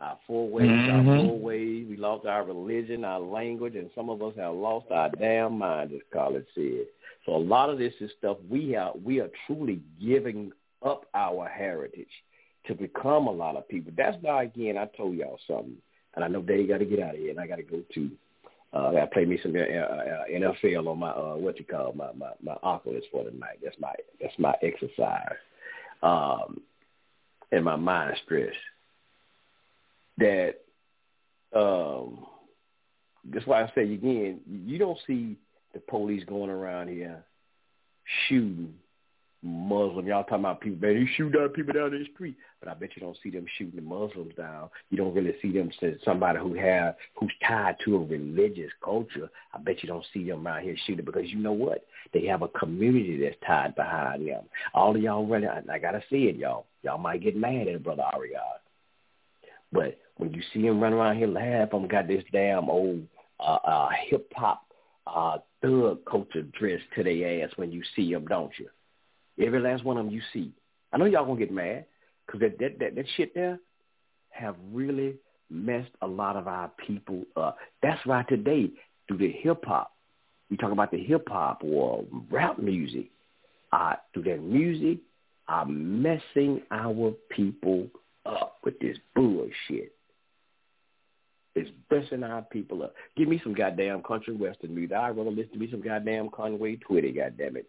Our four ways, mm-hmm. our four ways. We lost our religion, our language, and some of us have lost our damn mind, as College said. So a lot of this is stuff we are we are truly giving up our heritage to become a lot of people. That's why again I told y'all something, and I know Dave got to get out of here, and I got to go too. Uh, I got to play me some uh, uh, NFL on my uh, what you call my my my Oculus for tonight. That's my that's my exercise, um, and my mind stress. That um, that's why I say again, you don't see the police going around here shooting Muslim. Y'all talking about people, man, you shoot down people down the street, but I bet you don't see them shooting the Muslims down. You don't really see them somebody who have who's tied to a religious culture. I bet you don't see them out here shooting because you know what? They have a community that's tied behind them. All of y'all running, I, I gotta see it, y'all. Y'all might get mad at brother Ariad, but when you see him running around here, of them got this damn old uh, uh, hip hop uh, thug culture dress to their ass when you see them, don't you? Every last one of them you see. I know y'all gonna get mad because that, that that that shit there have really messed a lot of our people up. That's why today through the hip hop, we talk about the hip hop or rap music, uh, through that music, are messing our people up with this bullshit. It's messing our people up. Give me some goddamn country western music. I'd rather listen to me some goddamn Conway Twitty, goddamn it.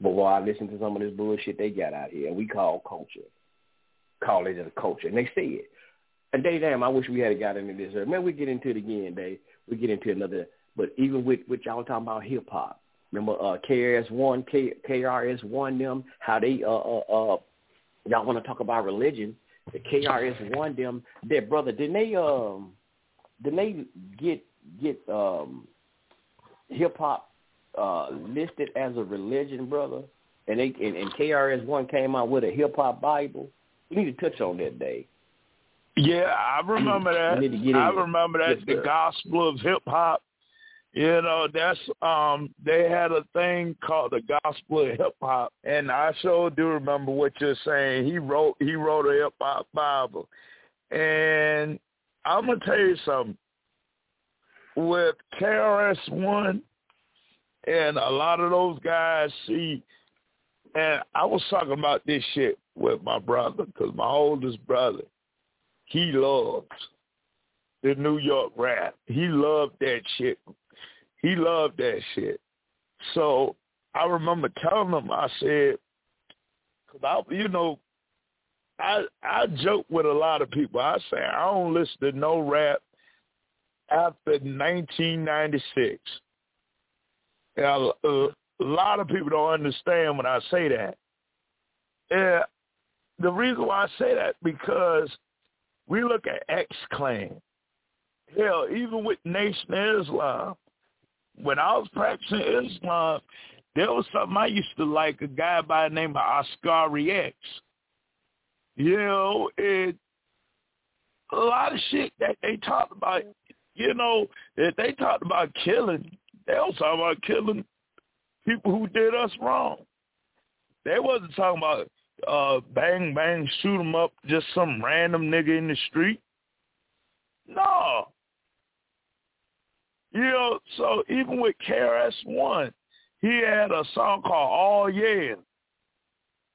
But while I listen to some of this bullshit they got out here, we call culture. Call it a culture. And they say it. And they damn, I wish we had got into this. Man, we get into it again, Dave. We get into another. But even with, with y'all talking about hip hop, remember uh, KRS One, K, KRS One, them how they uh uh, uh y'all want to talk about religion? The KRS One, them their brother didn't they um didn't they get get um hip hop uh, listed as a religion, brother, and they and, and KRS One came out with a hip hop Bible. We need to touch on that day. Yeah, I remember that. I remember that yes, the gospel of hip hop. You know, that's um they had a thing called the gospel of hip hop and I sure do remember what you're saying. He wrote he wrote a hip hop Bible. And I'm gonna tell you something. With KRS one, and a lot of those guys see, and I was talking about this shit with my brother because my oldest brother, he loves the New York rap. He loved that shit. He loved that shit. So I remember telling him, I said, cause I, you know, I I joke with a lot of people. I say I don't listen to no rap after 1996. Now, a lot of people don't understand when I say that. uh, the reason why I say that because we look at X Clan. Hell, even with Nation Islam, when I was practicing Islam, there was something I used to like, a guy by the name of Oscar X. You know, it a lot of shit that they talked about, you know, that they talked about killing. They was talking about killing people who did us wrong. They wasn't talking about uh bang bang them up just some random nigga in the street. No. You know, so even with KRS One, he had a song called Oh Yeah.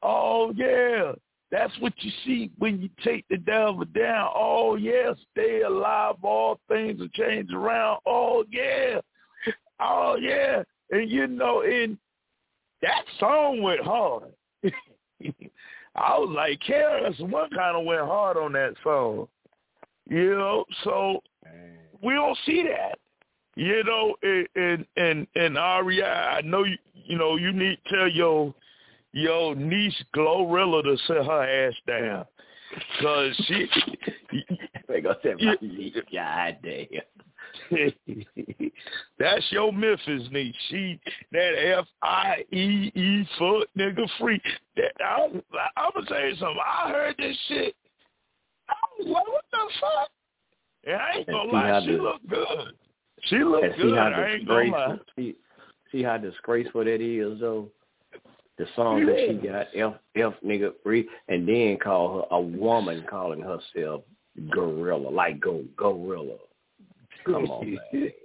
Oh yeah. That's what you see when you take the devil down. Oh yeah, stay alive, all things will change around. Oh yeah. Oh yeah. And you know, and that song went hard. I was like, KRS One kind of went hard on that song. You know, so we don't see that. You know, and and and, and Aria, I know you. You know, you need to tell your your niece Glorilla to sit her ass down, cause she. They gonna say my niece, God damn. That's your Memphis niece. She that F I E E foot nigga free. That I'm, I'm gonna tell you something. I heard this shit. I was like, what the fuck? And I ain't gonna lie, she the, look good. She look good. I ain't gonna lie. See, see how disgraceful that is, though. The song that she got, F F nigga free, and then call her a woman calling herself gorilla, like go gorilla. Come on, man.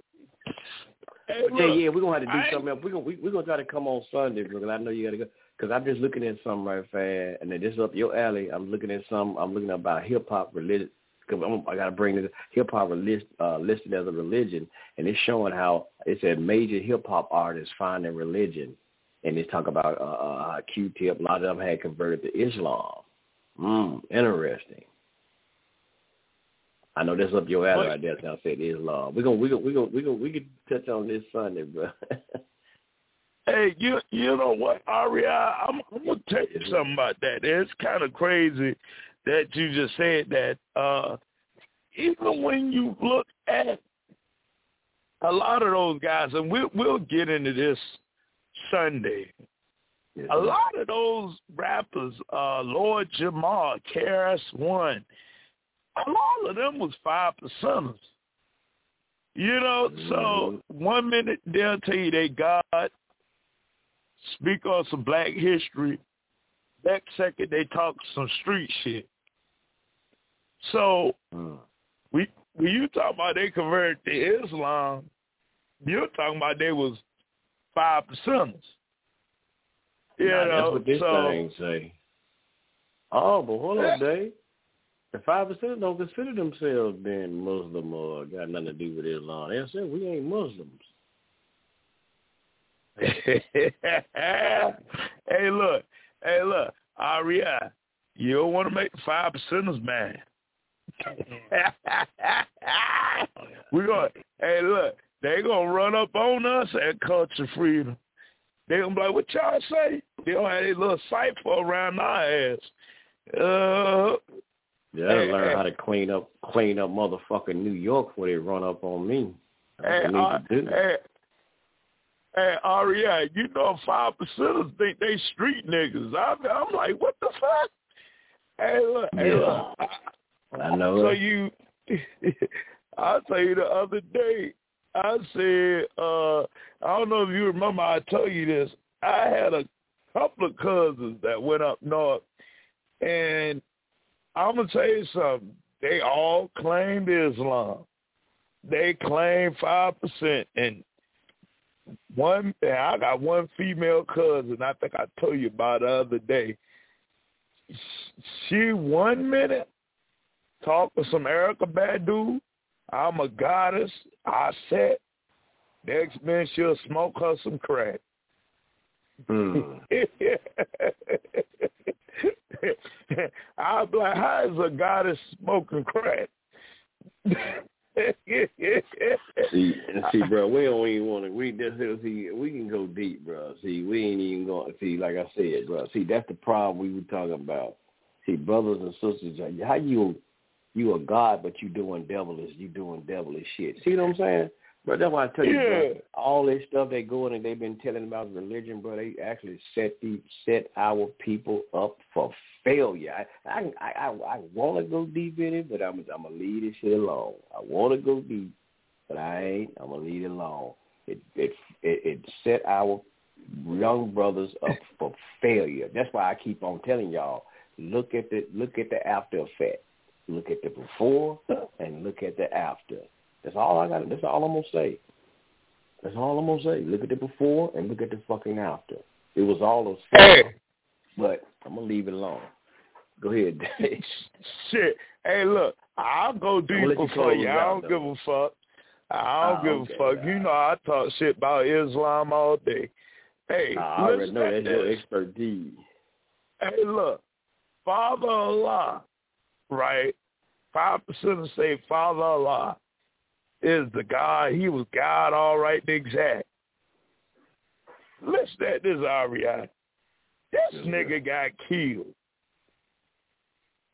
Hey, But yeah, yeah, we're gonna have to do I- something else. We're gonna we, we're gonna try to come on Sunday because I know you gotta go. Because I'm just looking at something right fast, and then this is up your alley. I'm looking at some. I'm looking about hip hop religion. Cause I'm, I gotta bring this hip hop list, uh, listed as a religion, and it's showing how it said major hip hop artists find their religion, and it's talk about uh, uh, Q-Tip. A lot of them had converted to Islam. Mm, interesting. I know that's up your alley right there. I said Islam. We're gonna we gonna we gonna we gonna we can touch on this Sunday, bro. Hey, you you know what, Aria? I'm, I'm gonna tell you something about that. It's kind of crazy that you just said that. Uh, even when you look at a lot of those guys, and we'll we'll get into this Sunday. A lot of those rappers, uh, Lord Jamar, KRS One, a lot of them was five percenters. You know, so one minute they'll tell you they God, speak on some black history. Next second they talk some street shit. So Mm. we when you talk about they converted to Islam, you're talking about they was five percenters. Yeah, that's what this so thing say. Oh, but hold on, Dave. The five percent don't consider themselves being Muslim or got nothing to do with Islam. They say we ain't Muslims. hey, look, hey, look, Aria, you don't want to make five percenters mad. We're going. Hey, look, they gonna run up on us at Culture Freedom. They gonna be like, "What y'all say?" They gonna have a little cipher around our ass. Uh, Hey, learn hey. how to clean up clean up motherfucking New York before they run up on me. That's hey, what they uh, to do. hey, hey, Aria, you know five percenters think they street niggas. I'm, I'm like, what the fuck? Hey, look, hey, look. I, I know So you, I'll tell you the other day, I said, uh, I don't know if you remember, I told you this. I had a couple of cousins that went up north, and I'm gonna tell you something. They all claimed Islam. They claim five percent, and one. And I got one female cousin. I think I told you about the other day. She one minute talk with some Erykah Badu. I'm a goddess. I said. Next minute she'll smoke her some crack. Mm. I'll be like, how is a goddess smoking crack? see, see, bro, we don't even want to. We just see, we can go deep, bro. See, we ain't even going. See, like I said, bro. See, that's the problem we were talking about. See, brothers and sisters, how you you a god, but you doing devilish, you doing devilish shit. See what I'm saying? But that's why I tell you, Yeah. bro, all this stuff they going and they've been telling about religion, bro. They actually set the set our people up for failure. I I I, I, I want to go deep in it, but I'm I'm gonna leave this shit alone. I want to go deep, but I ain't. I'm gonna leave it alone. It it it, it set our young brothers up for failure. That's why I keep on telling y'all, look at the look at the after effect. Look at the before and look at the after. That's all I got. That's all I'm gonna say. That's all I'm gonna say. Look at the before and look at the fucking after. It was all those. Hey. but I'm gonna leave it alone. Go ahead, Shit. Hey, look, I'll go deeper you for you. I don't give a fuck. I don't Ah, give okay, a fuck. You know I talk shit about Islam all day. Hey, I already know at that's your expertise. Hey, look, Father Allah, right? Five percent say Father Allah is the God. He was God, all right, and exact. Listen at this, Ariana. This nigga got killed.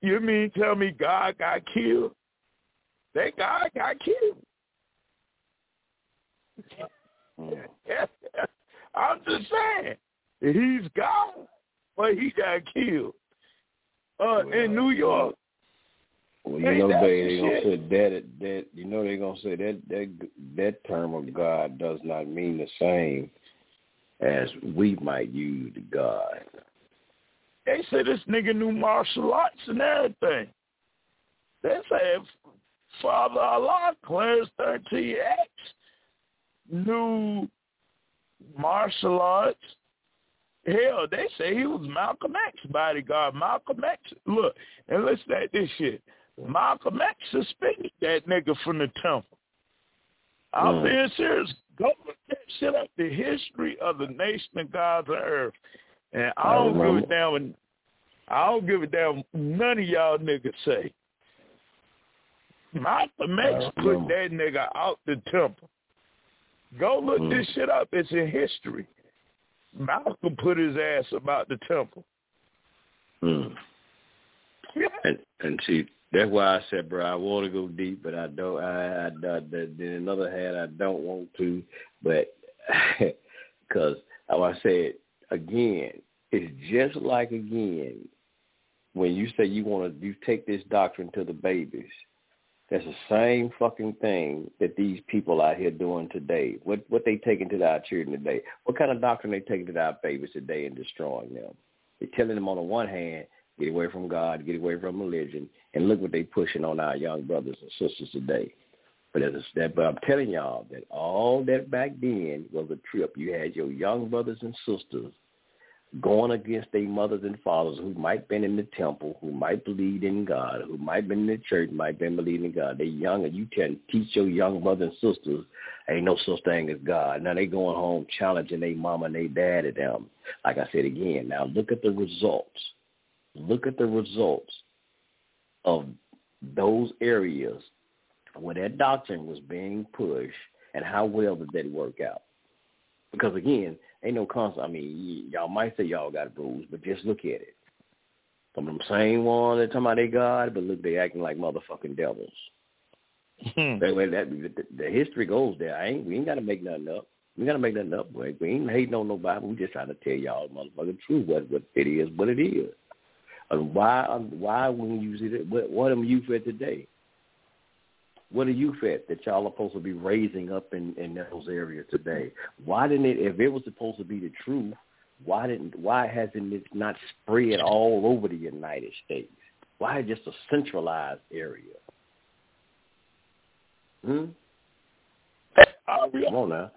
You mean tell me God got killed? That God got killed. I'm just saying, he's God, but he got killed. Uh, in New York. Well, you know they they gonna say that that you know they gonna say that that that term of God does not mean the same as we might use the God. They say this nigga knew martial arts and everything. They say Father Allah, Clarence 13X, knew martial arts. Hell, they say he was Malcolm X bodyguard. Malcolm X, look, and listen at this shit. Malcolm X suspended that nigga from the temple. I'm Mm. being serious. Go look that shit up. The history of the nation of God's earth. And I I don't give a remember. damn. what- I don't give a damn. None of y'all niggas say. Malcolm X I put that nigga out the temple. Go look Mm. this shit up. It's in history. Malcolm put his ass about the temple. Mm. And and see that's why I said, bro, I want to go deep, but I don't. I, I, I then another hand, I don't want to, but because like I said again, it's just like again when you say you want to you take this doctrine to the babies. That's the same fucking thing that these people out here doing today. What what they taking to our children today? What kind of doctrine they taking to our babies today and destroying them? They're telling them on the one hand, get away from God, get away from religion, and look what they're pushing on our young brothers and sisters today. But as a step, but I'm telling y'all that all that back then was a trip. You had your young brothers and sisters going against their mothers and fathers who might been in the temple, who might believe in God, who might been in the church, might been believing in God. They young and you can teach your young brothers and sisters ain't no such thing as God. Now they going home challenging their mama and their dad at them. Like I said again, now look at the results. Look at the results of those areas where that doctrine was being pushed and how well did that work out. Because again, ain't no concept. I mean, y'all might say y'all got rules, but just look at it. Some of them same ones that talking about they God, but look, they acting like motherfucking devils. Hmm. That way, that the, the history goes there. I ain't we ain't got to make nothing up. We got to make nothing up. Boy. We ain't hating on nobody. We just trying to tell y'all, motherfucking truth, what what it is, what it is. And why um, why when you see that? What what am you at today? What are you at that y'all are supposed to be raising up in in those areas today? Why didn't it? If it was supposed to be the truth, why didn't? Why hasn't it not spread all over the United States? Why just a centralized area? Hmm. I'm, Come on now.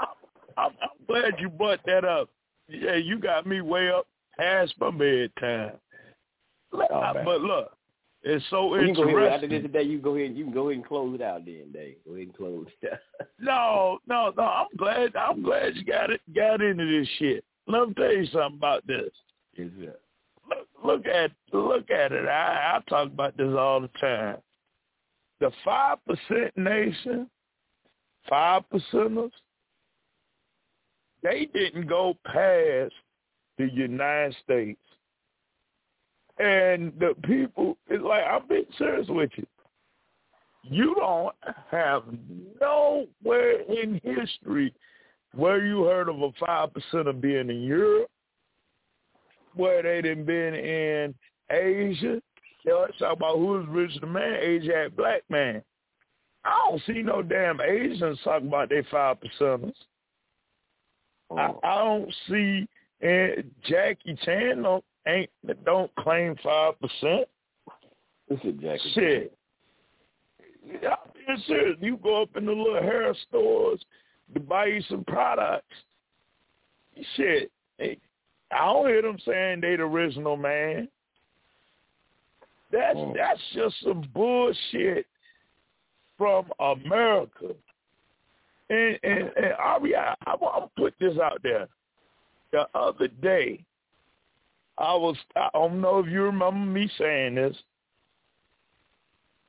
I'm, I'm glad you brought that up. Yeah, you got me way up past my bedtime. Oh, but look, it's so you go ahead after interesting. this today. You go ahead. You can go ahead and close it out, then, Dave. Go ahead and close it out. No, no, no. I'm glad. I'm glad you got it. Got into this shit. Let me tell you something about this. Yes, sir. Look, look at look at it. I I talk about this all the time. the five percent nation, five percenters, they didn't go past the United States. And the people, it's like, I'm being serious with you. You don't have nowhere in history where you heard of a five percent of being in Europe, where they didn't been in Asia. They always talk about who is rich the man, Asiatic black man. I don't see no damn Asians talking about their five percenters. I, oh. I don't see and Jackie Chan don't ain't don't claim five percent. This is Jackie. Shit. Yeah, I'm being serious. You go up in the little hair stores to buy you some products. Shit. I don't hear them saying they the original man. That's Oh. that's just some bullshit from America. And and, and Ari, I, I want to put this out there. The other day, I was I don't know if you remember me saying this.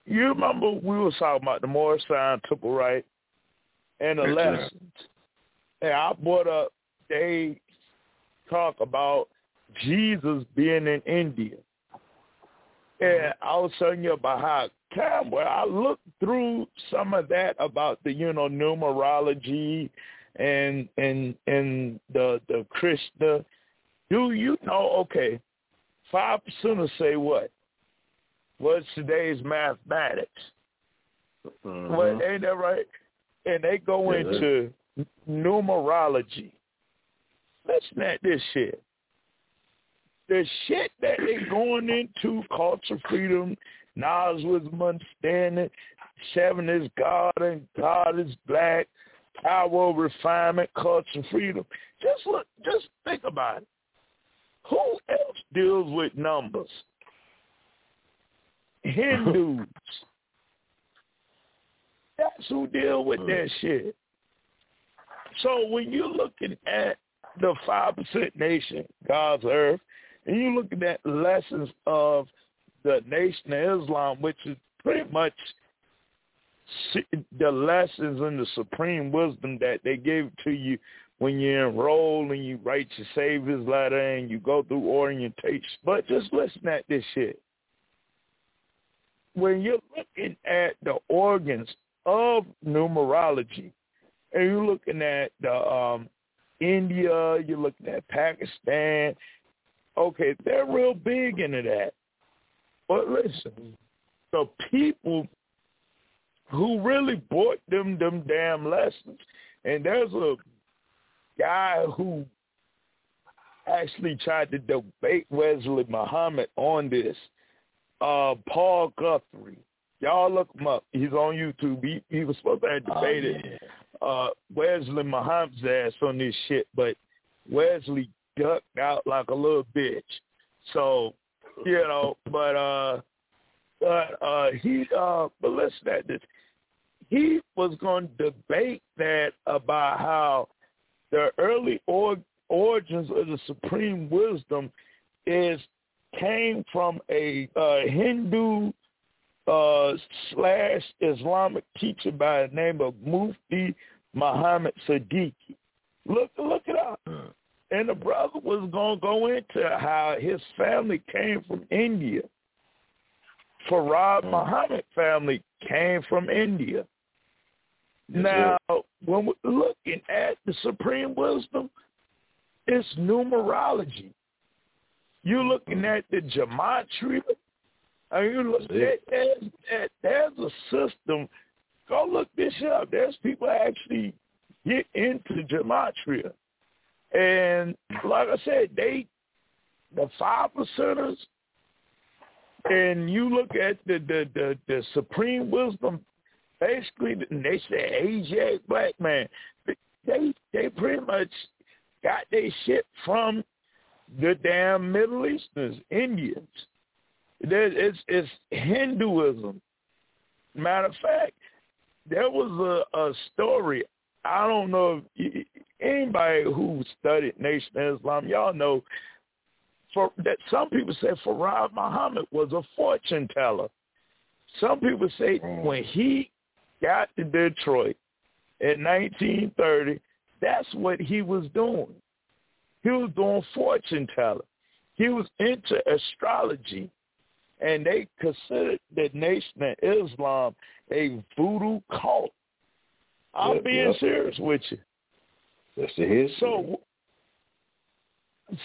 You remember we were talking about the Morris Sign Triple Right and the lessons. And I brought up they talk about Jesus being in India. And mm-hmm. I was telling you about how Campbell, I looked through some of that about the, you know, numerology and and and the the Krishna. Do you know, okay, five percent will say what? What's today's mathematics? Mhm. Well, ain't that right? And they go Yeah. into numerology. Listen at this shit. The shit that they going into, culture freedom, knowledge, wisdom, understanding, seven is God and God is black, power, refinement, culture freedom. Just look, just think about it. Who else deals with numbers? Hindus. That's who deal with hmm. that shit. So when you're looking at the five percent nation, God's earth, and you're looking at lessons of the nation of Islam, which is pretty much the lessons and the supreme wisdom that they gave to you when you enroll and you write your Savior's letter and you go through orientation. But just listen at this shit. When you're looking at the organs of numerology, and you're looking at the um, India, you're looking at Pakistan. Okay, they're real big into that. But listen, the people who really bought them them damn lessons, and there's a guy who actually tried to debate Wesley Muhammad on this. Uh, Paul Guthrie. Y'all look him up. He's on YouTube. He, he was supposed to have Oh, debated yeah. uh, Wesley Muhammad's ass on this shit, but Wesley ducked out like a little bitch. So, you know, but uh but uh he uh but listen at this. He was gonna debate that about how the early or, origins of the supreme wisdom is came from a uh Hindu uh, slash Islamic teacher by the name of Mufti Muhammad Siddiqui. Look, look it up. And the brother was gonna go into how his family came from India. Farad Muhammad family came from India. Now, when we're looking at the supreme wisdom, it's numerology. You're looking at the gematria. I mean, you look That's at there's, there- there's a system. Go look this up. There's people actually get into gematria, and like I said, they the five percenters, and you look at the the the, the supreme wisdom. Basically, they say Asiatic black man. They they pretty much got their shit from the damn Middle Easterns, Indians. It's it's Hinduism. Matter of fact, there was a, a story. I don't know if anybody who studied Nation of Islam, y'all know for that some people say Farad Muhammad was a fortune teller. Some people say mm. when he got to Detroit in 1930, that's what he was doing. He was doing fortune telling. He was into astrology, and they considered the Nation of Islam a voodoo cult. I'm Yep, being yep. serious with you. That's the history. So,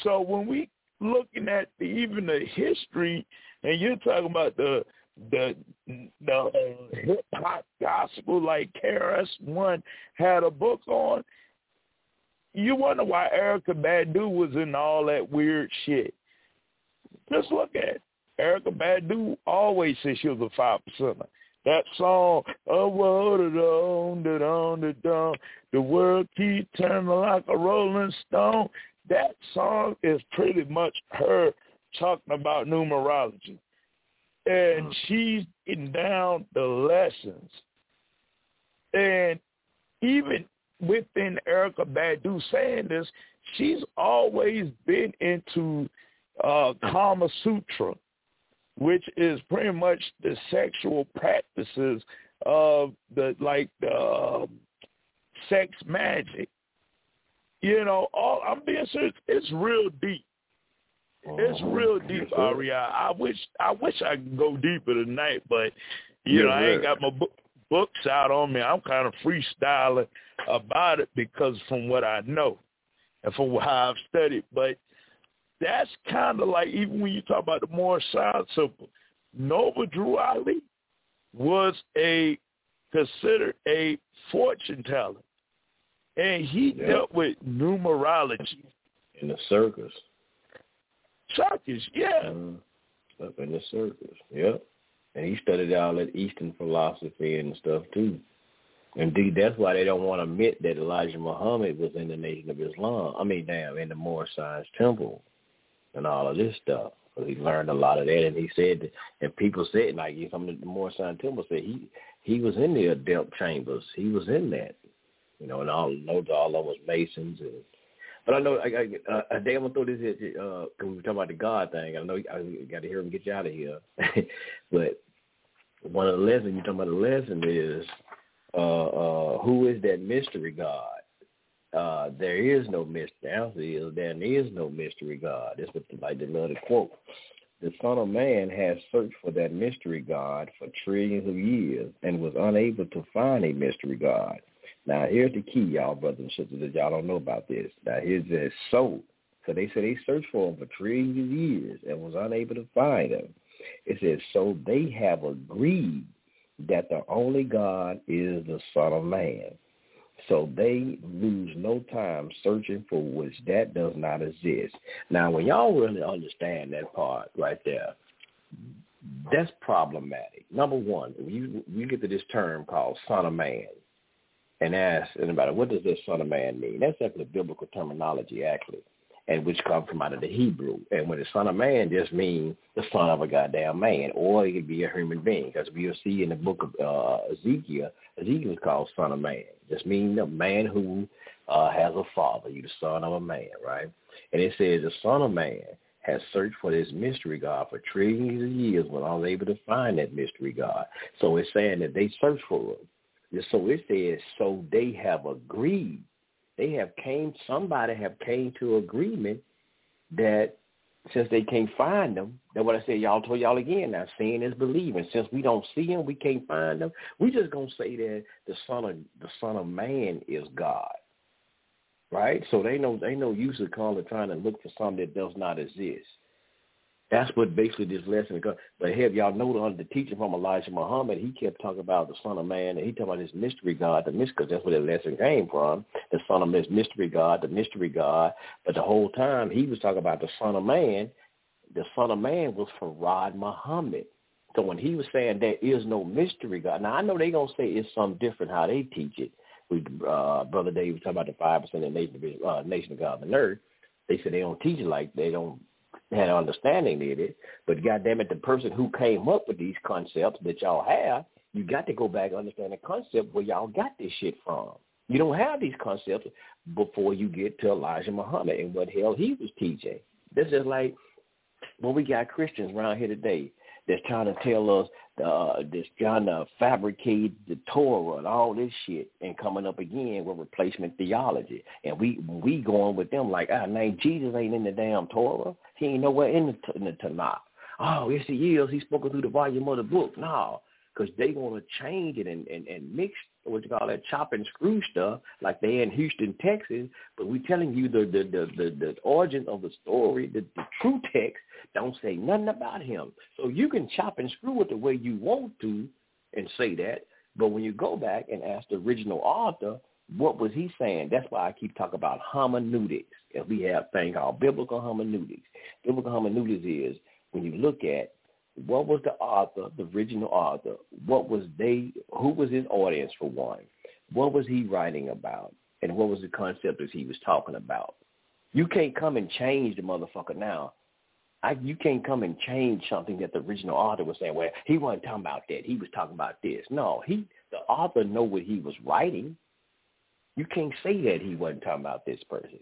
so when we looking at the, even the history, and you're talking about the the the uh, hip hop gospel like KRS One had a book on, you wonder why Erykah Badu was in all that weird shit. Just look at it. Erykah Badu always said she was a five percenter. That song, oh, whoa, da dum, da dum, da dum, um, the world keep turning like a rolling stone. That song is pretty much her talking about numerology. And she's getting down the lessons. And even within Erykah Badu saying this, she's always been into uh, Kama Sutra, which is pretty much the sexual practices of the like the um, sex magic. You know, all I'm being serious. It's real deep. It's Uh-huh. real deep. Aria. I wish I wish I could go deeper tonight, but you Yes, know I ain't got my book, books out on me. I'm kind of freestyling about it because from what I know and from how I've studied. But that's kind of like even when you talk about the Moorish Science Temple, Noble Drew Ali was a considered a fortune teller, and he Yeah. dealt with numerology. in the circus. Circus, yeah. Mm, up in the circus. Yep. And he studied all that Eastern philosophy and stuff too. Indeed, that's why they don't want to admit that Elijah Muhammad was in the Nation of Islam. I mean, damn, in the Moorish Science Temple and all of this stuff. He learned a lot of that, and he said, and people said, like, come to the Moorish Science Temple, said he he was in the adept chambers. He was in that, you know, and all those all of was Masons and but I know I, I uh, uh, Dave, I'm gonna throw this at you uh 'cause we were talking about the God thing. I know I got to hear him get you out of here. but one of the lessons you're talking about the lesson is uh, uh, who is that mystery God? Uh, there is no mystery. The answer is there is no mystery God. That's what the, like the another quote. The Son of Man has searched for that mystery God for trillions of years and was unable to find a mystery God. Now, here's the key, y'all brothers and sisters, that y'all don't know about this. Now, here's the so. So they said they searched for him for trillions of years and was unable to find him. It says, so they have agreed that the only God is the Son of Man. So they lose no time searching for which that does not exist. Now, when y'all really understand that part right there, that's problematic. Number one, you you get to this term called Son of Man, and ask anybody, what does this Son of Man mean? That's actually biblical terminology, actually, and which comes from out of the Hebrew. And when the Son of Man just means the son of a goddamn man, or it could be a human being, because we'll see in the book of uh, Ezekiel, Ezekiel is called Son of Man. Just meaning a man who uh, has a father. You the son of a man, right? And it says the Son of Man has searched for this mystery God for trillions of years when I was able to find that mystery God. So it's saying that they searched for him. So it says, so they have agreed. They have came, somebody have came to agreement that since they can't find them, that's what I said, y'all told y'all again now, seeing is believing. Since we don't see them, we can't find them, we just gonna say that the son of the son of man is God. Right? So they know they no use of calling trying to look for something that does not exist. That's what basically this lesson is. But have y'all know under the teaching from Elijah Muhammad, he kept talking about the Son of Man, and he talking about this mystery God, the mystery, because that's where the lesson came from. The Son of Man, mystery God, the mystery God. But the whole time he was talking about the Son of Man. The Son of Man was Farad Muhammad. So when he was saying there is no mystery God, now I know they're gonna say it's something different how they teach it. We, uh, brother Dave was talking about the five percent of the nation, uh, nation of God on earth. They said they don't teach it like they don't had an understanding of it. But goddamn it, the person who came up with these concepts that y'all have, you got to go back and understand the concept where y'all got this shit from. You don't have these concepts before you get to Elijah Muhammad and what hell he was teaching. This is like when we got Christians around here today that's trying to tell us uh, that's trying to fabricate the Torah and all this shit, and coming up again with replacement theology, and we we going with them like, ah, man, Jesus ain't in the damn Torah. He ain't nowhere in the, in the Tanakh. Oh, yes, he is. He's spoken through the volume of the book. No, because they want to change it and, and, and mix what you call that chop and screw stuff like they in Houston, Texas. But we telling you the the the the, the origin of the story, the, the true text don't say nothing about him. So you can chop and screw it the way you want to and say that. But when you go back and ask the original author, what was he saying? That's why I keep talking about hermeneutics. And we have thing called biblical hermeneutics. Biblical hermeneutics is when you look at what was the author, the original author, what was they, who was his audience for one, what was he writing about, and what was the concept that he was talking about. You can't come and change the motherfucker now. I, you can't come and change something that the original author was saying. Well, he wasn't talking about that. He was talking about this. No, he, the author, know what he was writing. You can't say that he wasn't talking about this person.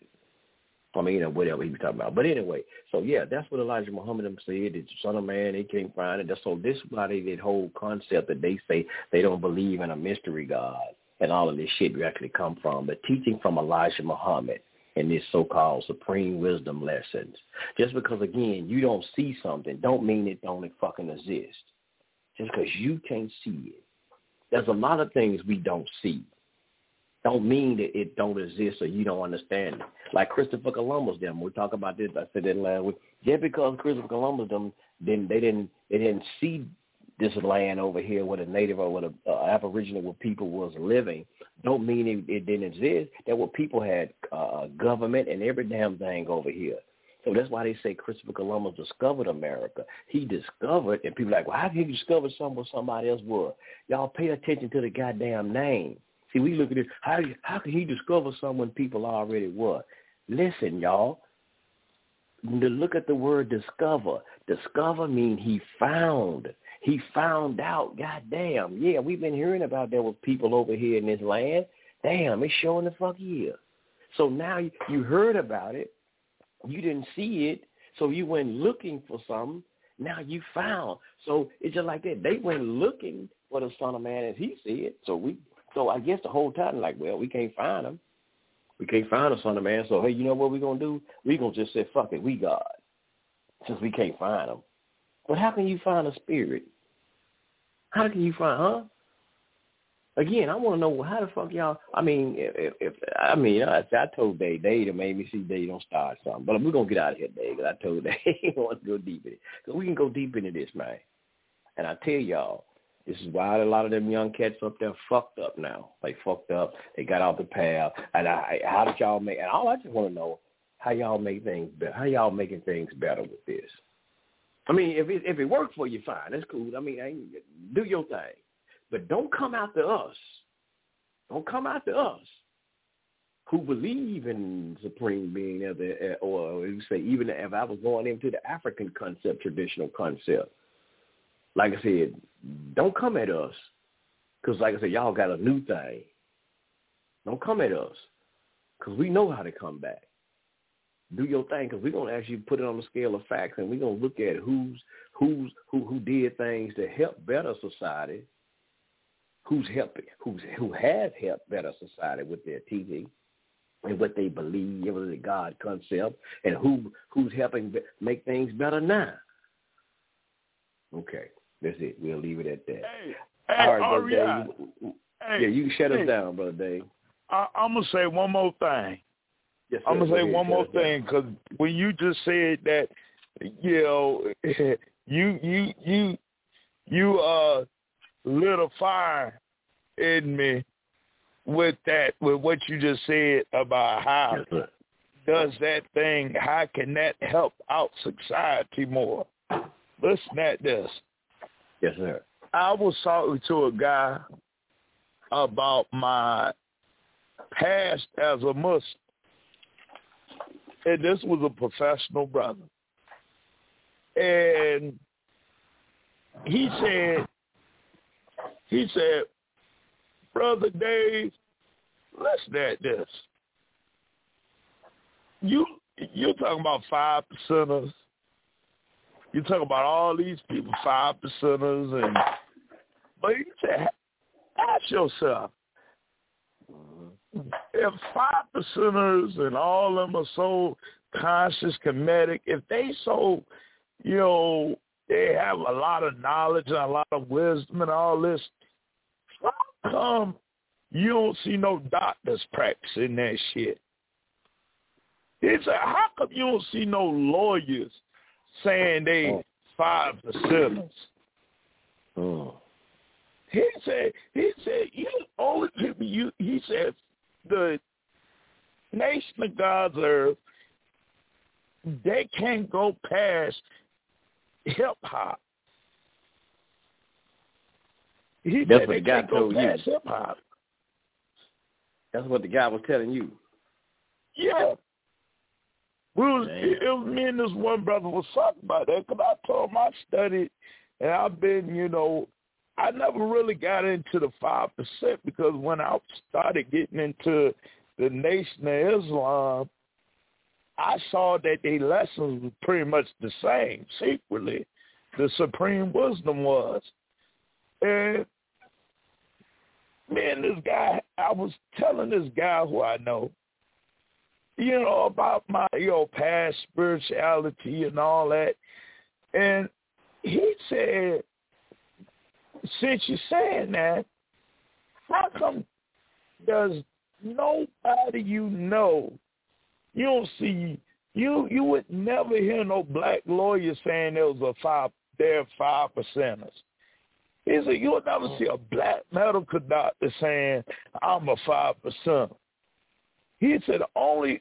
I mean, know, whatever he was talking about. But anyway, so yeah, that's what Elijah Muhammad said. It's the son of man, he can't find it. So this why they that whole concept that they say they don't believe in a mystery God and all of this shit actually come from. The teaching from Elijah Muhammad in this so-called supreme wisdom lessons. Just because, again, you don't see something don't mean it don't fucking exist. Just because you can't see it. There's a lot of things we don't see don't mean that it don't exist or you don't understand it. Like Christopher Columbus them. We talk about this. I said that last week. Just because Christopher Columbus them didn't they didn't they didn't see this land over here where the native or where the uh, aboriginal where people was living don't mean it, it didn't exist. That where people had uh, government and every damn thing over here. So that's why they say Christopher Columbus discovered America. He discovered, and people are like, well, how can he discover something where somebody else was? Y'all pay attention to the goddamn name. See, we look at this. How how can he discover someone people already were? Listen, y'all. To look at the word discover. Discover mean he found. He found out. God damn. Yeah, we've been hearing about there were people over here in this land. Damn, it's showing the fuck here. So now you, heard about it. You didn't see it. So you went looking for something. Now you found. So it's just like that. They went looking for the Son of Man as he see it. So we so I guess the whole time, like, well, we can't find him. We can't find a son of man. So hey, you know what we're gonna do? We're gonna just say, fuck it, we God, since we can't find him. But how can you find a spirit? How can you find, huh? Again, I want to know how the fuck y'all. I mean, if, if I mean, I, I told Dave, Dave to make me see Dave don't start something, but we're gonna get out of here, Dave. Cause I told Dave he wants to go deep in it, cause we can go deep into this, man. And I tell y'all, this is why a lot of them young cats up there fucked up now. They fucked up. They got off the path. And I, how did y'all make? And all I just want to know how y'all make things better. How y'all making things better with this? I mean, if it if it works for you, fine. That's cool. I mean, I, do your thing, but don't come after us. Don't come after us who believe in supreme being, eh, or you say even if I was going into the African concept, traditional concept like I said, don't come at us because, like I said, y'all got a new thing. Don't come at us because we know how to come back. Do your thing because we're gonna actually put it on the scale of facts, and we're gonna look at who's who's who who did things to help better society, who's helping, who's who has helped better society with their TV and what they believe in the God concept, and who who's helping make things better now. Okay. That's it. We'll leave it at that. Hey, hey, All right, Dave. Hey, yeah, you can shut hey, us down, brother Dave. I, I'm gonna say one more thing. Yes, I'm gonna say one more thing because when you just said that, you know, you you you you uh lit a fire in me with that with what you just said about how yes, does that thing how can that help out society more listen at this Yes, sir. I was talking to a guy about my past as a Muslim. And this was a professional brother. And he said, he said, Brother Dave, listen at this. You you're talking about five percenters You talk about all these people, five percenters, and but you say, ask yourself, if five percenters and all of them are so conscious, comedic, if they so, you know, they have a lot of knowledge and a lot of wisdom and all this, how come you don't see no doctors practicing that shit? It's a, how come you don't see no lawyers saying they oh. five percenters? Oh. He said, he said, you only you, he said, the nation of God's earth, they can't go past hip hop. He That's said what the guy can't go told you. past hip hop. That's what the guy was telling you. Yeah. We was, it, it was me and this one brother was talking about that because I told him I studied and I've been, you know, I never really got into the five percent because when I started getting into the Nation of Islam, I saw that their lessons were pretty much the same secretly. The supreme wisdom was. And me and this guy, I was telling this guy who I know, you know, about my, you know, past spirituality and all that. And he said, since you're saying that, how come does nobody you know, you don't see, you you would never hear no black lawyer saying there was a five, they're five percenters. He said, you'll never see a black medical doctor saying, I'm a five percent. He said, the only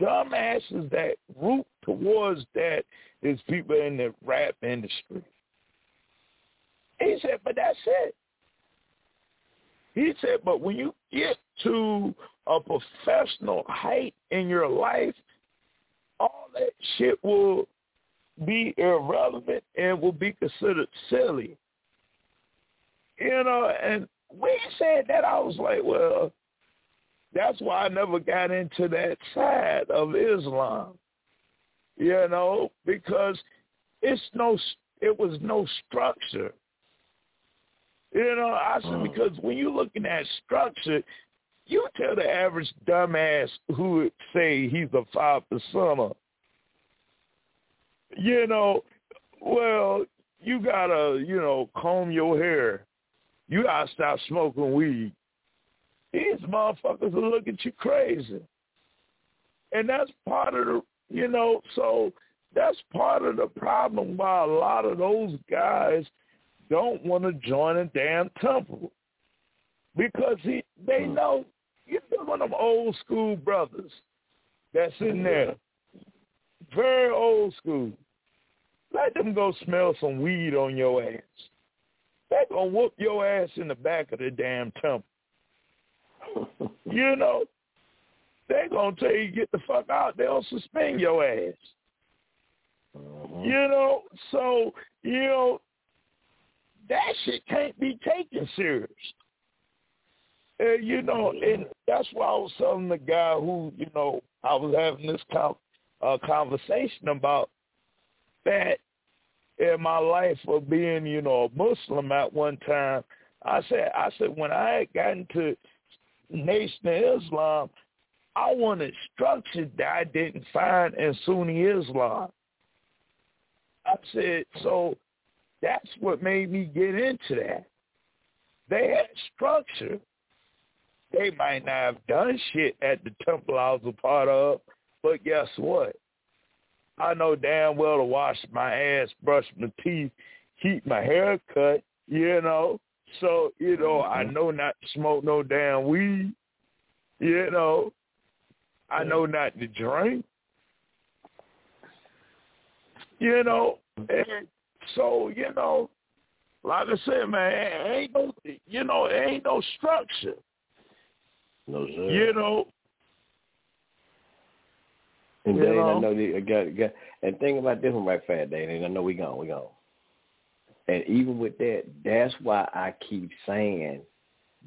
dumbasses that root towards that is people in the rap industry. He said, but that's it. He said, but when you get to a professional height in your life, all that shit will be irrelevant and will be considered silly. You know, and when he said that, I was like, well, that's why I never got into that side of Islam. You know, because it's no, it was no structure. You know, I said mm. because when you're looking at structure, you tell the average dumbass who would say he's a five percenter. You know, well, you gotta, you know, comb your hair. You gotta stop smoking weed. These motherfuckers will look at you crazy. And that's part of the, you know, so that's part of the problem why a lot of those guys don't want to join a damn temple. Because he, they hmm. know, you know one of them old school brothers that's in there. Very old school. Let them go smell some weed on your ass. They're going to whoop your ass in the back of the damn temple. you know, they're going to tell you get the fuck out. They'll suspend your ass. You know, so, you know, that shit can't be taken serious. And, you know, and that's why I was telling the guy who, you know, I was having this com- uh, conversation about that in my life of being, you know, a Muslim at one time. I said, I said, when I had gotten to Nation of Islam, I wanted structure that I didn't find in Sunni Islam. I said, so that's what made me get into that. They had structure. They might not have done shit at the temple I was a part of, but guess what? I know damn well to wash my ass, brush my teeth, keep my hair cut, you know. So, you know, I mm-hmm. know not to smoke no damn weed, you know. I know not to drink. You know, and so, you know, like I said, man, ain't no, you know, ain't no structure. No, sir. You know, And You Dane, know? I know you got, got and think about this one right fast, Dane, and I know we gone, we gone. And even with that, that's why I keep saying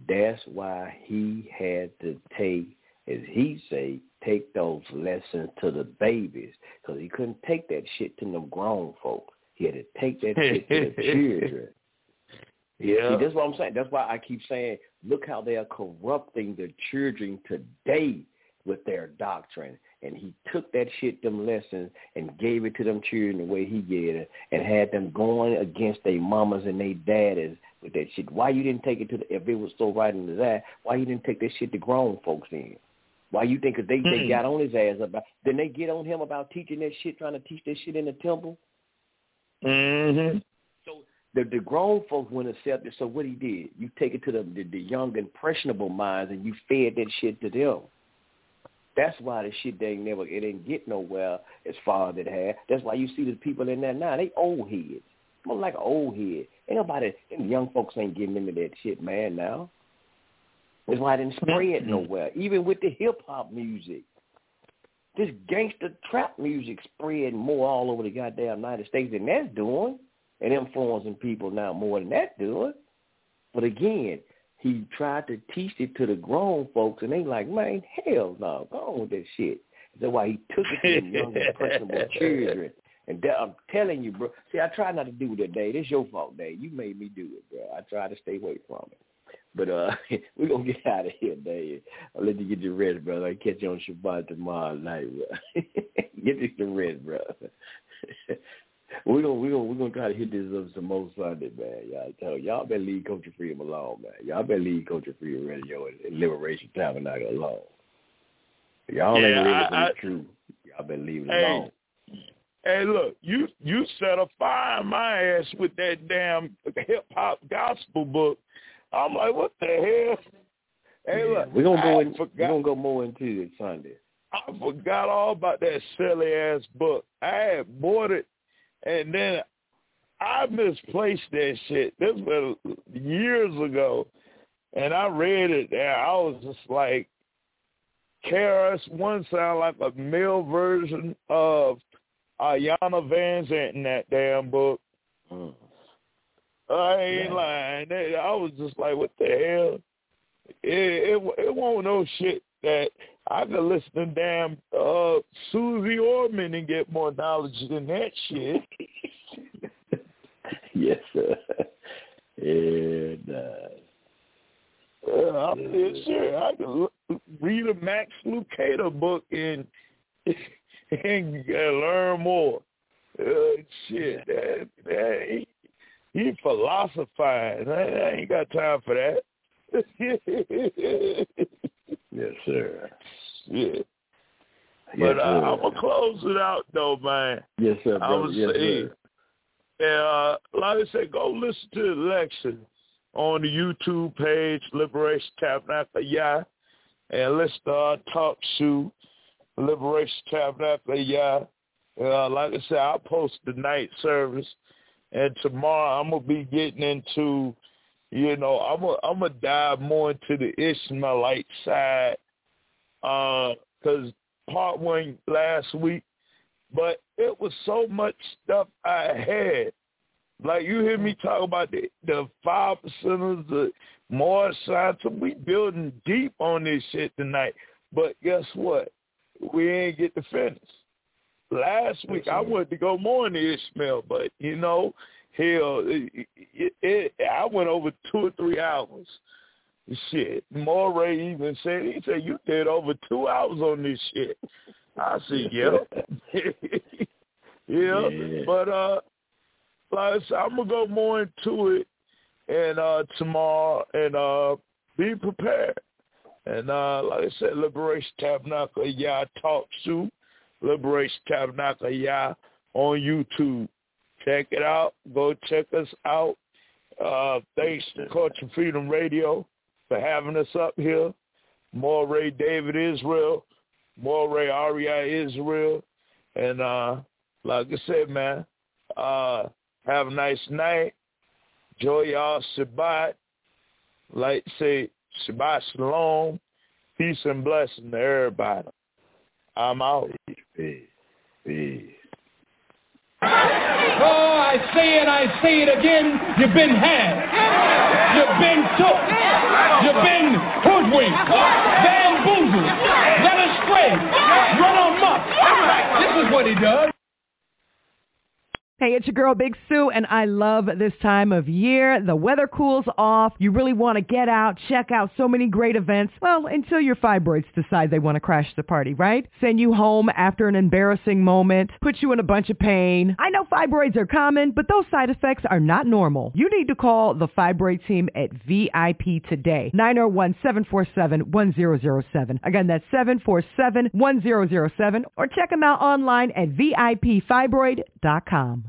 that's why he had to take, as he say, take those lessons to the babies because he couldn't take that shit to them grown folks. He had to take that shit to the children. Yeah. See, that's what I'm saying. That's why I keep saying, look how they are corrupting the children today with their doctrine. And he took that shit, them lessons, and gave it to them children the way he did it, and had them going against their mamas and their daddies with that shit. Why you didn't take it to the, if it was so right into that, why you didn't take that shit to grown folks in? Why you think 'cause they, they Mm. got on his ass about, then they get on him about teaching that shit, trying to teach that shit in the temple? Mhm. So the the grown folks wouldn't accept it. So what he did, you take it to the, the the young impressionable minds, and you fed that shit to them. That's why the shit they never it didn't get nowhere as far as it had. That's why you see the people in there now. They old heads, more like an old head. Ain't nobody. Them young folks ain't getting into that shit, man. Now. That's why it didn't mm-hmm. spread nowhere. Even with the hip hop music, this gangster trap music spread more all over the goddamn United States than that's doing and influencing people now more than that doing. But again, he tried to teach it to the grown folks, and they like, man, hell no, go on with that shit. That's why he took it to the young, impressionable children. And that, I'm telling you, bro. See, I try not to do that, Dave. It's your fault, Dave. You made me do it, bro. I try to stay away from it. But uh, we're going to get out of here, Dave. I'll let you get your rest, brother. I'll catch you on Shabbat tomorrow night, bro. get you some rest, bro. We're gonna we're gonna we're gonna try to hit this up some more Sunday, man. Y'all tell y'all better leave Culture Freedom alone, man. Y'all better leave Culture Freedom Radio and, and Liberation Tabernacle alone. Y'all ain't Yeah, living I- for I- the truth. Y'all better leave it Hey, alone. Hey, look, you you set a fire in my ass with that damn hip hop gospel book. I'm like, what the hell? Hey, look, we're gonna go I in, forgot, we're gonna go more into it Sunday. I forgot all about that silly ass book. I had bought it, and then I misplaced that shit. This was years ago, and I read it, and I was just like, KRS One sound like a male version of Iyanla Vanzant in that damn book. Mm. I ain't Yeah. lying. I was just like, what the hell? It it, it won't no shit that I could listen to damn uh, Suze Orman and get more knowledge than that shit. yes, sir. And uh, Uh, I'm serious. I could read a Max Lucado book and and uh, learn more. Uh, shit, that, that, he, he philosophized. I, I ain't got time for that. yes, sir. yeah. Yes, But uh. I'm gonna close it out though, man. yes, sir, I brother. would yes, say- sir. Uh, like I said, go listen to the lecture on the YouTube page, Liberation Tabernacle, yeah, and listen to our talk show, Liberation Tabernacle, yeah. Uh, like I said, I'll post the night service, and tomorrow I'm gonna be getting into, you know, I'm gonna I'm gonna dive more into the Ishmaelite side, uh, because part one last week but it was so much stuff I had. Like you hear me talk about the the five percenters, the Moorish Science. We building deep on this shit tonight. But guess what? We ain't get to finish. Last week I wanted to go more into Ishmael, but you know, hell, it, it, it, I went over two or three hours. Shit, Moray even said he said you did over two hours on this shit. I said, yeah. yeah. Yeah. But uh like I said, I'm gonna go more into it and uh tomorrow and uh be prepared. And uh like I said, Liberation Tabernacle Yah Talk to Liberation Tabernacle Yah on YouTube. Check it out. Go check us out. Uh thanks to Culture Freedom Radio for having us up here. Moray David Israel, Moray Aria Israel. And uh like I said, man, uh have a nice night. Enjoy y'all Shabbat. Like say Shabbat Shalom. Peace and blessing to everybody. I'm out. Peace. Peace. Oh, I say it, I say it again. You've been had. You've been took. You've been hoodwinked, bamboozled, led astray, run amok. This is what he does. Hey, it's your girl Big Sue, and I love this time of year. The weather cools off. You really want to get out, check out so many great events. Well, until your fibroids decide they want to crash the party, right? Send you home after an embarrassing moment, put you in a bunch of pain. I know fibroids are common, but those side effects are not normal. You need to call the fibroid team at VIP today. 901-747-1007. Again, that's 747-1007, or check them out online at VIPfibroid.com.